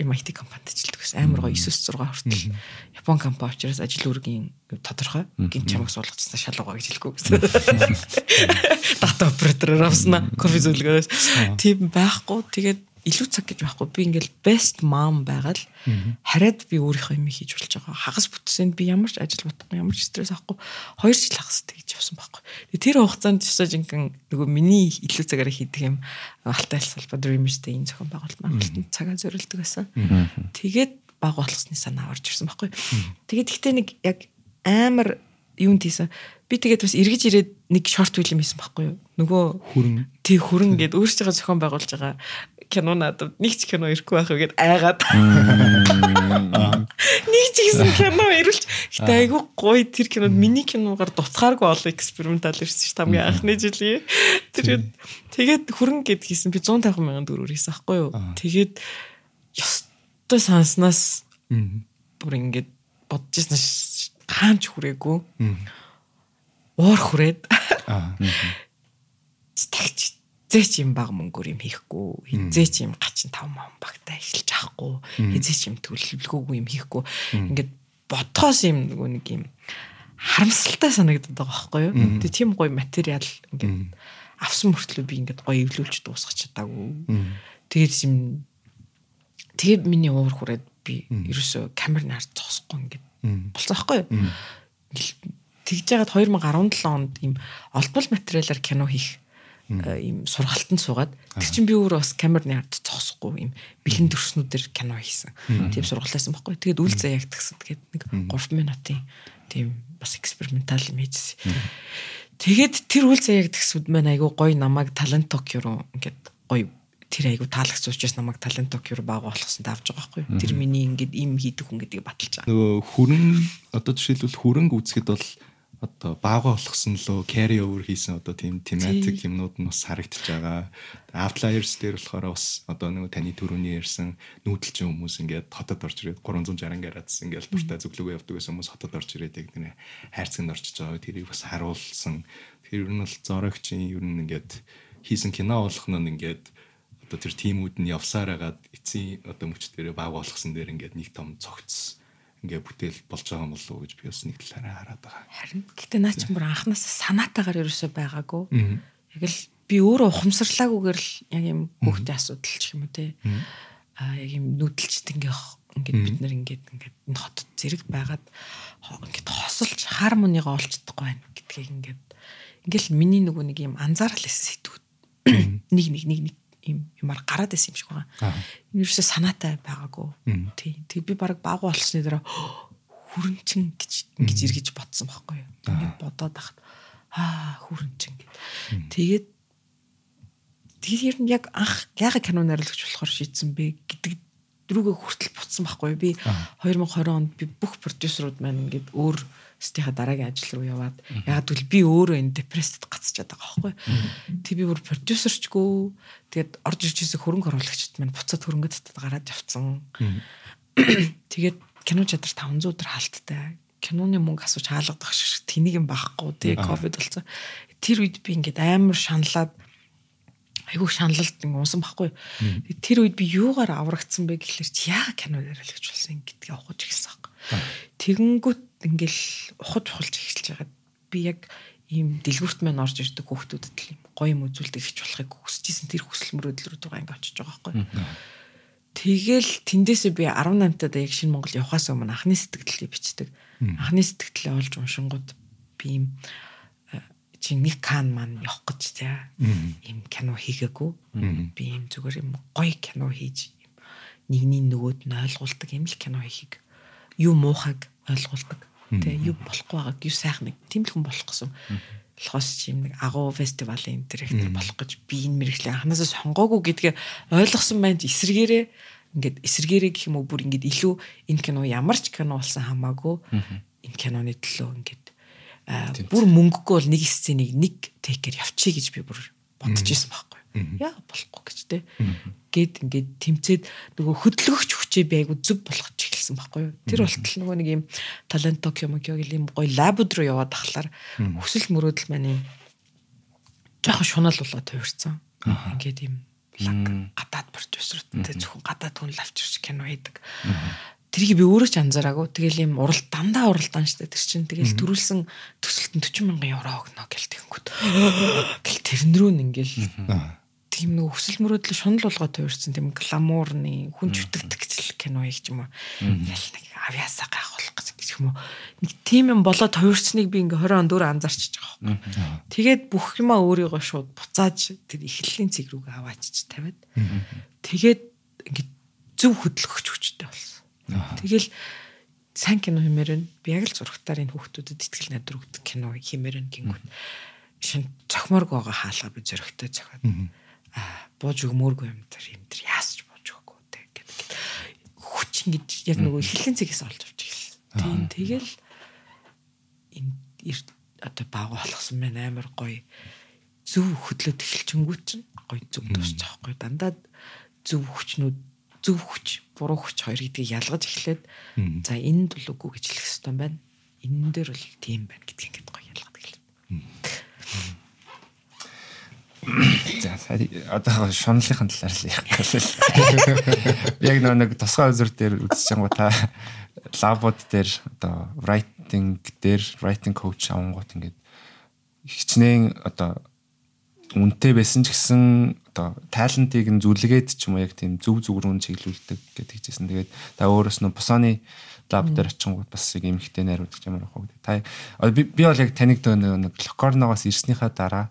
юм IT компанид ажилладаг гэсэн амар гоё 9-6 хүртэл Япон компани учраас ажил үүргийн тодорхой гин чамаг суулгачсан шалгуугаа гэж хэлэхгүй гэсэн. дата оператороор авснаа кофе зөвлөгөөс. Тийм байхгүй. Тэгээд илүү цаг гэж байхгүй. Би ингээл best mom байгаад хараад би өөрийнхөө юм хийж болж байгаа. Хагас бүтсэнд би ямар ч ажил бодохгүй, ямар ч стресс авахгүй 2 жил хагас тэгж явсан байхгүй. Тэр хугацаанд жишээ жинхэнэ нөгөө миний илүү цагаараа хийдэг юм алтай алсалбаа Dreamers-тэй энэ зохион байгуулалт Монголд цагаа зориулдаг байсан. Тэгээд баг болгосны санаа орж ирсэн байхгүй. Тэгээд ихтэй нэг яг амар юунд хийсэн. Би тэгээд бас эргэж ирээд нэг шорт фильм хийсэн байхгүй юу? Нөгөө Хүрэн. тий хүрэн гээд өөрсдөө зохион байгуулж байгаа кино надад нэг ч кино ирэхгүй байх үгээд айгаад. Нэг ч гэсэн кино ирүүлж гэтээ айгүй гоё тэр кинод миний киногаар дуцхааргүй олон экспериментал ирсэн ш хамгийн анхны жилийн. Тэгээд тэгээд хүрэн гээд хийсэн. Би 150 сая төгрөгөөр хийсэн байхгүй юу? Тэгээд ёстой санснаас бүр ингээд бодож ирсэн хаанч хүрээгүй. Уур хүрээд. Аа. тагч хизээч юм баг мөнгөөр юм хийхгүй. Хизээч юм гачин 5 мон багтаа эхэлж авахгүй. Хизээч юм төлөвлөгөөгүй юм хийхгүй. Ингээд бодхоос юм нөгөө нэг юм харамсалтай санагдаад байгаа байхгүй юу? Тэгээ тийм гоё материал ингээд авсан мөртлөө би ингээд гоё эвлүүлж дуусгах чадаагүй. Тэгээд юм тэгээд миний уур хүрээд би ерөөсөө камер нар зогсохгүй ингээд болцсон байхгүй юу? Тэгж яагаад 2017 онд ийм олбол материалаар кино хийх ийм сургалтанд суугаад тэр чинь би өөрөө бас камерны ард зогсохгүй ийм бэлэн төрснүүдээр кино хийсэн. Тийм сургалтаасан байхгүй. Тэгээд үйл заяагт гэсэн тэгээд нэг 3 минутын тийм бас экспериментал юм хийжсэн. Тэгээд тэр үйл заяагт гэсүүд маань айгүй гоё намайг талент Токио руу ингээд гоё тэр айгүй таалагч учраас намайг талент Токио руу баг болгосон давж байгаа байхгүй. Тэр миний ингээд им хийдэг хүн гэдгийг баталж байгаа. Нөгөө хүрэн одоо жишээлбэл хүрэнг үзэхэд бол одоо баагаа болгосон лөө carry over хийсэн одоо тийм thematic юмнууд нь бас харагдаж байгаа. Outliers дээр болохоор бас одоо нөгөө таны төрөний ярьсан нүүдэлчин хүмүүс ингээд хотод орж ирээд 360 градус ингээд дуртай зөвлөгөө явдаг гэсэн хүмүүс хотод орж ирээд яг нэг хайрцагт орчиж байгаа. Тэрийг бас харуулсан. Тэр нь бол зоригчийн ер нь ингээд хийсэн кино болох нь ингээд одоо тэр тимүүд нь явсаар хагаад эцсийн одоо мөч дээр баг болгосон дээр ингээд нэг том цогц ингээ бүтээл болж байгаа юм болов уу гэж би бас нэг талаараа хараад байгаа. Харин гэтээ наа чи бүр анханаас санаатаагаар ерөөсөө байгаагүй. Яг л би өөрөө ухамсарлаагүйгээр л яг юм хүүхдийн асуудал ч юм уу те. Аа яг юм нүүдэлчт ингээ ингээд бид нар ингээд ингээд энэ хотод зэрэг байгаад ингээд хосолж хармонигаа олцдохгүй байна гэдгийг ингээд ингээл миний нөгөө нэг юм анзаарал хэсэг сэтгүүд нэг нэг нэг нэг юм юмар гараад байсан юм шиг байгаа. Юусаа санаатай байгаагүй. Тий. Тэг би баг баг болсны дараа хүрэнчин гэж ингэж эргэж бодсон байхгүй юу. Ингээд бодоод ахад аа хүрэнчин гэд. Тэгээд тэгээд ер нь яг анх яга кино найруулагч болохоор шийдсэн бэ гэдэг рүүгээ хүртэл буцсан байхгүй юу. Би 2020 онд би бүх продюсерууд маань ингээд өөр стиха дараагийн ажил руу яваад яг гэвэл би өөрөө энэ депрессд гацчихад байгаа байхгүй. Тэг би бүр продюсерчгүй тэгээд орж ирж ирсэн хөрөнгө оруулагчд маань буцаад хөрөнгө татад гараад явцсан. Тэгээд кино чадвар 500 өдөр хаалттай. Киноны мөнгө асууж хаалгадах шиг тэнийг юм байхгүй. Тэгээ ковид болсон. Тэр үед би ингээд амар шаналаад айгүй шаналлд ингээ унсан байхгүй. Тэгээд Тэр үед би юугаар аврагдсан бэ гэхэлэр яагаад кино найруулагч болсон гэдгийг ухаж эхэлсэн байхгүй. Тэгэнгүүт ингээл ухаж ухалж эхэлж байгаад би яг ийм дэлгүрт маань орж ирдэг хүүхдүүдэд л юм гоё юм үзүүлдэг гэж болохыг хүсэжсэн тэр хүсэл мөрөөдөл рүү тугаа ингээ очиж байгаа байхгүй. Тэгэл тэндээсээ би 18 таад яг шинэ Монгол явахаас өмнө анхны сэтгэлдээ бичдэг. Анхны сэтгэлдээ олж уншингууд би ийм э, чи нэг кан маань явах гэж тий. Ийм кино хийгээгүй. Би ийм зүгээр юм гоё кино хийж ийм нэгний нөгөөд нь ойлгуулдаг юм л кино хийхийг юу муухайг ойлгуулдаг. Тэ юу болохгүй байгааг юу сайхныг тийм л хүн болох гэсэн. Болохоос чи юм нэг агуу фестивалийн директор болох гэж би энэ мэрэгчлээ анханасаа сонгоогүй гэдгээ ойлгосон байна. Эсэргээрээ ингээд эсэргээрээ гэх юм уу бүр ингээд илүү энэ кино ямар ч кино болсон хамаагүй энэ киноны төлөө ингээд бүр мөнгөгүй бол нэг сценийг нэг тейкер явчих гэж би бүр бодож исэн байхгүй. Яа болохгүй гэж те. Гэт ингээд тэмцээд нөгөө хөдөлгөгч хүчээ би айгу зүг болгож эхэлсэн байхгүй юу. Тэр болтол нөгөө нэг юм талент Токио Мокио гэл юм гоё лабуд руу яваад тахлаар өсөл мөрөөдөл маань юм жоохон шунал болоод хувирсан. Ингээд юм лаг гадаад продюсертэй зөвхөн гадаад хүн авчирч кино хийдэг. тэрийг би өөрөө ч анзаараагүй. Тэгэл юм урал дандаа уралдаан штэ тэр чинь тэгэл төрүүлсэн төсөлтөнд 40 мянган евро өгнө гэл тэгэнгүүт. Гэл тэрэн рүү нь ингээл тийм нэг өсөл мөрөөдөл шунал болгоо тойрсон тийм гламурны хүн чүтгэдэг кино яг ч юм уу. Ял нэг авьяасаа гайхуулах гэж юм уу. Нэг тийм юм болоод тойрцныг би ингээ 20 он дөр анзаарч байгаа юм. Тэгээд бүх юмаа өөрийгөө шууд буцааж тэр эхлэлийн цэг рүүгээ аваачиж тавиад. Тэгээд ингээ зөв хөдөлгөгч хүчтэй болсон. Тэгэл сайн кино хэмээр нь би яг л зурагтаар энэ хүүхдүүдэд итгэл найдар өгдөг кино хэмээр нь гингүүт шин цохморг байгаа хаалга би зөрөгтэй зохиод аа бууж өгмөөргүй юм тэр юм тэр яасч бууж өгөхгүй те гэдэг. Хүч ингэж яг нөгөө эхлэлийн цэгээс олж авч эхэлсэн. Тийм тэгэл энэ одоо баг болгосон байна амар гоё зөв хөдлөд эхэлчингүү чинь гоё зөв тусч аахгүй дандаа зөв хүчнүүд зөв хүч буруу хүч хоёр гэдгийг ялгаж эхлээд за энэ бол үгүй гэж хэлэх хэрэгтэй байна. Энэ дээр бол тийм байна гэдгийг ингээд гоё ялгаад эхэллээ. За одоо шуналлахын талаар л ярих гэсэн. Яг нэг тусгай үзүр дээр үзэж байгаа та лабод дээр одоо writing дээр writing coach авангууд ингээд хичнээн одоо үнтэй байсан ч гэсэн одоо талентыг нь зүлгээд ч юм уу яг тийм зөв зөв рүү чиглүүлдэг гэдэг хэлжсэн. Тэгээд та өөрөөс нь бусааны лаб дээр очингууд бас яг эмхтэй найруулж ямар авах вэ? Та би би бол яг таныг нэг локорногоос ирснийхаа дараа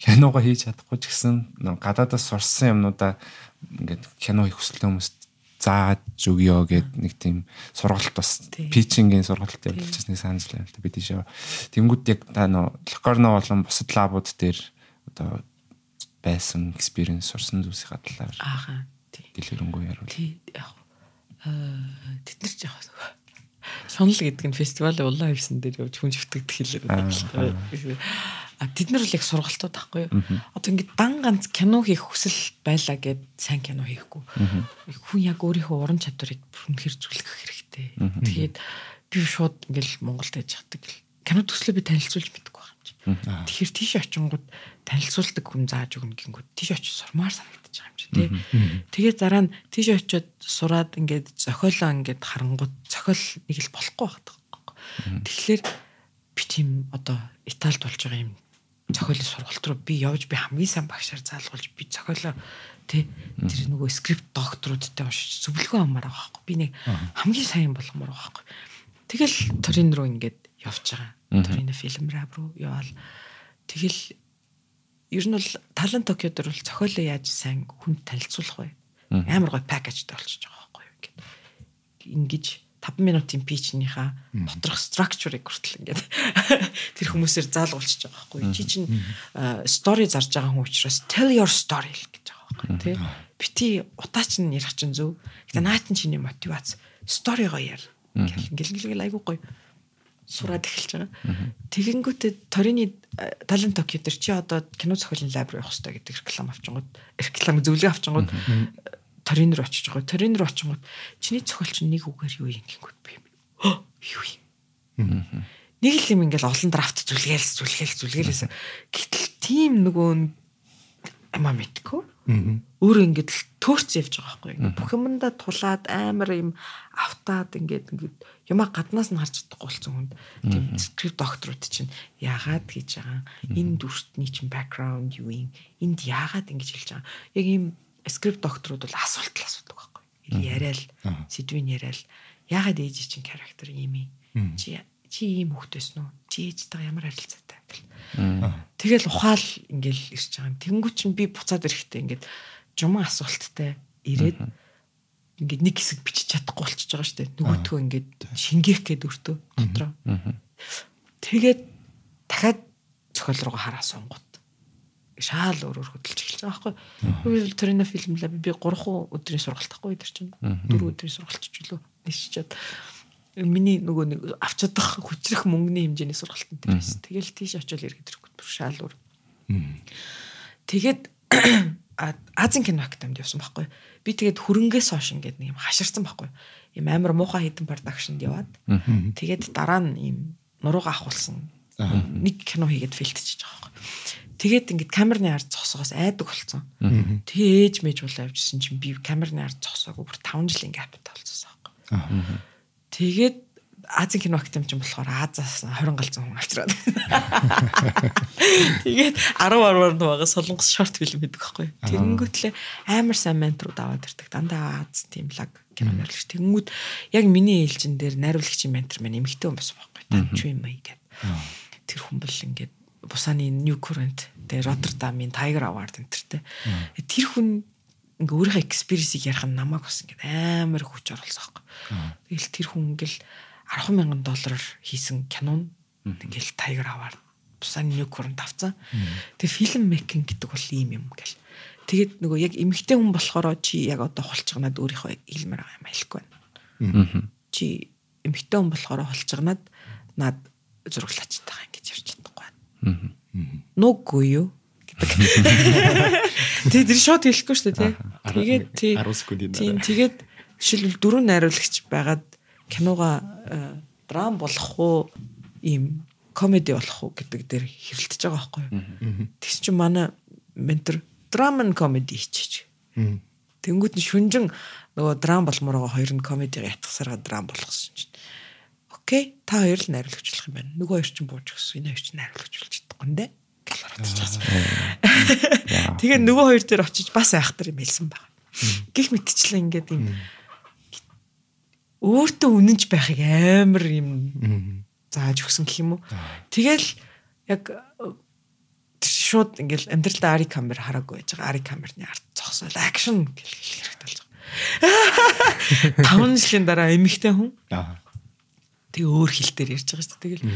киногоо хийж чадахгүй ч гэсэн гадаадаас сурсан юмнуудаа ингээд кино хийх хүсэлтэй хүмүүст зааж өгөө гэд нэг тийм сургалт бас питчингийн сургалт явуулж байгааг санаж байна л да бид тийш. Тэнгүүд яг та нөө локорно болон бусад лабууд дээр одоо байсан experience сурсан зүйлсийн талаар ааха дэлгэрэнгүй яруул. тий яг аа тэд нар ч яг шунал гэдэг нь фестивалын улаан хевсэн дээр явж хүн чивтгдэх хэлээр байна. А тэд нар л их сургалтууд тахгүй юу. Одоо ингээд дан ганц кино хийх хүсэл байлаа гэд сайн кино хийхгүй. Хүн яг өөрийнхөө уран чадварыг үнэхэр зүлгэх хэрэгтэй. Тэгээд би шууд ингээл Монголд яж хатдаг кино төслөө би танилцуулж мэдэхгүй чи. Тэгэхээр тийш очингууд танилцуулдаг хүн зааж өгнө гингүүд тийш очиж сурмаар байгаа юм чи тий. Тэгээд дараа нь тийш очиод сураад ингээд зохиолоо ингээд харангууд зохиол нэг л болохгүй байгаа. Тэгэхээр би тийм одоо Италид болж байгаа юм зохиолын сургалт руу би явж би хамгийн сайн багшаар заалгуулж би зохиолоо тий. Тэр нөгөө скрипт докторуудтай уншиж зөвлөгөө амаар байгаа байхгүй. Би нэг хамгийн сайн болгомоор байгаа байхгүй. Тэгэл Торин руу ингээд явж байгаа. Торино фильм раб руу яваал. Тэгэл ер нь бол талент Токиод бол зохиолоо яаж сайн хүнд танилцуулах вэ? Амар гой пакэжтэй болчихж байгаа байхгүй юу ингээд ингэж 5 минутын пичнийхаа доторх structure-ыг хүртэл ингээд тэр хүмүүсээр заалгуулчихж байгаа байхгүй. Чи чинь story зарж байгаа хүн учраас tell your story л гэж байгаа байхгүй тий. Бити утаач нь ярих чинь зөв. Гэтэ наатан чиний мотивац story-го яар. Ингээл ингээл айгуу гоё сураад эхэлж байгаа. Тэгэнгүүтээ Торины талент Токио дээр чи одоо кино зохиолын лаб руу явах хэрэгтэй гэдэг реклам авчингууд реклам зөвлөгөө авчингууд Торин руу очиж байгаа. Торин руу очингууд чиний чинь нэг үгээр юу юм гингүүд би юм. Юу юм. Нэг л юм ингээл олон драфт зүлгээл зүлгээл зүлгээлээс гэтэл тийм нөгөө амаа мэдгүй. Өөрөө ингээд л төөрч явж байгаа байхгүй. Бүх юмдаа тулаад амар юм автаад ингээд ингээд юмаа гаднаас нь харж чадахгүй болсон хүнд тийм скрипт докторууд чинь яагаад гэж байгаа. Энэ дүртний чинь background юу юм. Энд яагаад ингэж хэлж байгаа. Яг ийм скрипт докторууд бол асуулт л асуудаг байхгүй. Яриад сэдвийн яриад яагаад ээж чинь характер юм юм. Чи чи ийм хөвгтэйс нүү? Чи ээжтэйгээ ямар харилцаатай гэл. Тэгэл ухаал ингээл ирж байгаа юм. Тэнгүү чинь би буцаад ирэхдээ ингээд жуман асуулттай ирээд ингээд нэг хэсэг бичиж чадахгүй болчихж байгаа шүү дээ. Нөгөөтгөө ингээд шингээх гээд өртөө дотроо. Тэгээд дахиад зохиол руугаа хараа сунгууд. Шаал өөрөөр хөдөлж эхэлж байгаа байхгүй. Би Торино фильм лаб би 3 өдрийн сургалт тахгүй тэр чинь. 4 өдрийн сургалт ч үлээ нэшчихэд миний нөгөө нэг авч чадах хүчрэх мөнгөний хэмжээний сургалт энэ байсан. Тэгэл тийш очиод ирэх хэрэггүй бүр шаал өөр. Тэгээд Азийн кино академид явсан байхгүй. Би тэгээд хөрөнгөөс хойш ингээд нэг юм хаширсан байхгүй. Ийм амар муухай хитэн продакшнд яваад тэгээд дараа нь ийм нурууга ахуулсан нэг кино хийгээд филтчихэж байгаа байхгүй. Тэгээд ингээд камерны ард зогсоогоос айдаг болсон. Тэгээ ээж мэж бол авчихсан чинь би камерны ард зогсоогүй бүр 5 жилийн гаптай болчихсон байхгүй. Тэгээд Азийн кино академи ч болохоор Азаас 20 галзан хүн авчираад. Тэгээд 10 10-аар байгаа солонгос шорт фильм хийдэг байхгүй. Тэгэнгүүтлээ амар сайн менторууд аваад ирдэг. Дандаа Аз тийм лаг кино найруулагч. Тэгэнгүүт яг миний ээлжин дээр найруулагчийн ментор маань эмэгтэй хүн байсан байхгүй. Танч юм аа гэдэг. Тэр хүн бол ингээд Бусаны New Current тэгээ Rotterdam-ын Tiger Award энтертэй. Тэр хүн ингээ өөрийнхөө экспириенсийг ярих нь намайг бас ингээ амар хүч оруулсан байхгүй. Тэгэл тэр хүн ингээл 10 мянган доллараар хийсэн кинон ингээл Tiger Award Бусаны New Current авцсан. Тэгээ фильм мейкинг гэдэг бол ийм юм гэл. Тэгээд нөгөө яг эмэгтэй хүн болохоор чи яг одоо хулчганаад өөрийнхөө илмээр байгаа юм хэлэхгүй байна. Чи эмэгтэй хүн болохоор хулчганаад над зураглаач тагаа ингэж ярьж чадахгүй байна. Нүггүй юу. Тэгээд тэр шот хэлэхгүй шүү дээ тий. Тэгээд тий 10 секундын Тийм тэгээд жишээлбэл дөрөв найруулагч байгаад кинога драм болох уу ийм комеди болох уу гэдэг дээр хэрэлдэж байгаа байхгүй юу. Тэгс чи манай ментор драм and комеди хийчих. Тэнгүүт нь шүнжин нөгөө драм болмоор байгаа хоёр нь комедига ятгасараа драм болгосон чинь. Окей, та хоёр л найруулагч болох юм байна. Нөгөө хоёр чинь бууж өгсөн. Энэ хоёр чинь найруулагч болж чадахгүй нэ. Тэгээ нөгөө хоёр дээр очиж бас айхтар юм хэлсэн баг. Гэх мэтчлэн ингээд юм өөртөө үнэнч байхыг амар юм зааж өгсөн гэх юм уу. Тэгэл яг тэр шууд ингээл амьдралдаа ари камер хараагүй байж байгаа. Ари камерны ард зогсоол акшн гэл хэрэгтэй болж байгаа. Таван жилийн дараа эмэгтэй хүн Аа. тэг өөр хил дээр ярьж байгаа шүү дээ. Тэгэл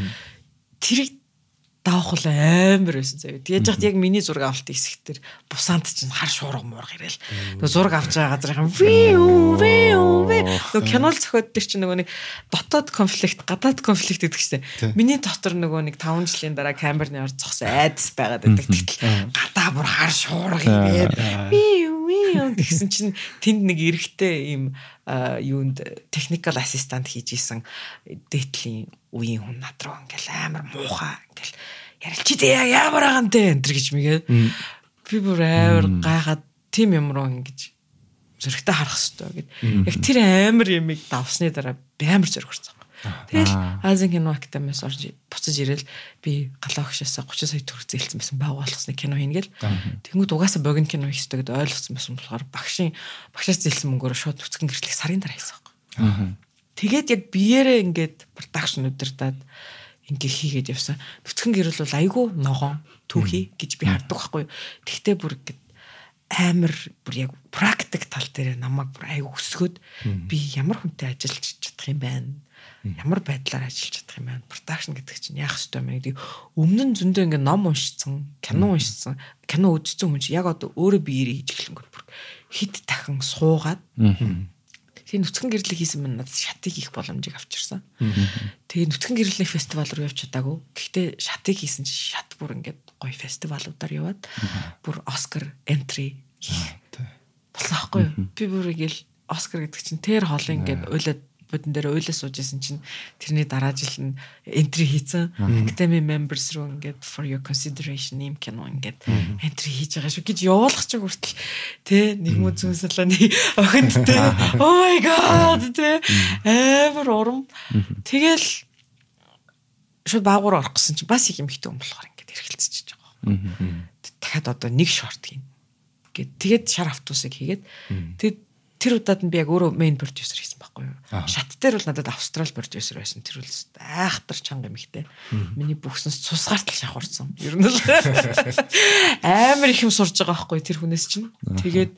тэрийг давах бол амар байсан заяа. Тэгэж яхад яг миний зураг авалтын хэсэг дээр бусаанд чинь хар шуурга муурга ирээл. Нөгөө зураг авч байгаа газрын виу виу ви. Нөгөө кинол зохиод тэр чинь нөгөө нэг дотоод конфликт, гадаад конфликт гэдэг чинь. Миний дотор нөгөө нэг 5 жилийн дараа камерны орж зогсон айдас байгаад байдаг. Тэгтэл гадаа бүр хар шуурга ирээд виу виу гэсэн чинь тэнд нэг эрэхтэй ийм юунд техникал ассистант хийж исэн дээдлийн үеийн хүн над руу ингээл амар муухай ингээл ярил чи дээ ямар байгаа юм те? энэ гэж мэгээд би бүр амар гайхаад тим юм руу ингэж зөрөгтэй харах хэрэгтэй гэд. Яг тэр амар ямиг давсны дараа би амар зөрөг хүрсэн. Тэгэл Азийн кино академиас орж буцаж ирэл би галаа хөшөөсө 30 сая төгрөг зээлсэн байсан байгууллагасны кино хийнгээл тэнгууд угаасаа богино кино хийх хэрэгтэй гэдээ ойлгосон байсан болохоор багшийн багшаас зээлсэн мөнгөөр шууд үцгэн гэрчлэг сарын дараа хийсэн. Тэгээд яг биеэрээ ингээд продакшн удирдаад ингээ хийгээд явсан. Нүцгэн гэрэл бол айгүй ногоон түүхий гэж би хардаг байхгүй. Тэгтээ бүр ингээд амар бүр яг практик тал дээр намайг бүр айгүй өсгөөд би ямар хүнтэй ажиллаж чадах юм байна. Ямар байдлаар ажиллаж чадах юм байна. Продакшн гэдэг чинь яах ёстой юм гэдэг. Өмнө нь зөндөө ингээ ном уншицсан, кино уншицсан, кино үзсэн хүн чинь яг одоо өөрөө биеэрээ хийж эхлэнгүүт бүр хит дахин суугаад Тэгээ нүцгэн гэрлэг хийсэн мань надад шатыг хийх боломжийг авчирсан. Тэгээ нүцгэн гэрлийн фестивал руу явж чадаагүй. Гэхдээ шатыг хийсэн чинь шат бүр ингээд гоё фестивалуудаар яваад бүр Оскар энтри болсон байхгүй юу? Би бүр ингээл Оскар гэдэг чинь тэр хоол ингээд уйлаад бодон дээр уйлаа сууж исэн чинь тэрний дараа жил нь энтри хийсэн. Academy members руу ингээд for your consideration юм кино ингээд энтри хийж байгаа шүү гэж явуулах чинь хүртэл тэ нэг муу зүүн салааны охинд тэ. Oh my god тэ. Амар урам. Тэгэл шууд баагуур орох гэсэн чинь бас их юм хитэн болохоор ингээд эргэлцэж байгаа. Дахиад одоо нэг шорт хийн. Гэт тэгээд шар автобусыг хийгээд тэгээд тэр удаад нь би яг өөрөө мейн продюсер хийсэн байхгүй юу. Шат дээр бол надад австрал продюсер байсан. Тэр бол айхтар чанга юм ихтэй. Миний бүхсэнс цус гартал шахурсан. Ер нь л амар их юм сурж байгаа байхгүй тэр хүнээс чинь. Тэгээд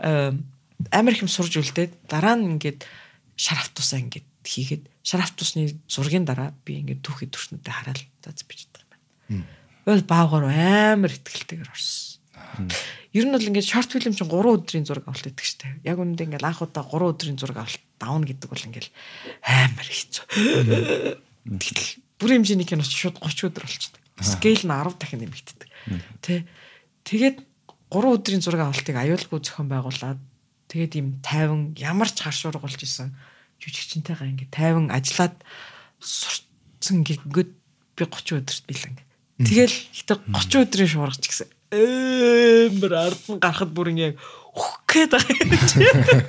амар их юм сурж үлдээд дараа нь ингээд шар автобусаа ингээд хийгээд шар автобусны зургийн дараа би ингээд түүхий төрснөдөө хараад за бич чадах юм байна. Бол баагаар амар ихтгэлтэйгээр орсон. Ер нь бол ингээд шорт фильм чинь 3 өдрийн зураг авалт гэдэг штеп. Яг үүндээ ингээд анх удаа 3 өдрийн зураг авалт давна гэдэг бол ингээд амар хэцүү. Тэгэл бүрийн хэмжээний кино ч шууд 30 өдөр болчихдог. Скейл нь 10 дахин нэмэгддэг. Тэ. Тэгээд 3 өдрийн зураг авалтыг аюулгүй зохион байгуулад тэгээд ийм тайван ямар ч харшуурга болж исэн жүжигчэнтэйгээ ингээд тайван ажиллаад сурцсан ингээд би 30 өдөрт билэн. Тэгэл ихтэй 30 өдрийн шуургач гэсэн амар ард нь гарахад бүр ингэ өөх гээд байгаа.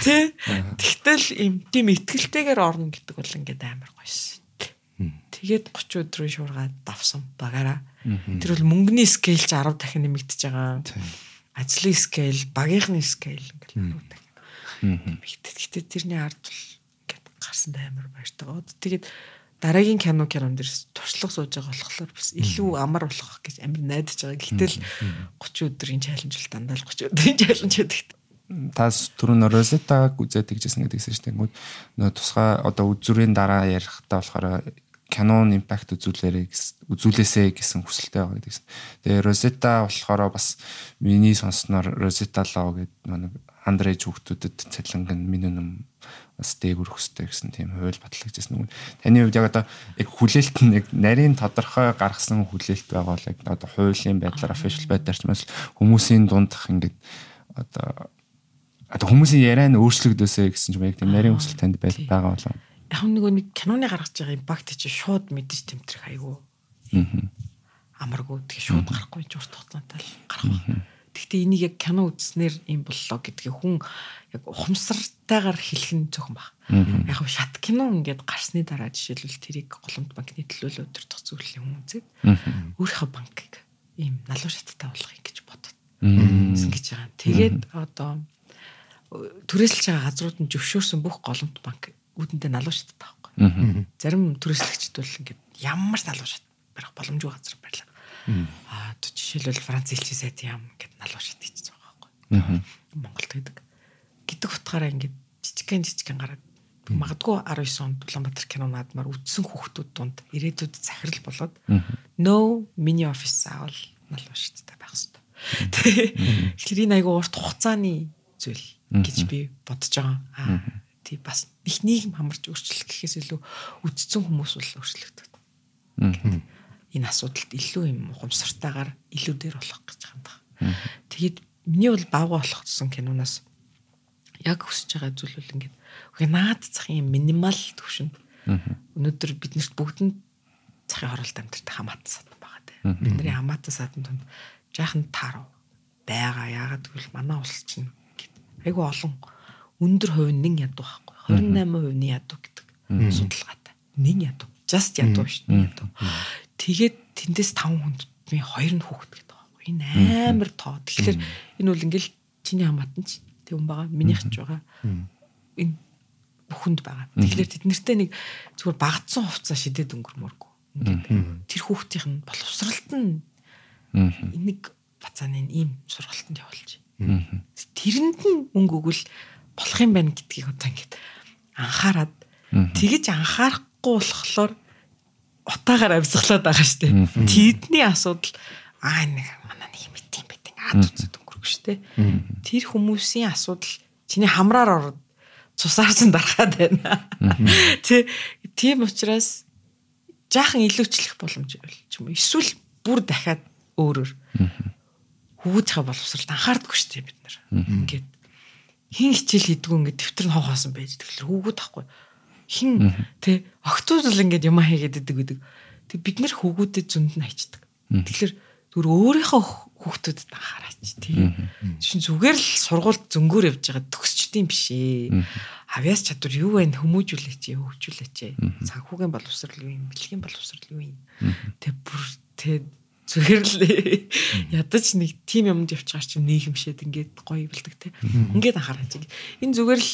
Тэ. Тэгтэл им тийм ихтгэлтэйгээр орно гэдэг бол ингээд амар гойсон. Тэгээд 30 өдрийн шуургаад давсан багаараа. Тэр бол мөнгөний скейл ч 10 дахин нэмэгдэж байгаа. Ажлын скейл, багийнхны скейл ингээд 10 дахин нэмэгдэж. Гэтэ тэрний ард бол ингээд гарсан амар баяртай. Тэгээд дараагийн кино кинон дээрс туршлага сууж байгаа болохоор бас илүү амар болох гэж амар найдаж байгаа. Гэтэл 30 өдрийн чаленж бол дандаа л 30 өдрийн чаленж гэдэг. Тас түрүүн Розетаг үзээд тэгжсэн гэдэгсэн шүү дээ. Нөө тусгай одоо үзүрийн дараа ярихтаа болохоор Canon Impact үзүүлээрэй үзүүлээсэй гэсэн хүсэлтэй байгаа гэдэгсэн. Тэгээ Rosetta болохоор бас миний сонссноор Rosetta Law гэдэг нэг андрэж хүүхдүүдэд цалинг нь минимум бас дээгүр хөстэй гэсэн тийм хууль батлагдчихсан юм. Таны хувьд яг одоо яг хүлээлт нь яг нарийн тодорхой гаргасан хүлээлт байгаа бол яг одоо хуулийн байдлаар official байдлаар ч бас хүмүүсийн дундах ингээд одоо одоо хүмүүсийн яриа нь өөрчлөгдөөсэй гэсэн ч юм яг тийм нарийн хүсэл танд байгаа болоо. Яг нөгөө нэг киноны гаргаж байгаа импакт чи шууд мэдэж тэмтрэх айгүй. Аа. Амаргүй тэгээ шууд гарахгүй ч урт хугацаантай л гарах. Гэхдээ энийг яг кино үзснээр юм боллоо гэдгийг хүн яг ухамсартайгаар хэлэх нь зөвхөн баг. Яг нь шат кино ингээд гарсны дараа жишээлбэл тэрийг голомт банкны төлөөлөл өдөртөх зүйлийн хүн үзээд өөрийнхөө банкыг ийм налуу шаттай болгохыг гэж бодод. Ингэж байгаа. Тэгээд одоо түрээсэлж байгаа газрууд нь зөвшөөрсөн бүх голомт банк үүдэндээ налуу шаттай байхгүй. Зарим түрээслэгчд бол ингээд ямар налуу шат барих боломжгүй газар барьлаа. Аа жишээлбэл Франц элчийн сайт яам гэдэг налуу шат хийчихсэн байгаа байхгүй. Монголд гэдэг. Гэдэг утгаараа ингээд жижигхэн жижигхэн гараад магадгүй 19 онд Улаанбаатар кино наадмаар үдсэн хүүхдүүд дунд ирээдүйд захирал болоод no mini office заавал налуу шаттай байх хэрэгтэй. Тэгэхээр энэ айгүй урт хугацааны зүйл гэж би бодож байгаа. Аа тий бас их нийгэм хамарч өөрчлөх гэхээс илүү үдцэн хүмүүс бол өөрчлөгдөв. Энэ асуудалд илүү юм ухамсартайгаар илүү дээр болох гэж юм. Тэгээд миний бол бавга болох гэсэн киноноос яг хүсэж байгаа зүйл бол ингээд үгүй наад зах юм минимал төвшөнд өнөөдөр биднэрт бүгдэнд захын хороолт амьдрах хамаатан садан байгаа те. Бидний хамаатан садан донд жаахан таарав байгаа. Яагаад гэвэл манай улс чинь айгүй олон өндөр хувь нь нэн ядуу байхгүй. 28% нь ядуу гэдэг судалгаатай. Нэн ядуу. Just ядуу шүү дээ ядуу тэгээд тэндээс 5 хүнд би 2 нь хүүхэд гэдэг байхгүй энэ амар тоо. Тэгэхээр энэ бол ингээл чиний хамаатан ч тийм байгаа минийх ч байгаа. энэ бүхэнд байгаа. Тэгэхээр тэд нартэй нэг зүгээр багцсан хувцас шидэд өнгөрмөргүй тэр хүүхдийнх нь боловсралт нь нэг бацааны ийм сургалтанд явуулж. Тэрэнд нь мөнгө өгвөл болох юм байна гэдгийг одоо ингээд анхаарад тэгэж анхаарахгүй болохоор утаагаар авсгалаад байгаа шүү дээ. Тэдний асуудал аа нэг манай нэг юм идэм байт ингээд ад үзэд өнгөрөх шүү дээ. Тэр хүмүүсийн асуудал чиний хамраар ороод цусаарсан дарахад байна. Тэ тийм учраас жаахан илүүчлэх боломж байл ч юм уу. Эсвэл бүр дахиад өөрөөр хөвгүүдийнхээ боловсролд анхаардаггүй шүү дээ бид нар. Ингээд хин хичээл хийдгүү ингээд дэвтэр нь хоосон байж тэгэхээр хөвгүүд ахгүй. Хин тэ октод л ингээд юм хийгээд идэг гэдэг. Тэг бид нар хөвгүүдэд зөнд нь хайчдаг. Тэгэхээр зүр өөрийнхөө хүүхдүүдэд анхаараач тийм. Чин зүгээр л сургуульд зөнгөөр явж байгаа төгсчдийн биш ээ. Авьяас чадвар юу вэ? Хүмүүжүүлээч, хөгжүүлээч. Санхүүгийн боловсрал юу юм? Бэлгийн боловсрал юу юм? Тэг бүр тэг Зүгээр л ядаж нэг тим юмд явчихаар чи нийгэмшээд ингээд гоё бэлдэг те. Ингээд анхаарч. Энэ зүгээр л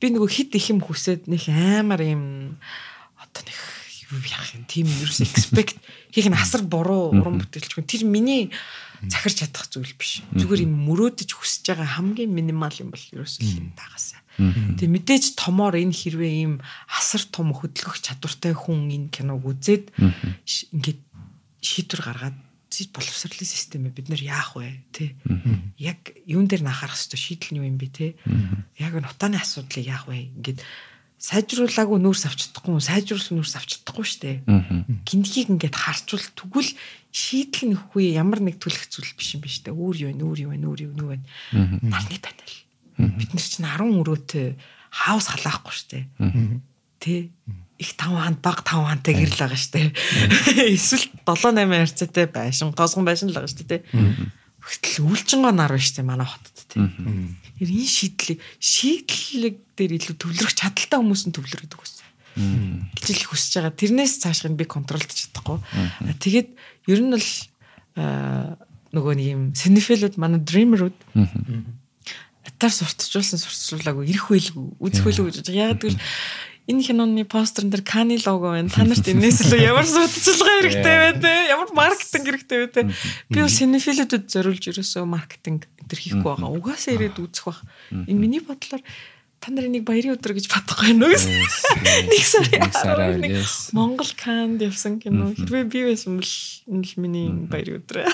би нөгөө хит их юм хүсээд нэг амар юм одоо нэг юу яах юм тим ерөөс expect хийх нь асар буруу уран бүтээлч хүн тэр миний захирч чадах зүйл биш. Зүгээр юм мөрөөдөж хүсэж байгаа хамгийн минимал юм бол ерөөс л тагасаа. Тэгээ мэдээж томоор энэ хэрвээ ийм асар том хөдөлгөх чадвартай хүн энэ киног үзээд ингээд шийдвэр гаргаад боловсролын системээ бид нэр яах вэ тий яг юун дээр анхаарах хэрэгтэй шийдэл нь юу юм бэ тий яг нутааны асуудлыг яах вэ? Ингээд сайжруулаагүй нүүрс авч чадахгүй сайжруулсан нүүрс авч чадахгүй штэ гиндгийг ингээд харчвал тэгвэл шийдэл нь үгүй ямар нэг түлэх зүйл биш юм биш тэ өөр юу вэ өөр юу вэ өөр юу нүү вэ? Нарны танил. Бид нар чинь 10 өрөөтэй хаус халаахгүй штэ. Тий их 5 ханд баг 5 хантай гэрэл байгаа штэ. Эсвэл 7 8 харьцаатай байшин, госгон байшин л байгаа штэ тий. Тэгтэл үйлчингоо нар байна штэ манай хотод тийм. Тэр энэ шийдлийг шийдлэг дээр илүү төвлөрөх чадaltaй хүмүүс нь төвлөрөдөг байсан. гэж л хүсэж байгаа. Тэрнээс цаашх нь би контролдож чадахгүй. Тэгээд ер нь бол нөгөө нэг юм синефилүүд манай дримерүүд атар сурталчулсан сурталчуулаагүй ирэх байлгүй үзэх байлгүй гэж байгаа. Яг тэгвэл энэ киноны постерн дээр Кани лого байна. Та нарт энэс л ямар судалчилгаа хэрэгтэй вэ те? Ямар маркетинг хэрэгтэй вэ те? Би бол синефилүүдэд зориулж ерөөсөө маркетинг энэ хийхгүй байгаа. Угаасаа ирээд үзэх бах. Энэ миний бодлоор та нарын нэг баярын өдөр гэж бодохгүй уу гэсэн. Нэг сарын Нэг сараа, 11 yes. Монгол Канд явсан кино. Хэрвээ би байсан бол энэ л миний баярын өдөр.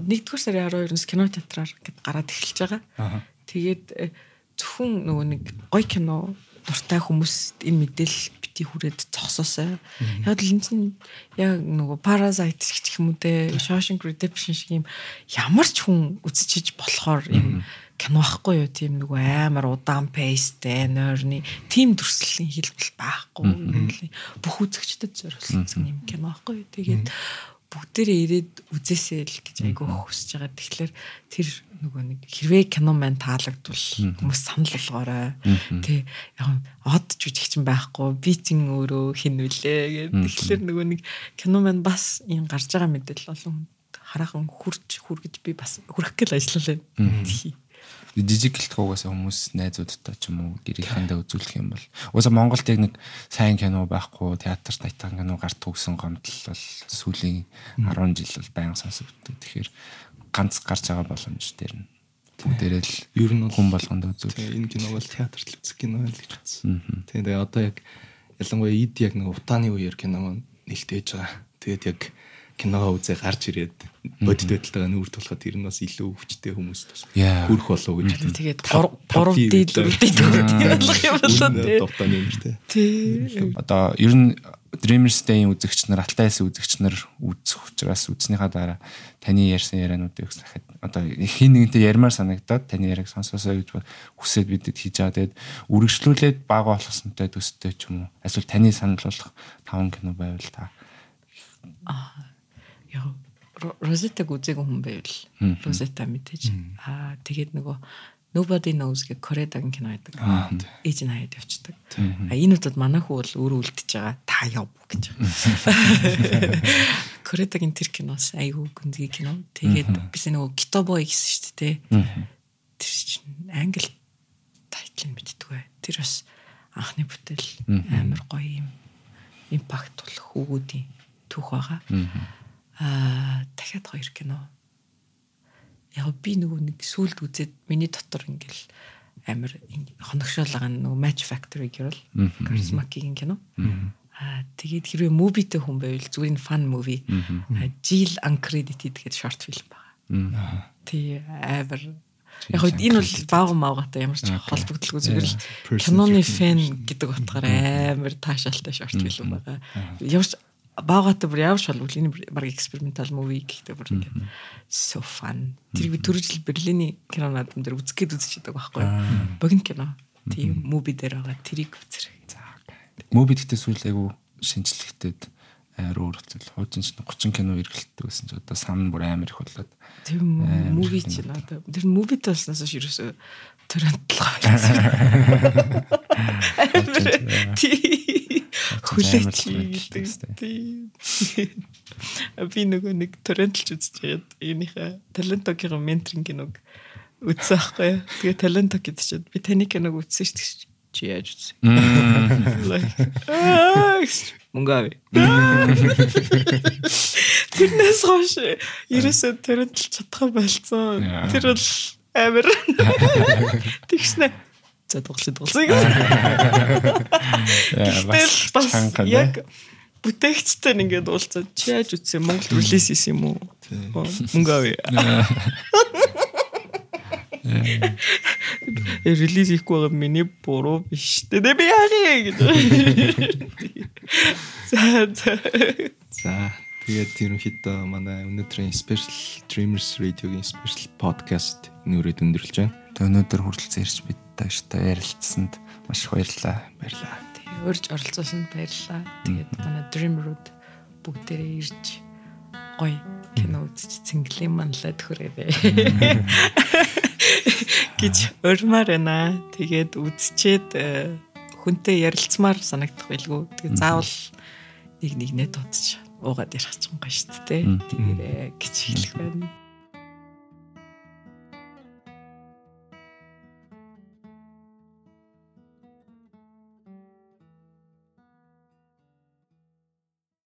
Нэгдүгээр сарын 12-ноос кино театраар гараад эхэлж байгаа. Тэгээд э, зөвхөн нөгөө нэг гоё кино дуртай хүмүүс энэ мэдээлэл бити хүрээд зогсоосоо. Яг л энэ чинь яг нөгөө Parasite гэх юм уу те Shawshank Redemption шиг юм ямар ч хүн үзчихэж болохоор юм кино байхгүй юу? Тийм нөгөө амар удаан пейстэй нойрны тим төрслийн хэлбэл байхгүй бүх үзэгчдэд зориулсан юм кино байхгүй юу? Тэгээд бүгдээрээ ирээд үзээсэй л гэж айгүй хүсэж байгаа. Тэгэхээр тэр нөгөө нэг хэрвээ кино маань таалагдвал хүмүүс санал болгоорой. Тэ яг од жүжигчин байхгүй би чин өөрөө хин үлээ гэдэг. Тэгэхээр нөгөө нэг кино маань бас юм гарч байгаа мэдээлэл олон хүнд хараахан хурж хүргэж би бас хүрэх гэл ажиллалаа. Тий. Жижиг гэлтгуугаас хүмүүс найзуудтай ч юм уу гэрийнхэндээ үзүүлэх юм бол уусаа Монголд яг нэг сайн кино байхгүй театрт айтан кино гарт төгсөн гомдол бол сүүлийн 10 жил бол байнга сонсогддог. Тэгэхээр ганц гарч байгаа боломж дээр нь бүгдээрээ л Ер нь хүн болгонд үзүүл. Тэгээ энэ кино бол театрт л үзэх кино байл гэж бодсон. Тэгээ одоо яг ялангуяа ид яг нэг утааны үеэр кино маань нэлтээж байгаа. Тэгээд яг киногоо үзээ гарч ирээд бодит байдалтайгаа нүүр тулахад тэр нь бас илүү өвчтэй хүмүүст бас Яа. хүрх болов уу гэж Тэгээд 3 D 4 D болох юм болоо тий. Дуртай нэмэр те. Тий. Одоо ер нь Dreamers Day-ийн үзэгч нар, Алтайс үзэгч нар үзэх учраас үзснийхаа дараа таны ярьсан яриануудыг дахиад одоо хин нэгэнтэй ярмаар санагдаад таны яриаг сонсоосоо гэж хүсээд бидэд хийж байгаа. Тэгээд үргэлжлүүлээд бага болгосонтой төстэй ч юм уу. Эсвэл таны санал болох таван кино байвал та. Яг Розетаг үзээгүй хүн байвал Розета мэдээж. Аа тэгээд нөгөө Nobody knows гэх Коредагийн кино байдаг. Ээж нь хаяад явцдаг. А энэ удаад манай хүү бол өөрөө үлдчихэж байгаа. Та яв гэж. Коредагийн тэр киноос айгүй гүнзгий кино. Тэгээд бис нөгөө Kitaboi гэсэн шүү дээ. Тэр чинь англи тайтлыг мэддэг бай. Тэр бас анхны бүтээл амар гоё юм импакт болох хүүгүүдийн түүх байгаа. Аа дахиад хоёр кино. Яг би нөгөө нэг сүулт үзээд миний дотор ингээл амар ин- хоногшоол байгаа нөгөө Match Factory гэрэл Charisma-гийн кино. Аа тэгээд хэрвээ movieтэй хүн байвал зүгээр фан movie. Аа, Jill Uncredited гэдэг short film байгаа. Тий амар. Яг хөө энэ бол баахан маагатай ямар ч холбогдлого зүгээр л киноны фэн гэдэг утгаар амар таашаалтай шорт фильм байгаа. Ямар ч баагатай бүр ямар ч холбогдол энэ баг экспериментал муви гэхдээ бүр ингээд so fun. Тэр би төржил Берлиний кино наадам дээр үзэх гээд үзчихэдэг байхгүй. Богино кино. Тийм муви дээр байгаа тэрийг үзэрэг. Мөби гэхдээ сүүл айгу шинжлэхтэд амар өөр хэвчэл хуучин ч 30 кино эргэлтдэг гэсэн чи одоо сан бүр амар их болоод Тэр муви ч надаа тэр муви талснаас ш ерөөсө төрөнтлгаа. Тий. Хүлээч гэдэг. Тий. Би нөгөө нэг торренталж үзэж яад энийхээ талентокийн менторинг киног үзсэн байхгүй. Тэгээ таленток гэдэг чинь би таны киног үзсэн шүү дээ. Чи яаж үзсэн? Мөнгөө. Тэрнээс хойш ерөөсөө торренталж чадхаа болцсон. Тэр бол амар. Тэгснэ. За дуглаа. Тэгэл бас яг бүтээгчтэй ингээд уулзаад чи яаж үтсэн Монгол релиз хийсэн юм уу? Мөнгө авъя. Э релиз хийхгүй байгаа миний буруу биш. Тэ би яагаад гэж. За за. За тэгээд ерөнхийдөө манай өнөөдрийн special Dreamers Radio-гийн special podcast нүрээд өндөрлж байна. тэг өнөөдөр хүрэлцэн ирж бид тааштай ярилцсанд маш их баярлалаа. Баярлалаа. Тэгээ урьж оролцуулсанд баярлалаа. Тэгээд манай Dream Road бүгдээрээ ирж гоё кино үзэж цэнгэлэн манлаа төхөрөө. гэж урмаар байна. Тэгээд үзчихэд э, хүнтэй ярилцмаар санагдах байлгүй. Тэгээд заавал нэг нэгнээ дуудаж уугаад ярих ч юм гоё шүү дээ. Тэгээрээ гэж хэлэх байна.